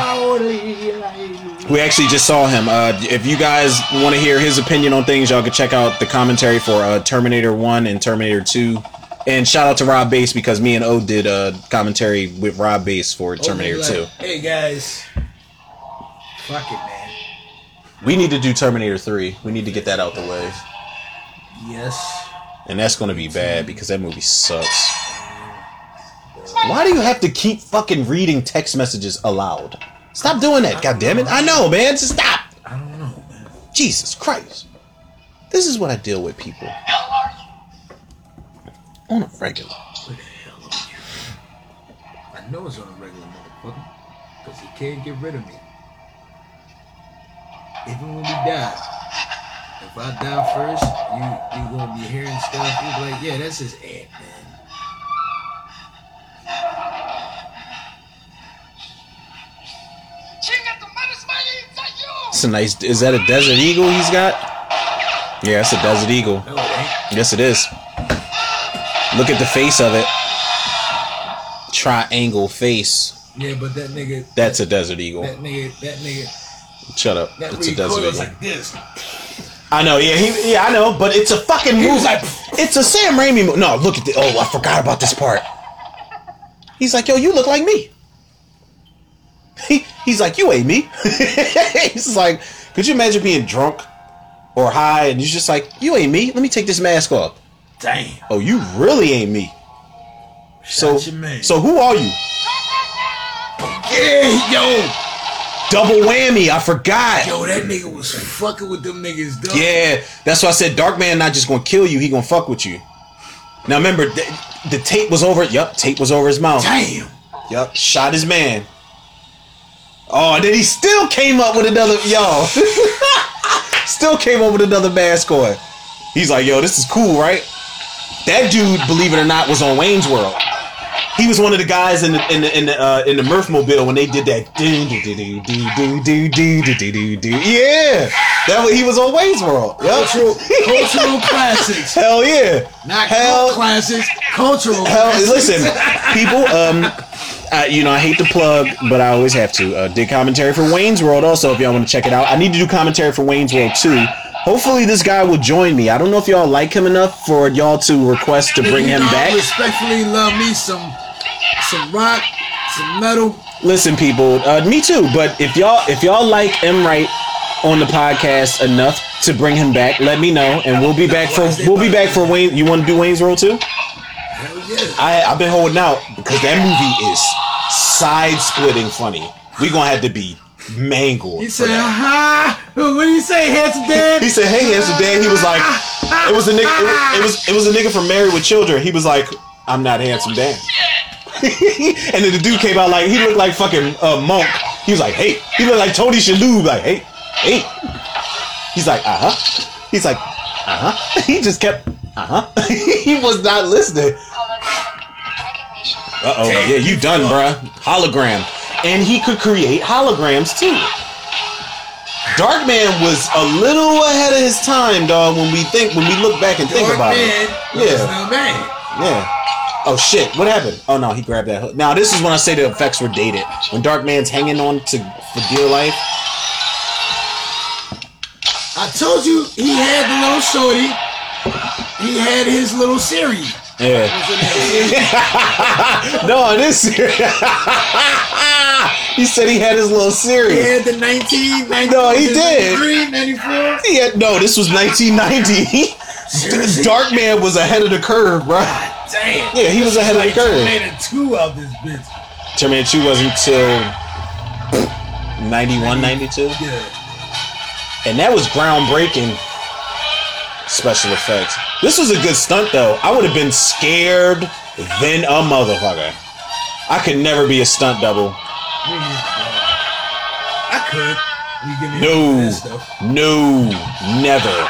Speaker 1: We actually just saw him. Uh, if you guys want to hear his opinion on things, y'all can check out the commentary for uh, Terminator One and Terminator Two. And shout out to Rob Bass because me and O did a commentary with Rob Bass for Terminator
Speaker 2: Like,
Speaker 1: Two.
Speaker 2: Hey guys, fuck it, man.
Speaker 1: We need to do Terminator Three. We need to get that out the way,
Speaker 2: Yes.
Speaker 1: And that's to be bad because that movie sucks. Why do you have to keep fucking reading text messages aloud? Stop doing that, God damn it! I know, man. Just stop.
Speaker 2: I don't know, man.
Speaker 1: Jesus Christ. This is what I deal with people. On a regular.
Speaker 2: Where the hell are you? I know it's on a regular motherfucker, cause he can't get rid of me. Even when we die, if I die first, you you gonna be hearing stuff. You be like, yeah, that's his aunt, man.
Speaker 1: It's a nice. Is that a Desert Eagle he's got? Yeah, it's a Desert Eagle.
Speaker 2: No, it ain't.
Speaker 1: Yes, it is. Look at the face of it. Triangle face.
Speaker 2: Yeah, but that nigga.
Speaker 1: That's a Desert Eagle.
Speaker 2: That nigga. That nigga.
Speaker 1: Shut up.
Speaker 2: That
Speaker 1: It's a Desert Eagle.
Speaker 2: like this.
Speaker 1: I know. Yeah, he, yeah, I know. But it's a fucking movie.
Speaker 2: like-
Speaker 1: it's a Sam Raimi movie. No, look at the. Oh, I forgot about this part. He's like, yo, you look like me. He, he's like, you ain't me. [laughs] he's like, could you imagine being drunk or high and you're just like, you ain't me. Let me take this mask off.
Speaker 2: Damn.
Speaker 1: Oh, you really ain't me. So,
Speaker 2: Shot your man.
Speaker 1: so who are you?
Speaker 2: Yeah, yo,
Speaker 1: Double whammy. I forgot.
Speaker 2: yo, that nigga was fucking with them niggas, dog.
Speaker 1: Yeah, that's why I said Dark Man not just gonna kill you, he gonna fuck with you. Now remember, the, the tape was over. Yup, tape was over his mouth.
Speaker 2: Damn.
Speaker 1: Yup, shot his man. Oh, and then he still came up with another yo. [laughs] still came up with another mascot. He's like, yo, this is cool, right? That dude, believe it or not, was on Wayne's World. He was one of the guys in the in the in the uh, in the Murphmobile when they did that. do do do do do do do do do do do. Yeah, that was, he was on Wayne's World.
Speaker 2: Cultural,
Speaker 1: Yup.
Speaker 2: cultural classics.
Speaker 1: Hell yeah.
Speaker 2: Not
Speaker 1: Hell-
Speaker 2: classics, cultural
Speaker 1: Hell,
Speaker 2: classics.
Speaker 1: listen, people. Um, uh, you know, I hate to plug, but I always have to. Uh, did commentary for Wayne's World also, if y'all want to check it out. I need to do commentary for Wayne's World too. Hopefully, this guy will join me. I don't know if y'all like him enough for y'all to request to bring him
Speaker 2: I
Speaker 1: back.
Speaker 2: respectfully love me some some rock, some metal.
Speaker 1: Listen, people, uh, me too. But if y'all if y'all like M Wright on the podcast enough to bring him back, let me know, and we'll be back for we'll be back for Wayne. You want to do Wayne's World too?
Speaker 2: Hell yeah.
Speaker 1: I I've been holding out because that movie is side splitting funny. We gonna have to be mangled.
Speaker 2: He said. "Ha! What do you say, handsome dad?"
Speaker 1: He said, "Hey, handsome dad." He was like, "It was a nigga. It was it was, it was a nigga from Married with Children." He was like, "I'm not handsome dad." [laughs] and then the dude came out like he looked like fucking uh, monk. He was like, "Hey," he looked like Tony Shalhoub. Like, "Hey, hey." He's like, "Uh huh." He's like, "Uh huh." [laughs] He just kept, "Uh huh." [laughs] he was not listening. Uh oh, yeah, you done, bruh. Hologram, and he could create holograms too. Darkman was a little ahead of his time, dog. When we think, when we look back and think
Speaker 2: Dark
Speaker 1: about
Speaker 2: man,
Speaker 1: it, yeah, yeah. Oh shit! What happened? Oh no, he grabbed that. hook. Now this is when I say the effects were dated. When Darkman's hanging on to for dear life.
Speaker 2: I told you he had the little shorty. He had his little Siri.
Speaker 1: Yeah. [laughs] no, this. [laughs] he said he had his little
Speaker 2: He had the 1990.
Speaker 1: No, he did.
Speaker 2: 93, 94.
Speaker 1: He had no. This was 1990. [laughs]
Speaker 2: Seriously?
Speaker 1: Darkman was ahead of the curve, bro.
Speaker 2: Damn.
Speaker 1: Yeah, he was ahead of the
Speaker 2: Like
Speaker 1: curve.
Speaker 2: Terminator 2 of this bitch.
Speaker 1: Terminator 2 wasn't until 91, 92.
Speaker 2: Yeah.
Speaker 1: And that was groundbreaking special effects. This was a good stunt though. I would have been scared than a motherfucker. I could never be a stunt double.
Speaker 2: I could. You give me
Speaker 1: No.
Speaker 2: stuff.
Speaker 1: No. Never.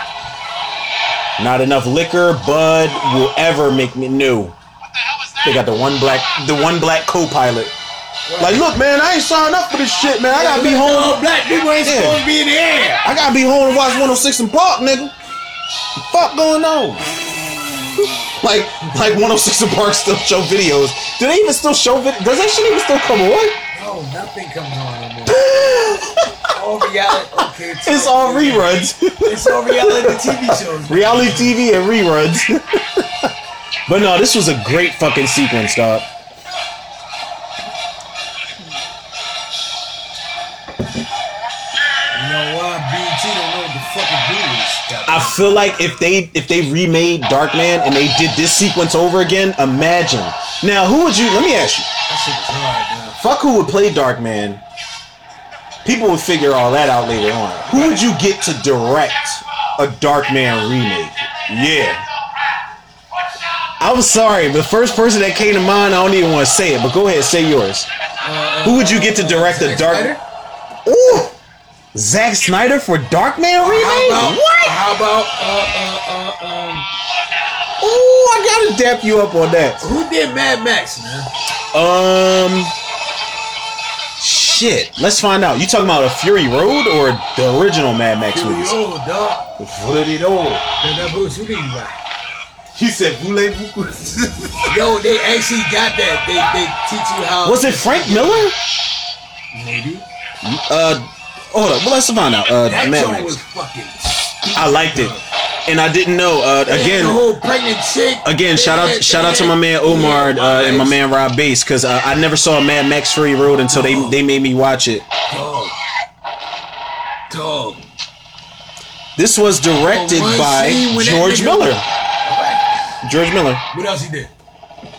Speaker 1: Not enough liquor, bud will ever make me no. They got the one black the one black co-pilot. Like, look, man, I ain't signed up for this shit, man. I gotta be home.
Speaker 2: No, black people ain't
Speaker 1: Yeah.
Speaker 2: supposed to be in the air.
Speaker 1: I gotta be home and watch 106 and Park, nigga. The fuck going on? like, like 106 and Park still show videos. Do they even still show videos? Does that shit even still come on?
Speaker 2: No, nothing comes on anymore. [laughs] all reality. Okay,
Speaker 1: It's all reruns.
Speaker 2: It's all reality TV shows.
Speaker 1: Reality TV and reruns. [laughs] but no, this was a great fucking sequence, dog.
Speaker 2: You know why BET don't know the fuck to do with this stuff.
Speaker 1: I feel like if they if they remade Darkman and they did this sequence over again, imagine. Now, who would you? Let me ask you.
Speaker 2: That shit is.
Speaker 1: Fuck who would play Darkman. People would figure all that out later on. Who would you get to direct a Darkman remake? Yeah. I'm sorry, the first person that came to mind, I don't even want to say it, but go ahead, say yours. Who would you get to direct a
Speaker 2: Zack
Speaker 1: Dark?
Speaker 2: Snyder?
Speaker 1: Ooh, Zack Snyder for Darkman remake?
Speaker 2: How about
Speaker 1: what?
Speaker 2: How about uh uh uh um
Speaker 1: Ooh, I gotta dap you up on that.
Speaker 2: who did Mad Max, man?
Speaker 1: Um, shit. Let's find out. You talking about a Fury Road or the original Mad Max
Speaker 2: Fury
Speaker 1: movies?
Speaker 2: Road, dog.
Speaker 1: Fury Road.
Speaker 2: That that bullshit you mean by.
Speaker 1: He said voulez-vous? [laughs]
Speaker 2: Yo, they actually got that. They they teach you how.
Speaker 1: Was it Frank Miller?
Speaker 2: Maybe.
Speaker 1: Uh, hold up. Well, let's find out. Uh,
Speaker 2: That
Speaker 1: Mad Max.
Speaker 2: was fucking.
Speaker 1: I liked it, and I didn't know. Uh,
Speaker 2: the
Speaker 1: again,
Speaker 2: whole pregnant chick.
Speaker 1: again, shout out, shout out to my man Omar uh, and my man Rob Bass because uh, I never saw a Mad Max Fury Road until they they made me watch it.
Speaker 2: Dog. Dog.
Speaker 1: This was directed by
Speaker 2: scene when that
Speaker 1: George Miller. George Miller.
Speaker 2: What else he did?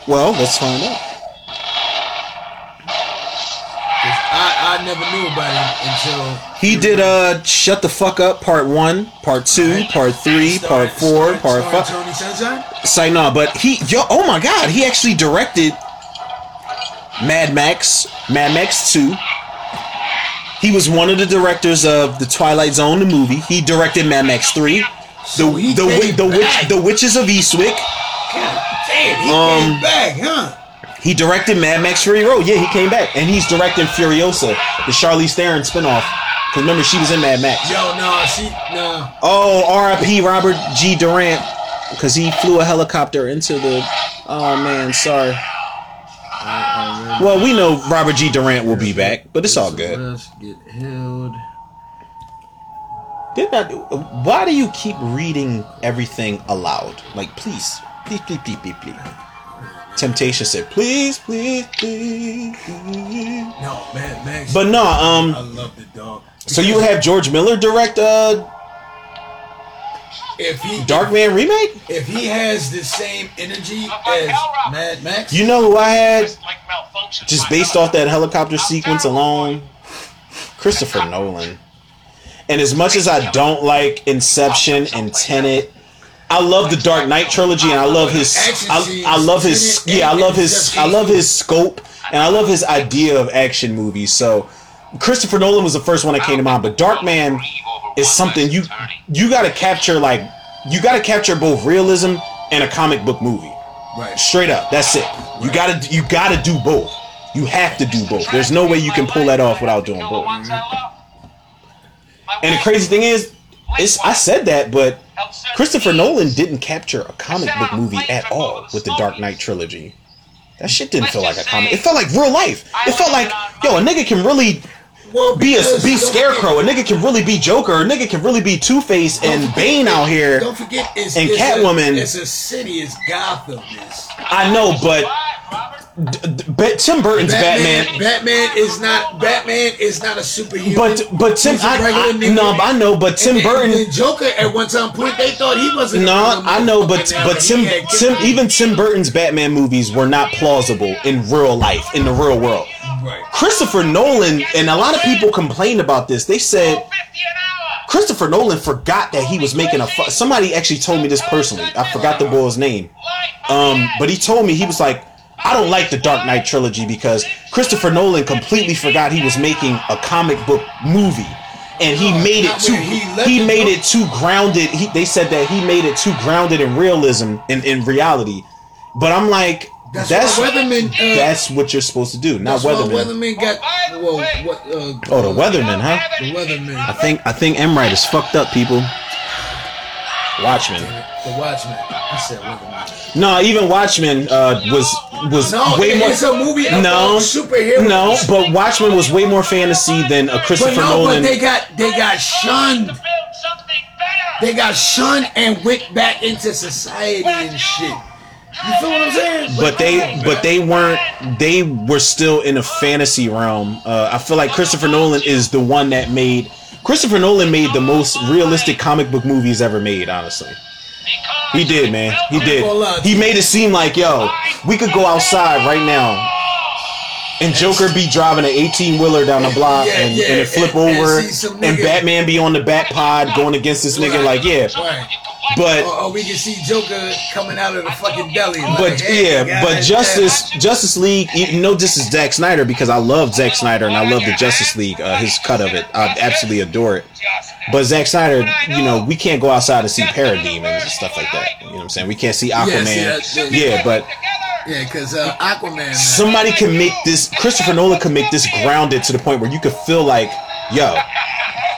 Speaker 1: Well, let's find out.
Speaker 2: 'Cause I, never knew about him until
Speaker 1: He did uh Shut the Fuck Up Part 1, Part 2, Part 3, Part 4, Part
Speaker 2: Starring
Speaker 1: 5.
Speaker 2: Tony Sunshine.
Speaker 1: Say no, but he yo oh my god, he actually directed Mad Max, Mad Max 2. He was one of the directors of The Twilight Zone, the movie. He directed Mad Max 3.
Speaker 2: So
Speaker 1: The
Speaker 2: he
Speaker 1: the
Speaker 2: came
Speaker 1: the witch the Witches of Eastwick.
Speaker 2: God damn, he
Speaker 1: Um,
Speaker 2: came back, huh?
Speaker 1: He directed Mad Max Fury Road. Yeah, he came back. And he's directing Furiosa, the Charlize Theron spinoff. Cause remember she was in Mad Max.
Speaker 2: Yo, no, she, no.
Speaker 1: Oh, R.I.P. Robert G. Durant, because he flew a helicopter into the. Oh man, sorry.
Speaker 2: I, I
Speaker 1: Well, we know Robert G. Durant will be back, but it's all good.
Speaker 2: Let's get held.
Speaker 1: Did not. Why do you keep reading everything aloud? Like, please, please, please, please, please, please. Temptation said, please, please, please, please.
Speaker 2: No, man, Max.
Speaker 1: But no, um.
Speaker 2: I love the dog.
Speaker 1: So you have George Miller direct uh
Speaker 2: If he
Speaker 1: Darkman remake?
Speaker 2: if he has the same energy as Mad Max,
Speaker 1: You know who I had just based off that helicopter sequence alone? Christopher Nolan. And as much as I don't like Inception and Tenet, I love the Dark Knight trilogy and I love his I, I love his yeah, I love his I love his scope and I love his idea of action movies. So Christopher Nolan was the first one that came to mind, but Darkman is something you you got to capture like you got to capture both realism and a comic book movie.
Speaker 2: right?
Speaker 1: Straight up, that's it. You gotta you gotta do both. You have to do both. There's no way you can pull that off without doing both. And the crazy thing is, it's I said that, but Christopher Nolan didn't capture a comic book movie at all with the Dark Knight trilogy. That shit didn't feel like a comic. It felt like real life. It felt like, yo, a nigga can really
Speaker 2: Well,
Speaker 1: be a be Scarecrow. A nigga can really be Joker. A nigga can really be Two Face and
Speaker 2: forget
Speaker 1: Bane out here.
Speaker 2: Don't forget, it's,
Speaker 1: and
Speaker 2: it's
Speaker 1: Catwoman-
Speaker 2: A, it's a city. It's Gotham. It's
Speaker 1: I know, but but Tim Burton's
Speaker 2: Batman.
Speaker 1: Batman
Speaker 2: Batman is not. Batman is not a superhero.
Speaker 1: But but Tim, I, I, no, I know, but Tim
Speaker 2: And-
Speaker 1: Burton.
Speaker 2: and Joker at one time point they thought he wasn't.
Speaker 1: No,
Speaker 2: a real
Speaker 1: I know, but but Tim Tim even Tim Burton's Batman movies were not plausible in real life in the real world.
Speaker 2: Right.
Speaker 1: Christopher Nolan and a lot of people complained about this. They said Christopher Nolan forgot that he was making a. Fu- Somebody actually told me this personally. I forgot the boy's name. Um, but he told me he was like, I don't like the Dark Knight trilogy because Christopher Nolan completely forgot he was making a comic book movie, and he made it too.
Speaker 2: he let
Speaker 1: He
Speaker 2: the
Speaker 1: made it too grounded. He, they said that he made it too grounded in realism and in reality. But I'm like,
Speaker 2: That's,
Speaker 1: that's
Speaker 2: why Weatherman. Uh,
Speaker 1: that's what you're supposed to do, not
Speaker 2: that's
Speaker 1: Weatherman.
Speaker 2: Weatherman got. Well, what? Uh,
Speaker 1: Oh, the Weatherman, huh?
Speaker 2: The Weatherman.
Speaker 1: I think I think M Wright is fucked up, people. Watchmen.
Speaker 2: The Watchmen. I said Weatherman.
Speaker 1: No, even Watchmen uh, was was
Speaker 2: No,
Speaker 1: way more.
Speaker 2: it's a movie about
Speaker 1: no,
Speaker 2: superheroes.
Speaker 1: no, but Watchmen was way more fantasy than a
Speaker 2: But
Speaker 1: Christopher
Speaker 2: no,
Speaker 1: Nolan.
Speaker 2: but they got they got shunned.
Speaker 3: Build something better.
Speaker 2: They got shunned and went back into society and shit. You feel what I'm saying?
Speaker 1: but they but they weren't they were still in a fantasy realm. Uh, i feel like christopher nolan is the one that made christopher nolan made the most realistic comic book movies ever made honestly. He did man. He did. he made it seem like yo we could go outside right now and Joker be driving an 18 wheeler down the block
Speaker 2: Yeah,
Speaker 1: and,
Speaker 2: yeah,
Speaker 1: and it flip
Speaker 2: and- and
Speaker 1: over
Speaker 2: see
Speaker 1: and Batman be on the back pod going against this nigga like yeah. But
Speaker 2: Or, or we can see Joker coming out of the fucking deli.
Speaker 1: but
Speaker 2: hey,
Speaker 1: yeah, but Justice Justice League. You know, this is Zack Snyder because I love Zack Snyder and I love the Justice League. Uh, his cut of it, I absolutely adore it. But Zack Snyder, you know, we can't go outside to see parademons and stuff like that. You know what I'm saying? We can't see Aquaman. yeah, but
Speaker 2: Yeah, because uh, Aquaman. Man,
Speaker 1: somebody can make this. Christopher Nolan can make this grounded to the point where you could feel like, yo,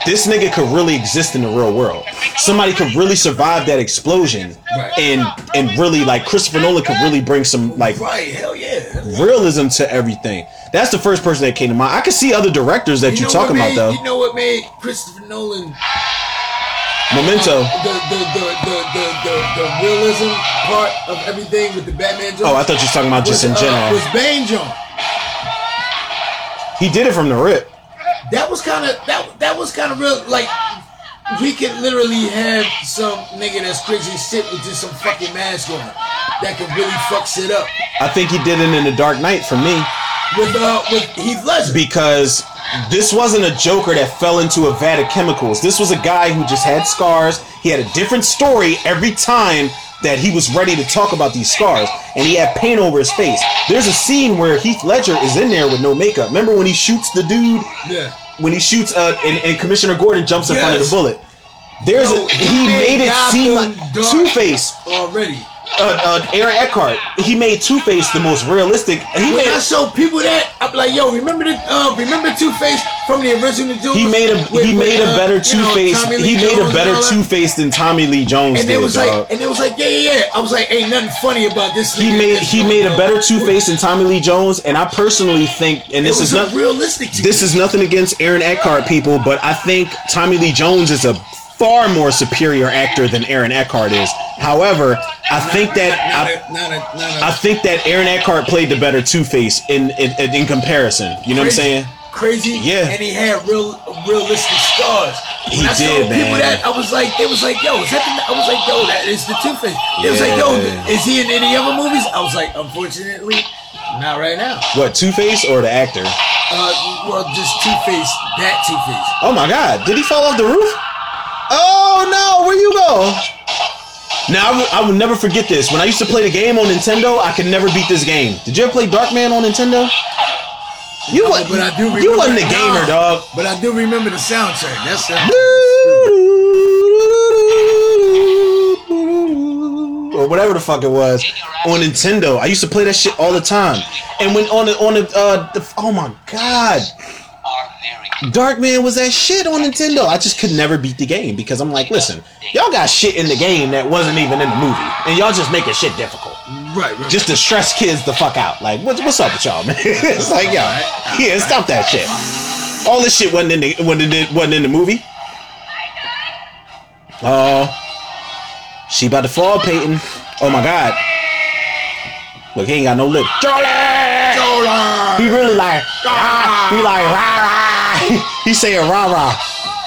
Speaker 1: this nigga could really exist in the real world. Somebody could really survive that explosion,
Speaker 2: Right.
Speaker 1: and and really like Christopher Nolan could really bring some like
Speaker 2: right, hell yeah.
Speaker 1: realism to everything. That's the first person that came to mind. I could see other directors that you are talking
Speaker 2: what
Speaker 1: about
Speaker 2: made,
Speaker 1: though.
Speaker 2: You know what made Christopher Nolan
Speaker 1: Memento.
Speaker 2: the the, the, the, the, the the realism part of everything with the Batman joint?
Speaker 1: Oh, I thought you was talking about just
Speaker 2: was,
Speaker 1: in
Speaker 2: uh,
Speaker 1: general.
Speaker 2: was Bane joint.
Speaker 1: He did it from the rip.
Speaker 2: That was kind of that that was kind of real. Like we could literally have some nigga that's crazy shit with just some fucking mask on that could really fuck shit up
Speaker 1: I think he did it in the Dark Knight for me
Speaker 2: with uh with Heath Ledger.
Speaker 1: because this wasn't a Joker that fell into a vat of chemicals. This was a guy who just had scars. He had a different story every time that he was ready to talk about these scars, and he had paint over his face. There's a scene where Heath Ledger is in there with no makeup. Remember when he shoots the dude?
Speaker 2: yeah.
Speaker 1: when he shoots uh, and, and Commissioner Gordon jumps in front of the bullet. There's a he made it seem like. Two Face.
Speaker 2: Already.
Speaker 1: Uh, uh, Aaron Eckhart. He made Two Face the most realistic. He
Speaker 2: When
Speaker 1: made
Speaker 2: I show people that, I'm like, yo, remember the uh, remember Two Face from the original Joker?
Speaker 1: he made a
Speaker 2: With-
Speaker 1: he
Speaker 2: with,
Speaker 1: made a
Speaker 2: uh,
Speaker 1: better Two Face.
Speaker 2: Tommy Lee
Speaker 1: He made
Speaker 2: Jones
Speaker 1: a better. Two Face than Tommy Lee Jones
Speaker 2: And
Speaker 1: did.
Speaker 2: it was
Speaker 1: dog.
Speaker 2: like, and it was like, yeah, yeah, yeah. I was like, ain't nothing funny about this.
Speaker 1: he made he made a better Two Face than Tommy Lee Jones, and I personally think, and this is not
Speaker 2: realistic.
Speaker 1: This is nothing against Aaron Eckhart people, but I think Tommy Lee Jones is a far more superior actor than Aaron Eckhart is. However, I think that
Speaker 2: I,
Speaker 1: I,
Speaker 2: a, not a, not a
Speaker 1: I think that Aaron Eckhart played the better Two Face in, in in comparison. You know what I'm saying?
Speaker 2: Crazy,
Speaker 1: Yeah.
Speaker 2: and he had real, realistic scars.
Speaker 1: He
Speaker 2: I
Speaker 1: did, man.
Speaker 2: that I was like, it was like, yo, is that? The, I was like, yo, that is the Two Face. It was like, yo, is he in any other movies? I was like, unfortunately, not right now.
Speaker 1: What Two Face or the actor?
Speaker 2: Uh, well, just Two Face, that Two Face.
Speaker 1: Oh my God! Did he fall off the roof? Oh no! Where you go? Now I will- never forget this. When I used to play the game on Nintendo, I could never beat this game. Did you ever play Darkman on Nintendo? You what?
Speaker 2: But I do remember.
Speaker 1: You wasn't a gamer, dog.
Speaker 2: But I do remember the soundtrack. That's the.
Speaker 1: or whatever the fuck it was on Nintendo. I used to play that shit all the time. And when on the on the uh the, oh my god. Darkman was that shit on Nintendo. I just could never beat the game because I'm like, listen, y'all got shit in the game that wasn't even in the movie, and y'all just making shit difficult
Speaker 2: Right, right.
Speaker 1: just to stress kids the fuck out. Like, what, what's up with y'all, man? [laughs] it's like, yo, yeah, stop that shit. All this shit wasn't in the wasn't in the, wasn't in the movie. Oh, she about to fall, Peyton. Oh my god. Look, he ain't got no lip. Julie! He really like, ah, he like, rah, rah. he saying rah rah.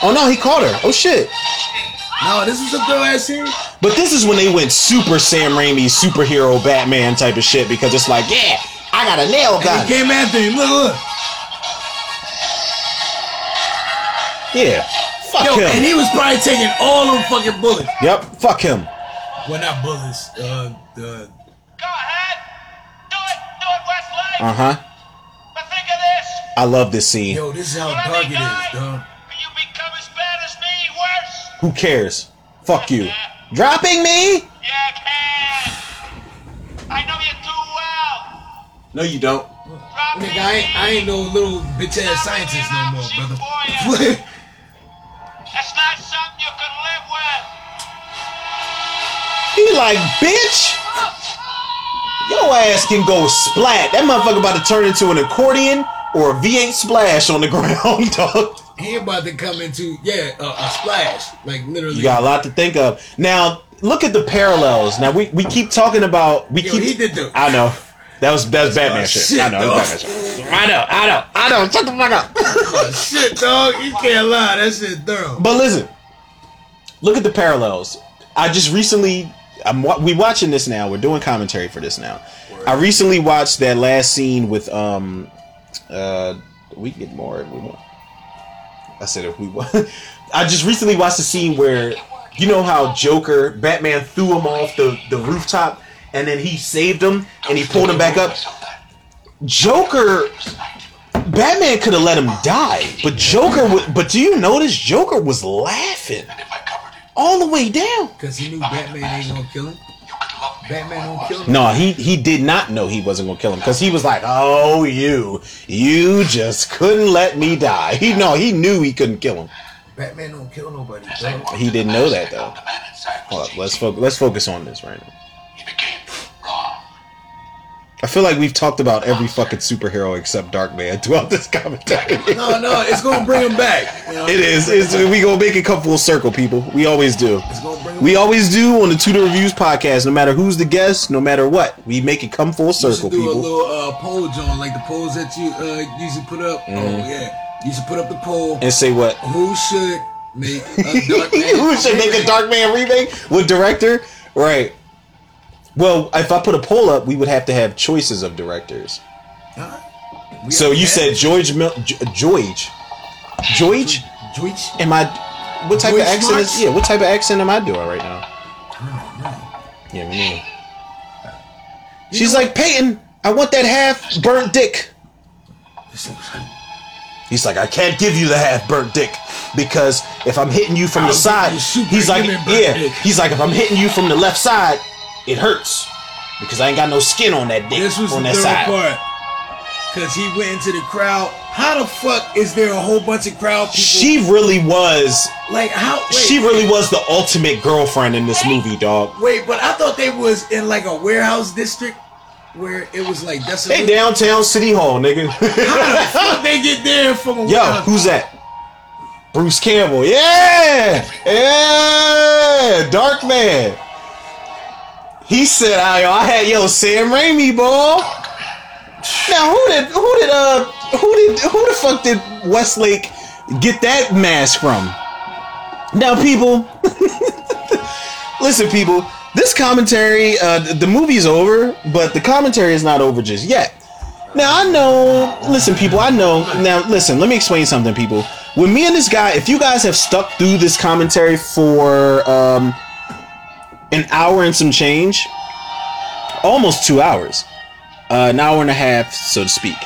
Speaker 1: Oh no, he caught her. Oh shit.
Speaker 2: no, this is a good ass scene.
Speaker 1: But this is when they went super Sam Raimi, superhero Batman type of shit because it's like, yeah, I got a nail
Speaker 2: And
Speaker 1: gun.
Speaker 2: he came after him. Look, look.
Speaker 1: Yeah. Fuck
Speaker 2: Yo,
Speaker 1: him.
Speaker 2: and he was probably taking all them fucking bullets.
Speaker 1: yep. Fuck him.
Speaker 2: Well, not bullets. Uh, the
Speaker 3: Go ahead. Do it. Do it, Wesley.
Speaker 1: Uh huh.
Speaker 3: But think of this.
Speaker 1: I love this scene.
Speaker 2: yo, this is how
Speaker 3: Let
Speaker 2: dark
Speaker 3: me
Speaker 2: it
Speaker 3: die,
Speaker 2: is, dog.
Speaker 3: and you become as bad as me, worse.
Speaker 1: Who cares? Fuck you. Dropping me?
Speaker 3: Yeah, can. I know you too well.
Speaker 1: No, you don't.
Speaker 2: Nigga, I ain't, I ain't no little bitch ass scientist no more, brother.
Speaker 3: That's not something you can live with.
Speaker 1: He like, bitch. Your ass can go splat. That motherfucker about to turn into an accordion or a V8 splash on the [laughs] ground, dog.
Speaker 2: he about to come into yeah a, a splash, like literally.
Speaker 1: You got a lot to think of. Now, look at the parallels. Now we, we keep talking about we
Speaker 2: Yo,
Speaker 1: keep.
Speaker 2: he did the-
Speaker 1: I know. That was that's Batman
Speaker 2: Oh,
Speaker 1: shit.
Speaker 2: shit,
Speaker 1: I know. That's Batman shit. I know. I know. I know. Shut the fuck up.
Speaker 2: Oh, shit, dog. You can't lie. That shit thorough.
Speaker 1: but listen, look at the parallels. I just recently. I'm we watching this now. We're doing commentary for this now. I recently watched that last scene with um uh we can get more if we want. I said if we want. [laughs] I just recently watched the scene where you know how Joker Batman threw him off the the rooftop and then he saved him and he pulled him back up. Joker Batman could have let him die, but Joker but do you notice Joker was laughing all the way down?
Speaker 2: Cause he knew Batman ain't gonna kill him. Batman don't kill him.
Speaker 1: No, he he did not know he wasn't gonna kill him because he was like, "Oh, you, you just couldn't let me die." He no, he knew he couldn't kill him.
Speaker 2: Batman don't kill nobody, dog.
Speaker 1: He didn't know that though.
Speaker 4: The man inside was
Speaker 1: Hold up, let's focus. Let's focus on this right now.
Speaker 4: He became wrong.
Speaker 1: I feel like we've talked about every fucking superhero except Darkman throughout this commentary. [laughs]
Speaker 2: No, no, it's gonna bring him back. You know?
Speaker 1: It is. It's, we gonna make it come full circle, people. We always do.
Speaker 2: It's gonna bring him
Speaker 1: We always do on the Tudor Reviews podcast. No matter who's the guest, no matter what, we make it come full
Speaker 2: You should
Speaker 1: circle,
Speaker 2: do a
Speaker 1: people.
Speaker 2: little uh, poll, John, like the polls that you uh, usually put up. Oh yeah, you should put up the poll.
Speaker 1: And say what?
Speaker 2: Who should make a Dark [laughs] Man?
Speaker 1: Who should make a Dark Man remake with director? Right. Well, if I put a poll up, we would have to have choices of directors.
Speaker 2: We
Speaker 1: So you said George Mil- G- uh, George. George?
Speaker 2: George?
Speaker 1: Am I what type
Speaker 2: George
Speaker 1: of accent is yeah, what type of accent am I doing right now? Yeah, me neither. She's like, Peyton, I want that half burnt dick. He's like, I can't give you the half burnt dick because if I'm hitting you from the side, he's like, yeah,
Speaker 2: dick.
Speaker 1: he's like, if I'm hitting you from the left side, it hurts because I ain't got no skin on that dick
Speaker 2: This was
Speaker 1: on
Speaker 2: the
Speaker 1: that side.
Speaker 2: part. Cause he went into the crowd. How the fuck is there a whole bunch of crowd people?
Speaker 1: She really was.
Speaker 2: like how? Wait,
Speaker 1: she really was the ultimate girlfriend in this movie, dog.
Speaker 2: Wait, but I thought they was in like a warehouse district where it was like that's
Speaker 1: Hey, downtown City Hall, nigga.
Speaker 2: How the fuck they get there from a
Speaker 1: Yo,
Speaker 2: warehouse?
Speaker 1: who's that? Bruce Campbell. Yeah, yeah, Dark Man. He said, "I, I had yo Sam Raimi, boy." Now who did who did uh who did who the fuck did Westlake get that mask from? Now, people, [laughs] listen, people. This commentary, uh, the movie's over, but the commentary is not over just yet. Now I know. Listen, people. I know. Now listen. Let me explain something, people. When me and this guy, if you guys have stuck through this commentary for um, an hour and some change, almost two hours, uh, an hour and a half, so to speak.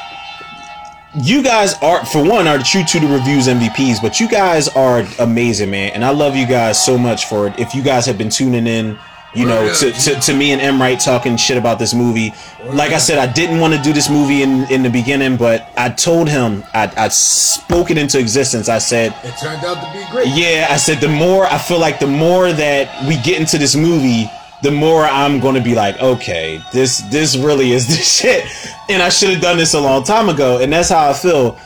Speaker 1: You guys are, for one, are the true to the reviews MVPs, but you guys are amazing, man, and I love you guys so much for it. If you guys have been tuning in, you know, to, to, to me and M Wright talking shit about this movie. Like I said, I didn't want to do this movie in, in the beginning, but I told him, I, I spoke it into existence. I said,
Speaker 2: It turned out to be great.
Speaker 1: yeah, I said the more I feel like the more that we get into this movie, the more I'm going to be like, okay, this this really is the [laughs] shit, and I should have done this a long time ago, and that's how I feel.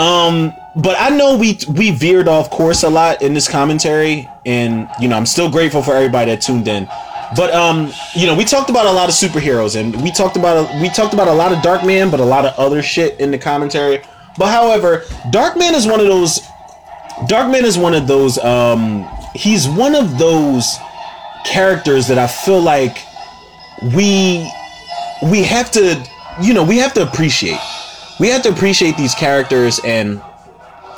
Speaker 1: Um, but I know we we veered off course a lot in this commentary, and you know I'm still grateful for everybody that tuned in. But um, you know we talked about a lot of superheroes, and we talked about a, we talked about a lot of Darkman, but a lot of other shit in the commentary. But however, Darkman is one of those. Darkman is one of those. Um, he's one of those characters that I feel like we we have to you know we have to appreciate we have to appreciate these characters and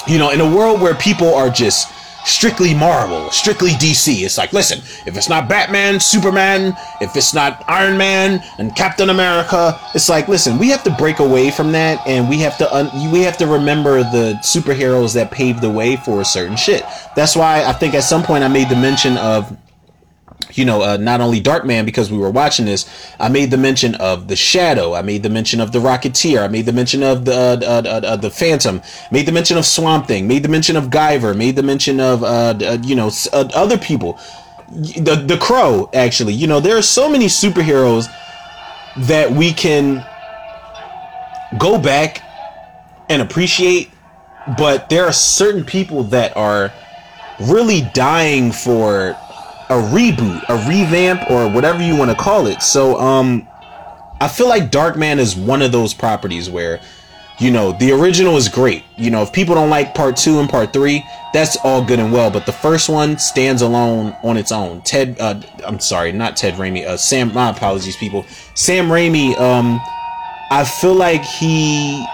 Speaker 1: you know in a world where people are just strictly Marvel, strictly DC. It's like, listen, if it's not Batman, Superman, if it's not Iron Man and Captain America, it's like, listen, we have to break away from that and we have to un- we have to remember the superheroes that paved the way for a certain shit. That's why I think at some point I made the mention of you know, uh, not only Darkman because we were watching this, I made the mention of the Shadow. I made the mention of the Rocketeer. I made the mention of the uh, uh, uh, uh, the Phantom. Made the mention of Swamp Thing. Made the mention of Guyver. Made the mention of uh, you know other people. The the Crow actually. You know, there are so many superheroes that we can go back and appreciate, but there are certain people that are really dying for a reboot, a revamp, or whatever you want to call it. So, um, I feel like Darkman is one of those properties where, you know, the original is great. You know, if people don't like part two and part three, that's all good and well. But the first one stands alone on its own. Ted, uh, I'm sorry, not Ted Raimi. Uh, Sam, my apologies, people. Sam Raimi. Um, I feel like he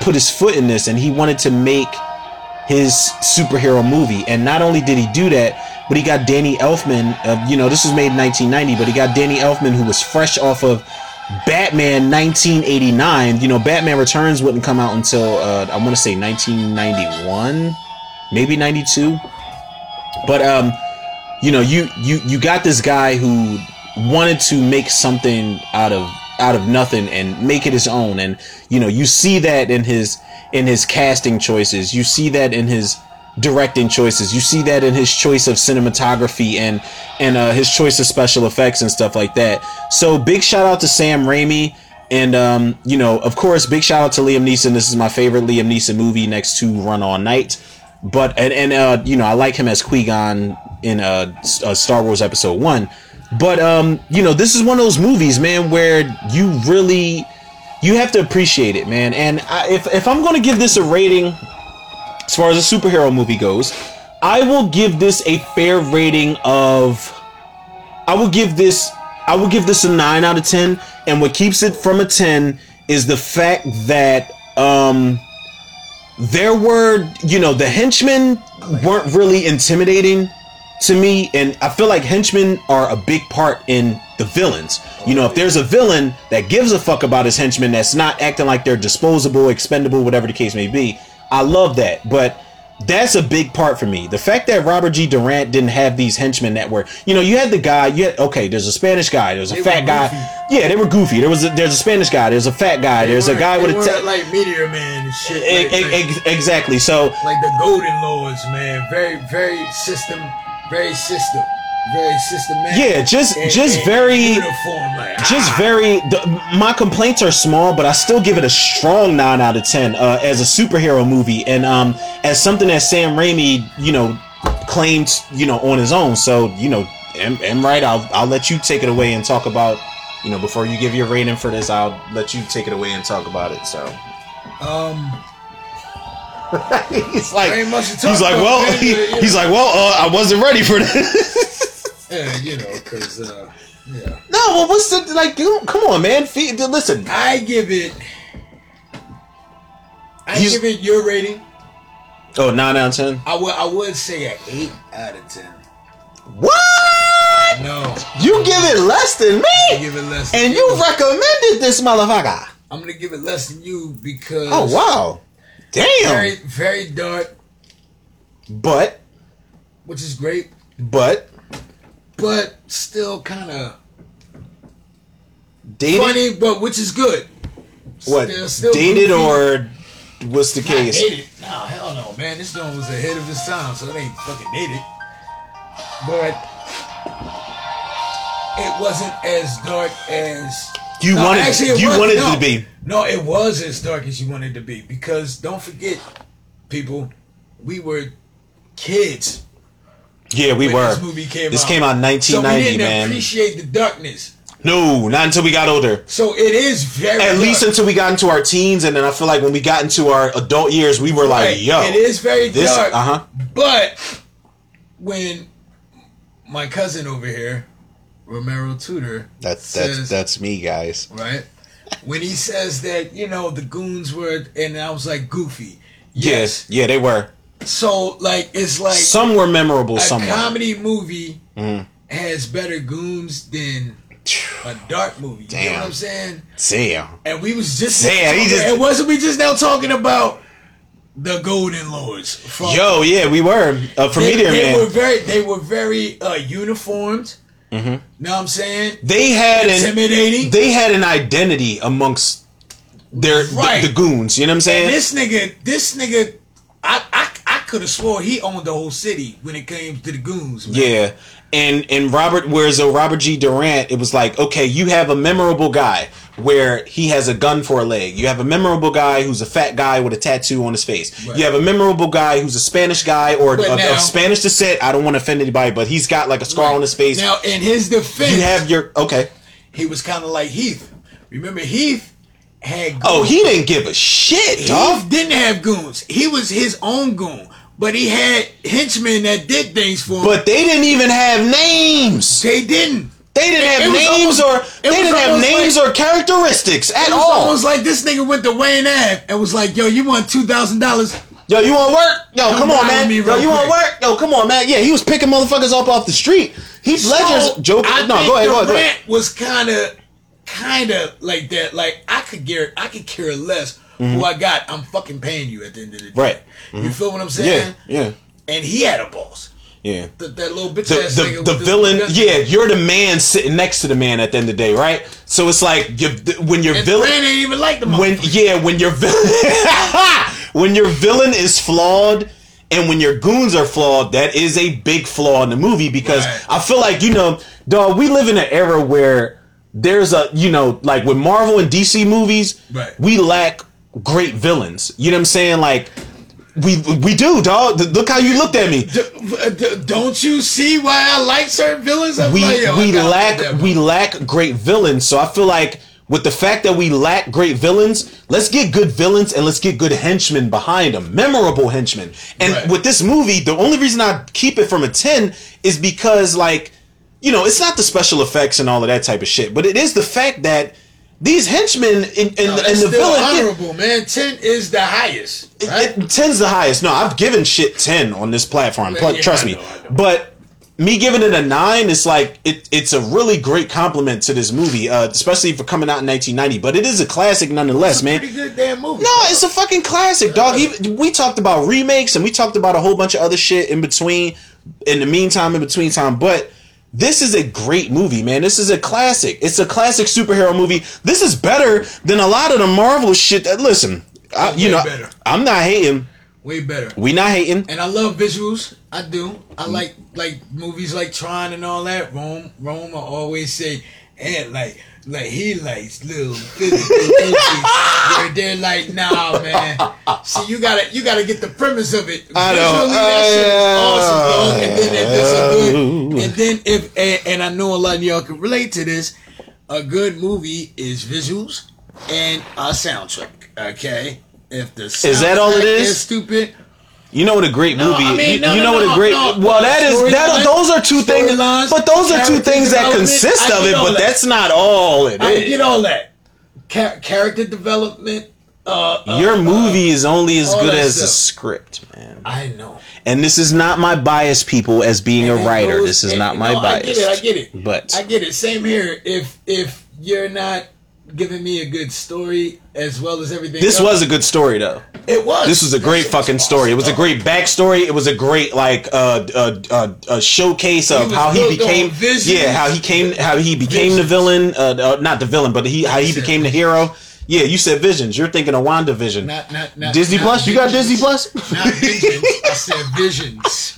Speaker 1: put his foot in this and he wanted to make his superhero movie. And not only did he do that, but he got Danny Elfman. Uh, you know, this was made in 1990, but he got Danny Elfman, who was fresh off of Batman 1989. You know, Batman Returns wouldn't come out until uh, I want to say 1991, maybe 92. But um, you know, you you you got this guy who wanted to make something out of out of nothing and make it his own and you know you see that in his in his casting choices you see that in his directing choices. You see that in his choice of cinematography and and uh, his choice of special effects and stuff like that. So big shout out to Sam Raimi and um, you know of course big shout out to Liam Neeson. This is my favorite Liam Neeson movie next to Run All Night. But and and uh, you know I like him as Qui-Gon in uh, S- uh Star Wars Episode One, but um you know this is one of those movies, man, where you really you have to appreciate it, man. And I, if if I'm gonna give this a rating, as far as a superhero movie goes, I will give this a fair rating of I will give this I will give this a 9 out of 10 and what keeps it from a 10 is the fact that um there were you know the henchmen weren't really intimidating to me and I feel like henchmen are a big part in the villains. You know, if there's a villain that gives a fuck about his henchmen that's not acting like they're disposable, expendable, whatever the case may be, I love that. But that's a big part for me. The fact that Robert G. Durant didn't have these henchmen that were, you know, you had the guy. You had okay. There's a Spanish guy. There's a
Speaker 2: They
Speaker 1: fat guy. Yeah, they were goofy. There was a, there's a Spanish guy. There's a fat guy.
Speaker 2: They
Speaker 1: there's a guy with a
Speaker 2: like Meteor Man and shit. Like,
Speaker 1: e-
Speaker 2: like,
Speaker 1: exactly. So
Speaker 2: like the Golden Lords, man. Very, very system, very system, very systematic.
Speaker 1: Yeah, just-
Speaker 2: and-
Speaker 1: just
Speaker 2: and
Speaker 1: very-
Speaker 2: uniform. Like,
Speaker 1: just
Speaker 2: ah.
Speaker 1: very the, my complaints are small but i still give it a strong 9 out of 10 uh, as a superhero movie and um as something that sam raimi you know claimed you know on his own so you know and, and right i'll i'll let you take it away and talk about you know before you give your rating for this i'll let you take it away and talk about it so
Speaker 2: Um, [laughs]
Speaker 1: he's like
Speaker 2: Ain't much to talk
Speaker 1: he's like well he, he's like well uh, i wasn't ready for this [laughs]
Speaker 2: yeah, you know, because uh, yeah,
Speaker 1: no well what's the like come on man listen
Speaker 2: I give it. I
Speaker 1: He's-
Speaker 2: give it your rating.
Speaker 1: oh 9 out of 10
Speaker 2: I would I would say an eight out of ten.
Speaker 1: what
Speaker 2: No,
Speaker 1: You give it less than
Speaker 2: I
Speaker 1: me,
Speaker 2: give it less. than
Speaker 1: and you recommended this motherfucker.
Speaker 2: I'm gonna give it less than you because
Speaker 1: Oh wow,
Speaker 2: very
Speaker 1: damn.
Speaker 2: very dark,
Speaker 1: But,
Speaker 2: which is great,
Speaker 1: but
Speaker 2: but still kind of
Speaker 1: dated.
Speaker 2: funny, but which is good.
Speaker 1: What
Speaker 2: Still- still
Speaker 1: dated
Speaker 2: goofy.
Speaker 1: or what's the case?
Speaker 2: dated. No, hell no, man. This one was ahead of his time, so it ain't fucking dated. But it wasn't as dark as
Speaker 1: You
Speaker 2: No,
Speaker 1: wanted
Speaker 2: actually, it
Speaker 1: you
Speaker 2: was-
Speaker 1: wanted
Speaker 2: no.
Speaker 1: it to be.
Speaker 2: No, it was as dark as you wanted it to be because don't forget, people, we were kids
Speaker 1: Yeah, we were.
Speaker 2: this movie came
Speaker 1: This
Speaker 2: out.
Speaker 1: came out in
Speaker 2: so we
Speaker 1: 1990,
Speaker 2: didn't
Speaker 1: man.
Speaker 2: appreciate the darkness.
Speaker 1: No, not until we got older.
Speaker 2: So it is very
Speaker 1: At least until we got into our teens, and then I feel like when we got into our adult years, we were like,
Speaker 2: Right.
Speaker 1: "Yo,
Speaker 2: it is very
Speaker 1: this,
Speaker 2: dark.
Speaker 1: uh huh."
Speaker 2: But when my cousin over here, Romero Tudor,
Speaker 1: That's
Speaker 2: says-
Speaker 1: that's that's me, guys.
Speaker 2: right? When he says that, you know, the goons were, and I was like, goofy.
Speaker 1: Yes,
Speaker 2: Yes.
Speaker 1: yeah, they were.
Speaker 2: So, like, it's like
Speaker 1: Some were memorable.
Speaker 2: a
Speaker 1: Some
Speaker 2: comedy movie
Speaker 1: Mhm.
Speaker 2: has better goons than a dark movie. You know what I'm saying?
Speaker 1: Damn.
Speaker 2: And we was just,
Speaker 1: Damn, he just-
Speaker 2: and wasn't we just now talking about the Golden Lords? From,
Speaker 1: Yo, yeah, we were uh, from
Speaker 2: they,
Speaker 1: Meteor
Speaker 2: they
Speaker 1: Man.
Speaker 2: were very, they were very uh, uniformed.
Speaker 1: Mm-hmm.
Speaker 2: Know what I'm saying?
Speaker 1: they had an
Speaker 2: Intimidating.
Speaker 1: they had an identity amongst their
Speaker 2: Right.
Speaker 1: the, the goons. You know what I'm saying?
Speaker 2: And this nigga, this nigga, I, I could have swore he owned the whole city when it came to the goons. Man.
Speaker 1: yeah. And and Robert, whereas uh, Robert G. Durant, it was like, okay, you have a memorable guy where he has a gun for a leg. You have a memorable guy who's a fat guy with a tattoo on his face.
Speaker 2: Right.
Speaker 1: You have a memorable guy who's a Spanish guy or of,
Speaker 2: now-
Speaker 1: of Spanish descent. I don't want to offend anybody, but he's got like a scar on his face.
Speaker 2: Now, in his defense,
Speaker 1: you have your okay.
Speaker 2: he was kind of like Heath. Remember, Heath had goons.
Speaker 1: Oh, he didn't give a shit, dog.
Speaker 2: Heath didn't have goons. He was his own goon, but he had henchmen that did things for him.
Speaker 1: But they didn't even have names.
Speaker 2: they didn't.
Speaker 1: They didn't have names
Speaker 2: almost-
Speaker 1: or they didn't have names
Speaker 2: like-
Speaker 1: or characteristics at all.
Speaker 2: It was
Speaker 1: all.
Speaker 2: almost like this nigga went to Wayne Ave and was like, "Yo, you want two thousand dollars?"
Speaker 1: Yo, you want work? Yo,
Speaker 2: Come
Speaker 1: come on, man. Yo, you want work? Yo, come on, man. Yeah, he was picking motherfuckers up off the street. Heath Ledger's
Speaker 2: So,
Speaker 1: joke.
Speaker 2: I
Speaker 1: No, go ahead, go ahead, go ahead.
Speaker 2: was kind of, kind of like that. Like I could care, I could care less who I got. I'm fucking paying you at the end of the day.
Speaker 1: Mm-hmm. Right.
Speaker 2: You feel what I'm saying?
Speaker 1: yeah, Yeah.
Speaker 2: And he had a boss.
Speaker 1: yeah.
Speaker 2: The, that little bitch
Speaker 1: The,
Speaker 2: ass
Speaker 1: the,
Speaker 2: nigga.
Speaker 1: the
Speaker 2: with
Speaker 1: villain, yeah, you're the man sitting next to the man at the end of the day, right? So it's like you, when your
Speaker 2: And
Speaker 1: villain,
Speaker 2: ain't even like the
Speaker 1: when yeah, when your villain, [laughs] when your villain is flawed, and when your goons are flawed, that is a big flaw in the movie because
Speaker 2: Right.
Speaker 1: I feel like you know, dog, we live in an era where there's a you know, like with Marvel and DC movies,
Speaker 2: Right.
Speaker 1: we lack great villains. You know what I'm saying? Like. We, we do, dog. Look how you looked at me.
Speaker 2: D- don't you see why I like certain villains? I'm
Speaker 1: we
Speaker 2: like,
Speaker 1: we lack we lack great villains. So I feel like with the fact that we lack great villains, let's get good villains and let's get good henchmen behind them, memorable henchmen. And
Speaker 2: Right.
Speaker 1: with this movie, the only reason I keep it from a ten is because like you know it's not the special effects and all of that type of shit, but it is the fact that these henchmen and, and,
Speaker 2: No, that's
Speaker 1: the
Speaker 2: still
Speaker 1: villain.
Speaker 2: honorable, man. Ten is the highest. Right?
Speaker 1: It, it, 10's the highest. No, I've given shit 10 on this platform.
Speaker 2: Man, yeah,
Speaker 1: trust
Speaker 2: I
Speaker 1: me.
Speaker 2: know, I know.
Speaker 1: But me giving it a nine is like it, it's a really great compliment to this movie, uh, especially for coming out in 1990. But it is a classic nonetheless, man.
Speaker 2: Pretty good damn movie.
Speaker 1: No, it's a fucking classic, dog. Even, we talked about remakes and we talked about a whole bunch of other shit in between, in the meantime, in between time. But this is a great movie, man. This is a classic. It's a classic superhero movie. This is better than a lot of the Marvel shit. That listen, I, you know,
Speaker 2: better.
Speaker 1: I'm not hating.
Speaker 2: way better.
Speaker 1: We not hating.
Speaker 2: And I love visuals. I do. I
Speaker 1: Mm.
Speaker 2: like like movies like Tron and all that. Rome, Rome. I always say, and like like he likes little physical [laughs] movies where they're like, nah, man. See, you gotta you gotta get the premise of it.
Speaker 1: I know.
Speaker 2: Visually, that shit is ah. awesome, dog. And then if it's a good, and then if and, and I know a lot of y'all can relate to this. A good movie is visuals and a soundtrack. Okay. If the
Speaker 1: Is that all it
Speaker 2: soundtrack
Speaker 1: is?
Speaker 2: stupid.
Speaker 1: You know what a great
Speaker 2: No,
Speaker 1: movie.
Speaker 2: I mean,
Speaker 1: you,
Speaker 2: no,
Speaker 1: you
Speaker 2: no,
Speaker 1: know what a great.
Speaker 2: no,
Speaker 1: well,
Speaker 2: no,
Speaker 1: that is that. Those are two things.
Speaker 2: storylines,
Speaker 1: But those are two things that consist of it. But
Speaker 2: that.
Speaker 1: that's not all it
Speaker 2: I
Speaker 1: is.
Speaker 2: get all that. Char- character development. Uh, uh,
Speaker 1: Your
Speaker 2: uh,
Speaker 1: movie is only as good as the
Speaker 2: stuff.
Speaker 1: script, man.
Speaker 2: I know.
Speaker 1: And this is not my bias, people, as being a
Speaker 2: And it
Speaker 1: writer.
Speaker 2: goes-
Speaker 1: This is not
Speaker 2: no,
Speaker 1: my bias.
Speaker 2: I get it. I get it.
Speaker 1: But
Speaker 2: I get it. Same here. If if you're not giving me a good story as well as everything,
Speaker 1: this
Speaker 2: else,
Speaker 1: was a good story, though.
Speaker 2: It was.
Speaker 1: This was a great
Speaker 2: shit
Speaker 1: fucking story. It was a great backstory. It was a great like uh uh uh, uh showcase of
Speaker 2: was
Speaker 1: how he became
Speaker 2: visions.
Speaker 1: yeah how he came how he became the villain uh, uh not the villain but he how he became the hero. Yeah, you said visions. You're thinking of WandaVision.
Speaker 2: Not, not, not,
Speaker 1: Disney
Speaker 2: not
Speaker 1: Plus. You got. Disney Plus.
Speaker 2: Not visions. I said visions. [laughs]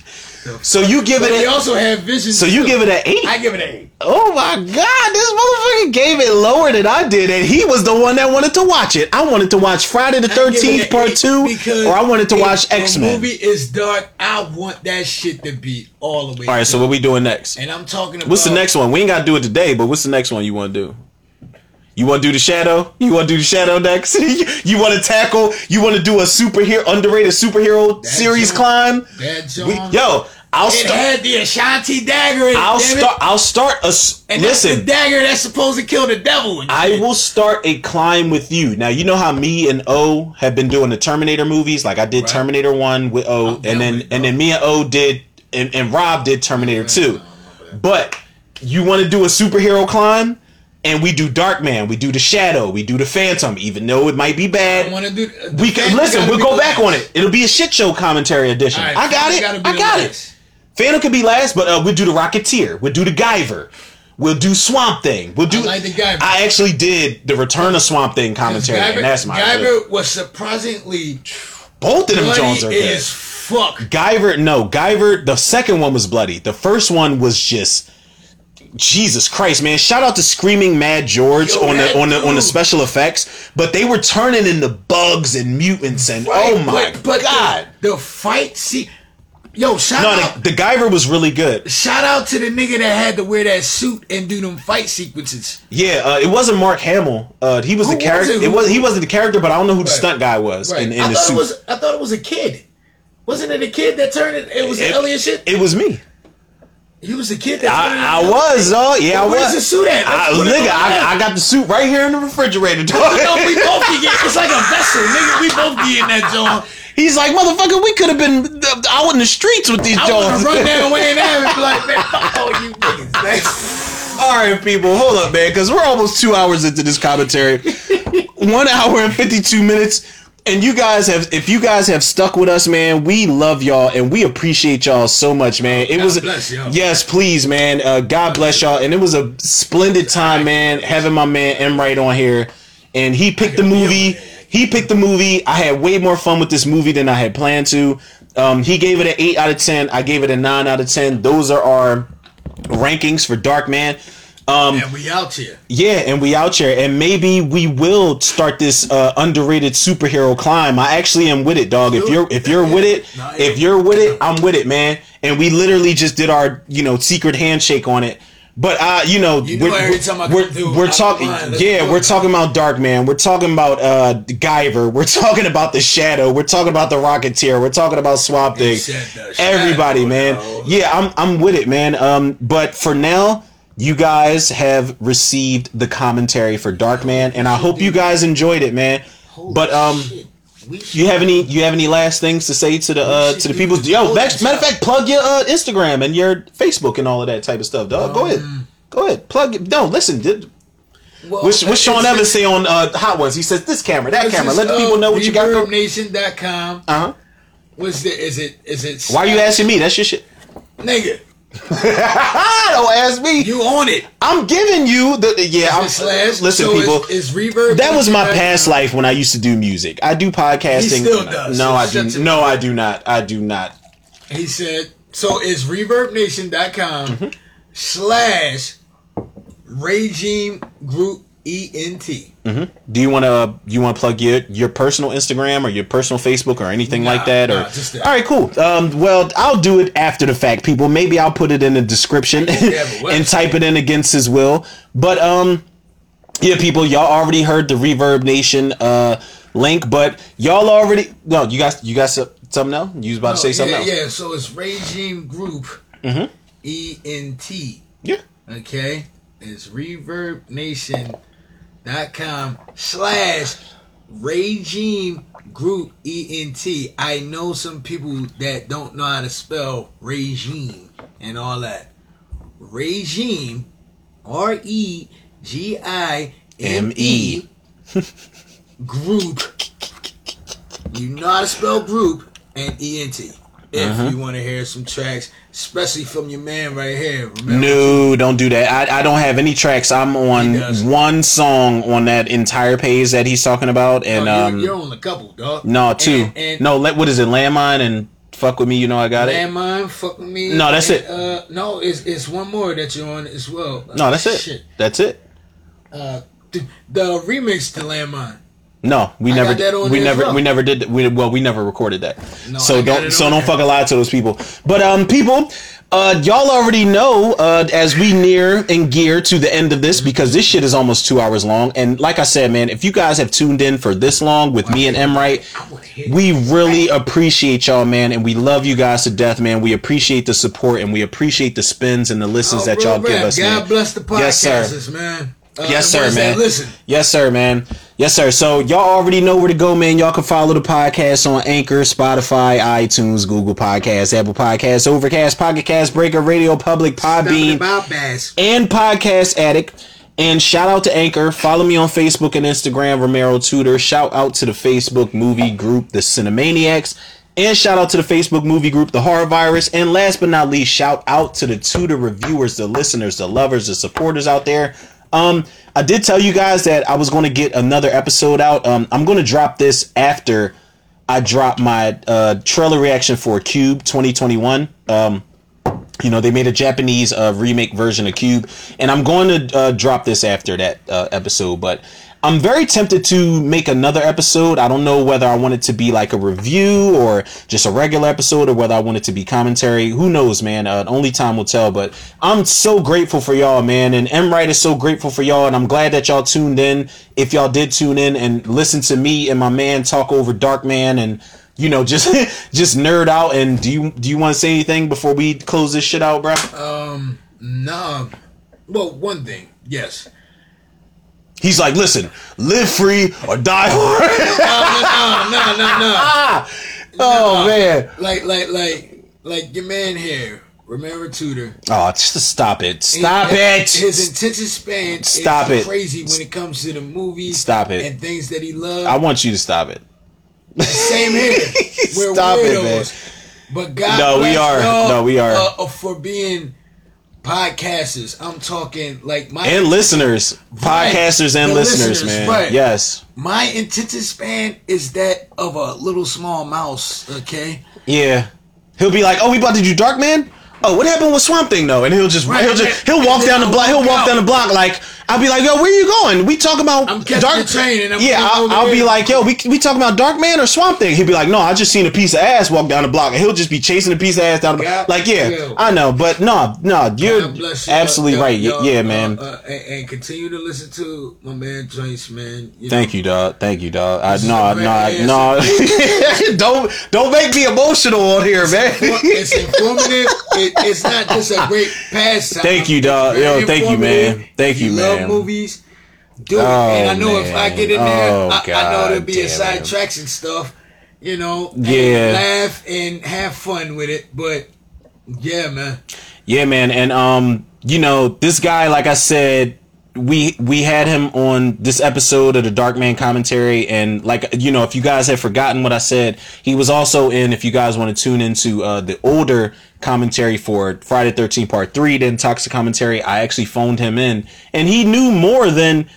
Speaker 1: So you give
Speaker 2: But
Speaker 1: it
Speaker 2: they
Speaker 1: a
Speaker 2: also have visions.
Speaker 1: so you
Speaker 2: too.
Speaker 1: give it an eight.
Speaker 2: I give it an eight.
Speaker 1: Oh my god, this motherfucker gave it lower than I did, and he was the one that wanted to watch it. I wanted to watch Friday the
Speaker 2: I give it
Speaker 1: Thirteenth Part Two, or I wanted to watch X Men.
Speaker 2: movie is dark. I want that shit to be all the way.
Speaker 1: All right, so what we doing next?
Speaker 2: And I'm talking about
Speaker 1: What's the next one? We ain't got to do it today, but what's the next one you want to do? You want to do the shadow? You want to do the shadow next? [laughs] you want to tackle? You want to do a superhero underrated superhero series
Speaker 2: John.
Speaker 1: climb?
Speaker 2: That John.
Speaker 1: We, yo, I'll
Speaker 2: it
Speaker 1: start.
Speaker 2: had the Ashanti dagger. In
Speaker 1: I'll start. I'll start a.
Speaker 2: And that's the
Speaker 1: listen,
Speaker 2: dagger that's supposed to kill the devil.
Speaker 1: I will start a climb with you. Now you know how me and O have been doing the Terminator movies. Like I did
Speaker 2: Right.
Speaker 1: Terminator One with O,
Speaker 2: I'm
Speaker 1: and then
Speaker 2: with
Speaker 1: and then me and O did, and, and Rob did Terminator Two. But you want to do a superhero climb, and we do Darkman, we do the Shadow, we do the Phantom, even though it might be bad.
Speaker 2: want do. the
Speaker 1: We can listen. We'll go back
Speaker 2: last.
Speaker 1: on it. It'll be a shit show commentary edition.
Speaker 2: Right,
Speaker 1: I got it. I got it. Phantom could be last, but uh, we'll do the Rocketeer. We'll do the Guyver. We'll do Swamp Thing. We'll do.
Speaker 2: I like.
Speaker 1: I actually did the Return of Swamp Thing commentary,
Speaker 2: Guyver,
Speaker 1: and that's my
Speaker 2: Guyver was surprisingly
Speaker 1: both of them Jones are good.
Speaker 2: fuck.
Speaker 1: Guyver, no, Guyver. The second one was bloody. The first one was just Jesus Christ, man! Shout out to Screaming Mad George
Speaker 2: Yo,
Speaker 1: on the on the on the special effects, but they were turning into bugs and mutants and oh my
Speaker 2: but, but
Speaker 1: god!
Speaker 2: the, the fight see, yo, shout
Speaker 1: no,
Speaker 2: out,
Speaker 1: the, the Guyver was really good.
Speaker 2: shout out to the nigga that had to wear that suit and do them fight sequences.
Speaker 1: Yeah, uh, it wasn't Mark Hamill. Uh, he was
Speaker 2: who
Speaker 1: the character.
Speaker 2: It,
Speaker 1: it was he wasn't the character, but I don't know who the
Speaker 2: Right.
Speaker 1: stunt guy was
Speaker 2: Right.
Speaker 1: in, in the suit.
Speaker 2: it was. I thought it was a kid. Wasn't it a kid that turned it? It was
Speaker 1: It-
Speaker 2: Elliot shit.
Speaker 1: It was me.
Speaker 2: He was the kid that.
Speaker 1: I, I was, oh yeah, I was.
Speaker 2: Where's the suit at?
Speaker 1: I,
Speaker 2: Let's put it
Speaker 1: nigga. I, I got the suit right here in the refrigerator. Dog.
Speaker 2: we both be getting. It's like a vessel, nigga. We both be in that joint.
Speaker 1: He's like, motherfucker, we could have been uh, out in the streets with these
Speaker 2: I
Speaker 1: Jones.
Speaker 2: to run down [laughs] Wayne Ave and be like, man, fuck all you niggas. man. [laughs]
Speaker 1: All right, people, hold up, man, because we're almost two hours into this commentary. [laughs] One hour and fifty-two minutes. And you guys have, if you guys have stuck with us, man, we love y'all and we appreciate y'all so much, man. It
Speaker 2: God
Speaker 1: was, yes, please, man. Uh, God bless y'all, and it was a splendid time, man. Having my man M Wright on here, and he picked the movie. He picked the movie. I had way more fun with this movie than I had planned to. Um, he gave it an eight out of ten. I gave it a nine out of ten. Those are our rankings for Dark Man. Um,
Speaker 2: And we out here.
Speaker 1: yeah, and we out here, and maybe we will start this uh, underrated superhero climb. I actually am with it, dog. If you're if you're with it, [laughs] if you're with it, I'm with it, man. And we literally just did our you know secret handshake on it. But uh, you know,
Speaker 2: You
Speaker 1: we're,
Speaker 2: I
Speaker 1: we're, we're talking, yeah, we're talking about Dark Man. We're talking about uh Guyver. We're [laughs] talking about the Shadow. We're talking about the Rocketeer. We're talking about Swamp Thing. Everybody,
Speaker 2: Shadow,
Speaker 1: man. Yeah, I'm I'm with it, man. Um, but for now, you guys have received the commentary for Dark Man, and I hope you guys enjoyed it, man. But um,
Speaker 2: Shit. we should,
Speaker 1: You have any? You have any last things to say to the uh, to the people? Yo, matter matter of fact, plug your uh, Instagram and your Facebook and all of that type of stuff, dog. Go ahead, go ahead, plug it. No, listen. Did,
Speaker 2: well,
Speaker 1: what's what's Sean Evans say on uh, Hot Ones? He says this camera, that camera. Let the
Speaker 2: uh,
Speaker 1: people know what you got.
Speaker 2: ReverbNation.com.
Speaker 1: Uh huh.
Speaker 2: What's the? Is it? Is it?
Speaker 1: Why are you asking me? That's your shit.
Speaker 2: nigga? [laughs]
Speaker 1: Don't ask me.
Speaker 2: You own it.
Speaker 1: I'm giving you the yeah. I'm,
Speaker 2: slash.
Speaker 1: listen,
Speaker 2: so
Speaker 1: people.
Speaker 2: It's, it's reverb.
Speaker 1: that was my past life when I used to do music. I do podcasting.
Speaker 2: He still does,
Speaker 1: No,
Speaker 2: so
Speaker 1: I do. No. I do not. I do not.
Speaker 2: He said. So it's ReverbNation.com
Speaker 1: Mm-hmm.
Speaker 2: slash Regime Group ENT.
Speaker 1: Do you want to you want to plug your your personal Instagram or your personal Facebook or anything
Speaker 2: Nah,
Speaker 1: like that? Or
Speaker 2: nah, just that.
Speaker 1: all right, cool. Um, well, I'll do it after the fact, people. Maybe I'll put it in the description [laughs] and type it in against his will. But um, yeah, people, y'all already heard the Reverb Nation uh link, but y'all already no, you guys you guys something else? You was about to say something
Speaker 2: yeah,
Speaker 1: else?
Speaker 2: yeah. So it's Regime Group ENT.
Speaker 1: Yeah.
Speaker 2: Okay, it's ReverbNation.com slash Regime Group ENT. I know some people that don't know how to spell regime and all that. Regime, R E G I M E, group. You know how to spell group and ENT. If
Speaker 1: Uh-huh.
Speaker 2: you want to hear some tracks, especially from your man right here. Remember
Speaker 1: No, don't do that. I, I don't have any tracks. I'm on one song on that entire page that he's talking about, and
Speaker 2: No,
Speaker 1: um,
Speaker 2: you're, you're on a couple, dog.
Speaker 1: no, two.
Speaker 2: And, and
Speaker 1: no, let, what is it? Landmine and fuck with me. You know I got it.
Speaker 2: Landmine, fuck with me.
Speaker 1: No, that's
Speaker 2: and,
Speaker 1: it.
Speaker 2: Uh, no, it's it's one more that you're on as well.
Speaker 1: No, that's it. That's it.
Speaker 2: Uh, the, the remix to Landmine.
Speaker 1: No, we
Speaker 2: I
Speaker 1: never, we never,
Speaker 2: well.
Speaker 1: we never did. We well, we never recorded that.
Speaker 2: No,
Speaker 1: so don't, so don't
Speaker 2: there.
Speaker 1: fucking lie to those people. But um, people, uh, y'all already know uh, as we near and gear to the end of this because this shit is almost two hours long. And like I said, man, if you guys have tuned in for this long with me and M Wright, we really appreciate y'all, man, and we love you guys to death, man. We appreciate the support and we appreciate the spins and the listens
Speaker 2: Oh,
Speaker 1: that y'all give us.
Speaker 2: God
Speaker 1: man.
Speaker 2: bless the
Speaker 1: Yes, sir.
Speaker 2: podcasters, man. Uh,
Speaker 1: Yes, sir, man.
Speaker 2: Listen.
Speaker 1: Yes, sir, man. Yes, sir. So y'all already know where to go, man. Y'all can follow the podcast on Anchor, Spotify, iTunes, Google Podcasts, Apple Podcasts, Overcast, Pocket Cast, Breaker, Radio Public, Podbean, and Podcast Addict. And shout out to Anchor. Follow me on Facebook and Instagram, Romero Tudor. Shout out to the Facebook movie group, The Cinemaniacs. And shout out to the Facebook movie group, The Horror Virus. And last but not least, shout out to the Tudor reviewers, the listeners, the lovers, the supporters out there. Um, I did tell you guys that I was going to get another episode out. Um, I'm going to drop this after I drop my uh, trailer reaction for Cube 2021. Um, you know they made a japanese uh, remake version of cube and i'm going to uh, drop this after that uh, episode but i'm very tempted to make another episode i don't know whether i want it to be like a review or just a regular episode or whether i want it to be commentary who knows man uh, only time will tell but i'm so grateful for y'all man and M Wright is so grateful for y'all and i'm glad that y'all tuned in if y'all did tune in and listen to me and my man talk over dark man and you know, [laughs] just just nerd out. And do you do you want to say anything before we close this shit out, bro?
Speaker 2: Um, no. Well, one thing, yes.
Speaker 1: He's like, listen, live free or die [laughs] hard.
Speaker 2: No, no, no, [laughs] no, no.
Speaker 1: oh man.
Speaker 2: Like, like, like, like your man here, remember Tudor.
Speaker 1: Oh, just stop it. Stop
Speaker 2: His-
Speaker 1: it.
Speaker 2: His attention span
Speaker 1: Stop
Speaker 2: is
Speaker 1: it.
Speaker 2: crazy when it comes to the movies.
Speaker 1: Stop it.
Speaker 2: And things that he loves.
Speaker 1: I want you to stop it.
Speaker 2: Same here. [laughs] We're
Speaker 1: Stop it, man.
Speaker 2: But God
Speaker 1: No, we are. No, we are.
Speaker 2: Uh, uh, for being podcasters. I'm talking like my
Speaker 1: And listeners,
Speaker 2: Right.
Speaker 1: podcasters and listeners,
Speaker 2: listeners,
Speaker 1: man.
Speaker 2: right.
Speaker 1: Yes.
Speaker 2: my attention span is that of a little small mouse. Okay.
Speaker 1: Yeah. He'll be like, "Oh, we about to do Dark Man." Oh, what happened with Swamp Thing though? And he'll just
Speaker 2: Right,
Speaker 1: he'll just he'll walk down the block. He'll walk
Speaker 2: walk
Speaker 1: down the block like I'll be like, "Yo, where you going? We talk about
Speaker 2: I'm
Speaker 1: Dark
Speaker 2: train and I'm
Speaker 1: yeah." I'll, I'll be like, "Yo, we we talking about Dark Man or Swamp Thing?" He'll be like, "No, I just seen a piece of ass walk down the block," and he'll just be chasing a piece of ass down the
Speaker 2: God,
Speaker 1: like, yeah,
Speaker 2: yo.
Speaker 1: I know, but no, no, you're
Speaker 2: you.
Speaker 1: absolutely
Speaker 2: Uh,
Speaker 1: right.
Speaker 2: yo,
Speaker 1: yeah,
Speaker 2: uh,
Speaker 1: man.
Speaker 2: Uh, and, and continue to listen to my man Joyce, man. You
Speaker 1: Thank you, dog. Thank you, dog. I no, no, no. [laughs] don't don't make me emotional on here, man.
Speaker 2: It's informative. It, it's not just a great pastime.
Speaker 1: Thank you, dog. Yo, thank you, man. Thank you,
Speaker 2: love
Speaker 1: man.
Speaker 2: movies. Do it.
Speaker 1: Oh,
Speaker 2: and I know if I get in there,
Speaker 1: Oh,
Speaker 2: I, I know there'll be a
Speaker 1: damn
Speaker 2: side tracks and stuff. you know, and
Speaker 1: Yeah.
Speaker 2: laugh and have fun with it. But yeah, man.
Speaker 1: Yeah, man, and um, you know, this guy, like I said, we we had him on this episode of the Dark Man commentary, and like you know, if you guys have forgotten what I said, he was also in. If you guys want to tune into uh, the older commentary for Friday Thirteen Part Three, then Toxic commentary, I actually phoned him in, and he knew more than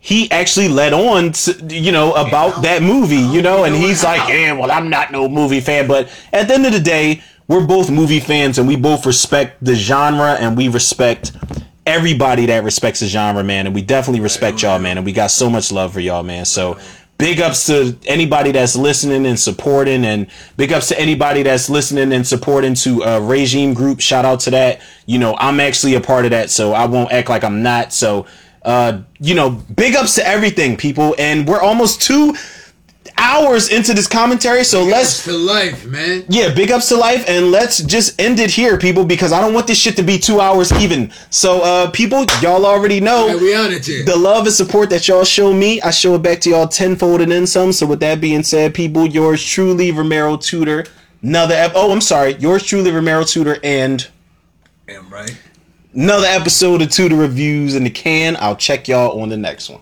Speaker 1: he actually led on to, you know about that movie you know and he's like yeah well i'm not no movie fan but at the end of the day we're both movie fans and we both respect the genre and we respect everybody that respects the genre man and we definitely respect y'all man and we got so much love for y'all man. So big ups to anybody that's listening and supporting and big ups to anybody that's listening and supporting to uh regime group. Shout out to that. You know i'm actually a part of that so i won't act like i'm not. So uh, you know, big ups to everything, people. And we're almost two hours into this commentary, so let's
Speaker 2: to life, man.
Speaker 1: yeah, big ups to life, and let's just end it here, people, because I don't want this shit to be two hours even. So, uh, people, y'all already know
Speaker 2: we on it here.
Speaker 1: the love and support that y'all show me, I show it back to y'all tenfold and then some. So, with that being said, people, yours truly, Romero Tudor. Another ep- oh, I'm sorry, yours truly, Romero Tudor, and
Speaker 2: Damn right.
Speaker 1: another episode of Tudor Reviews in the can. I'll check y'all on the next one.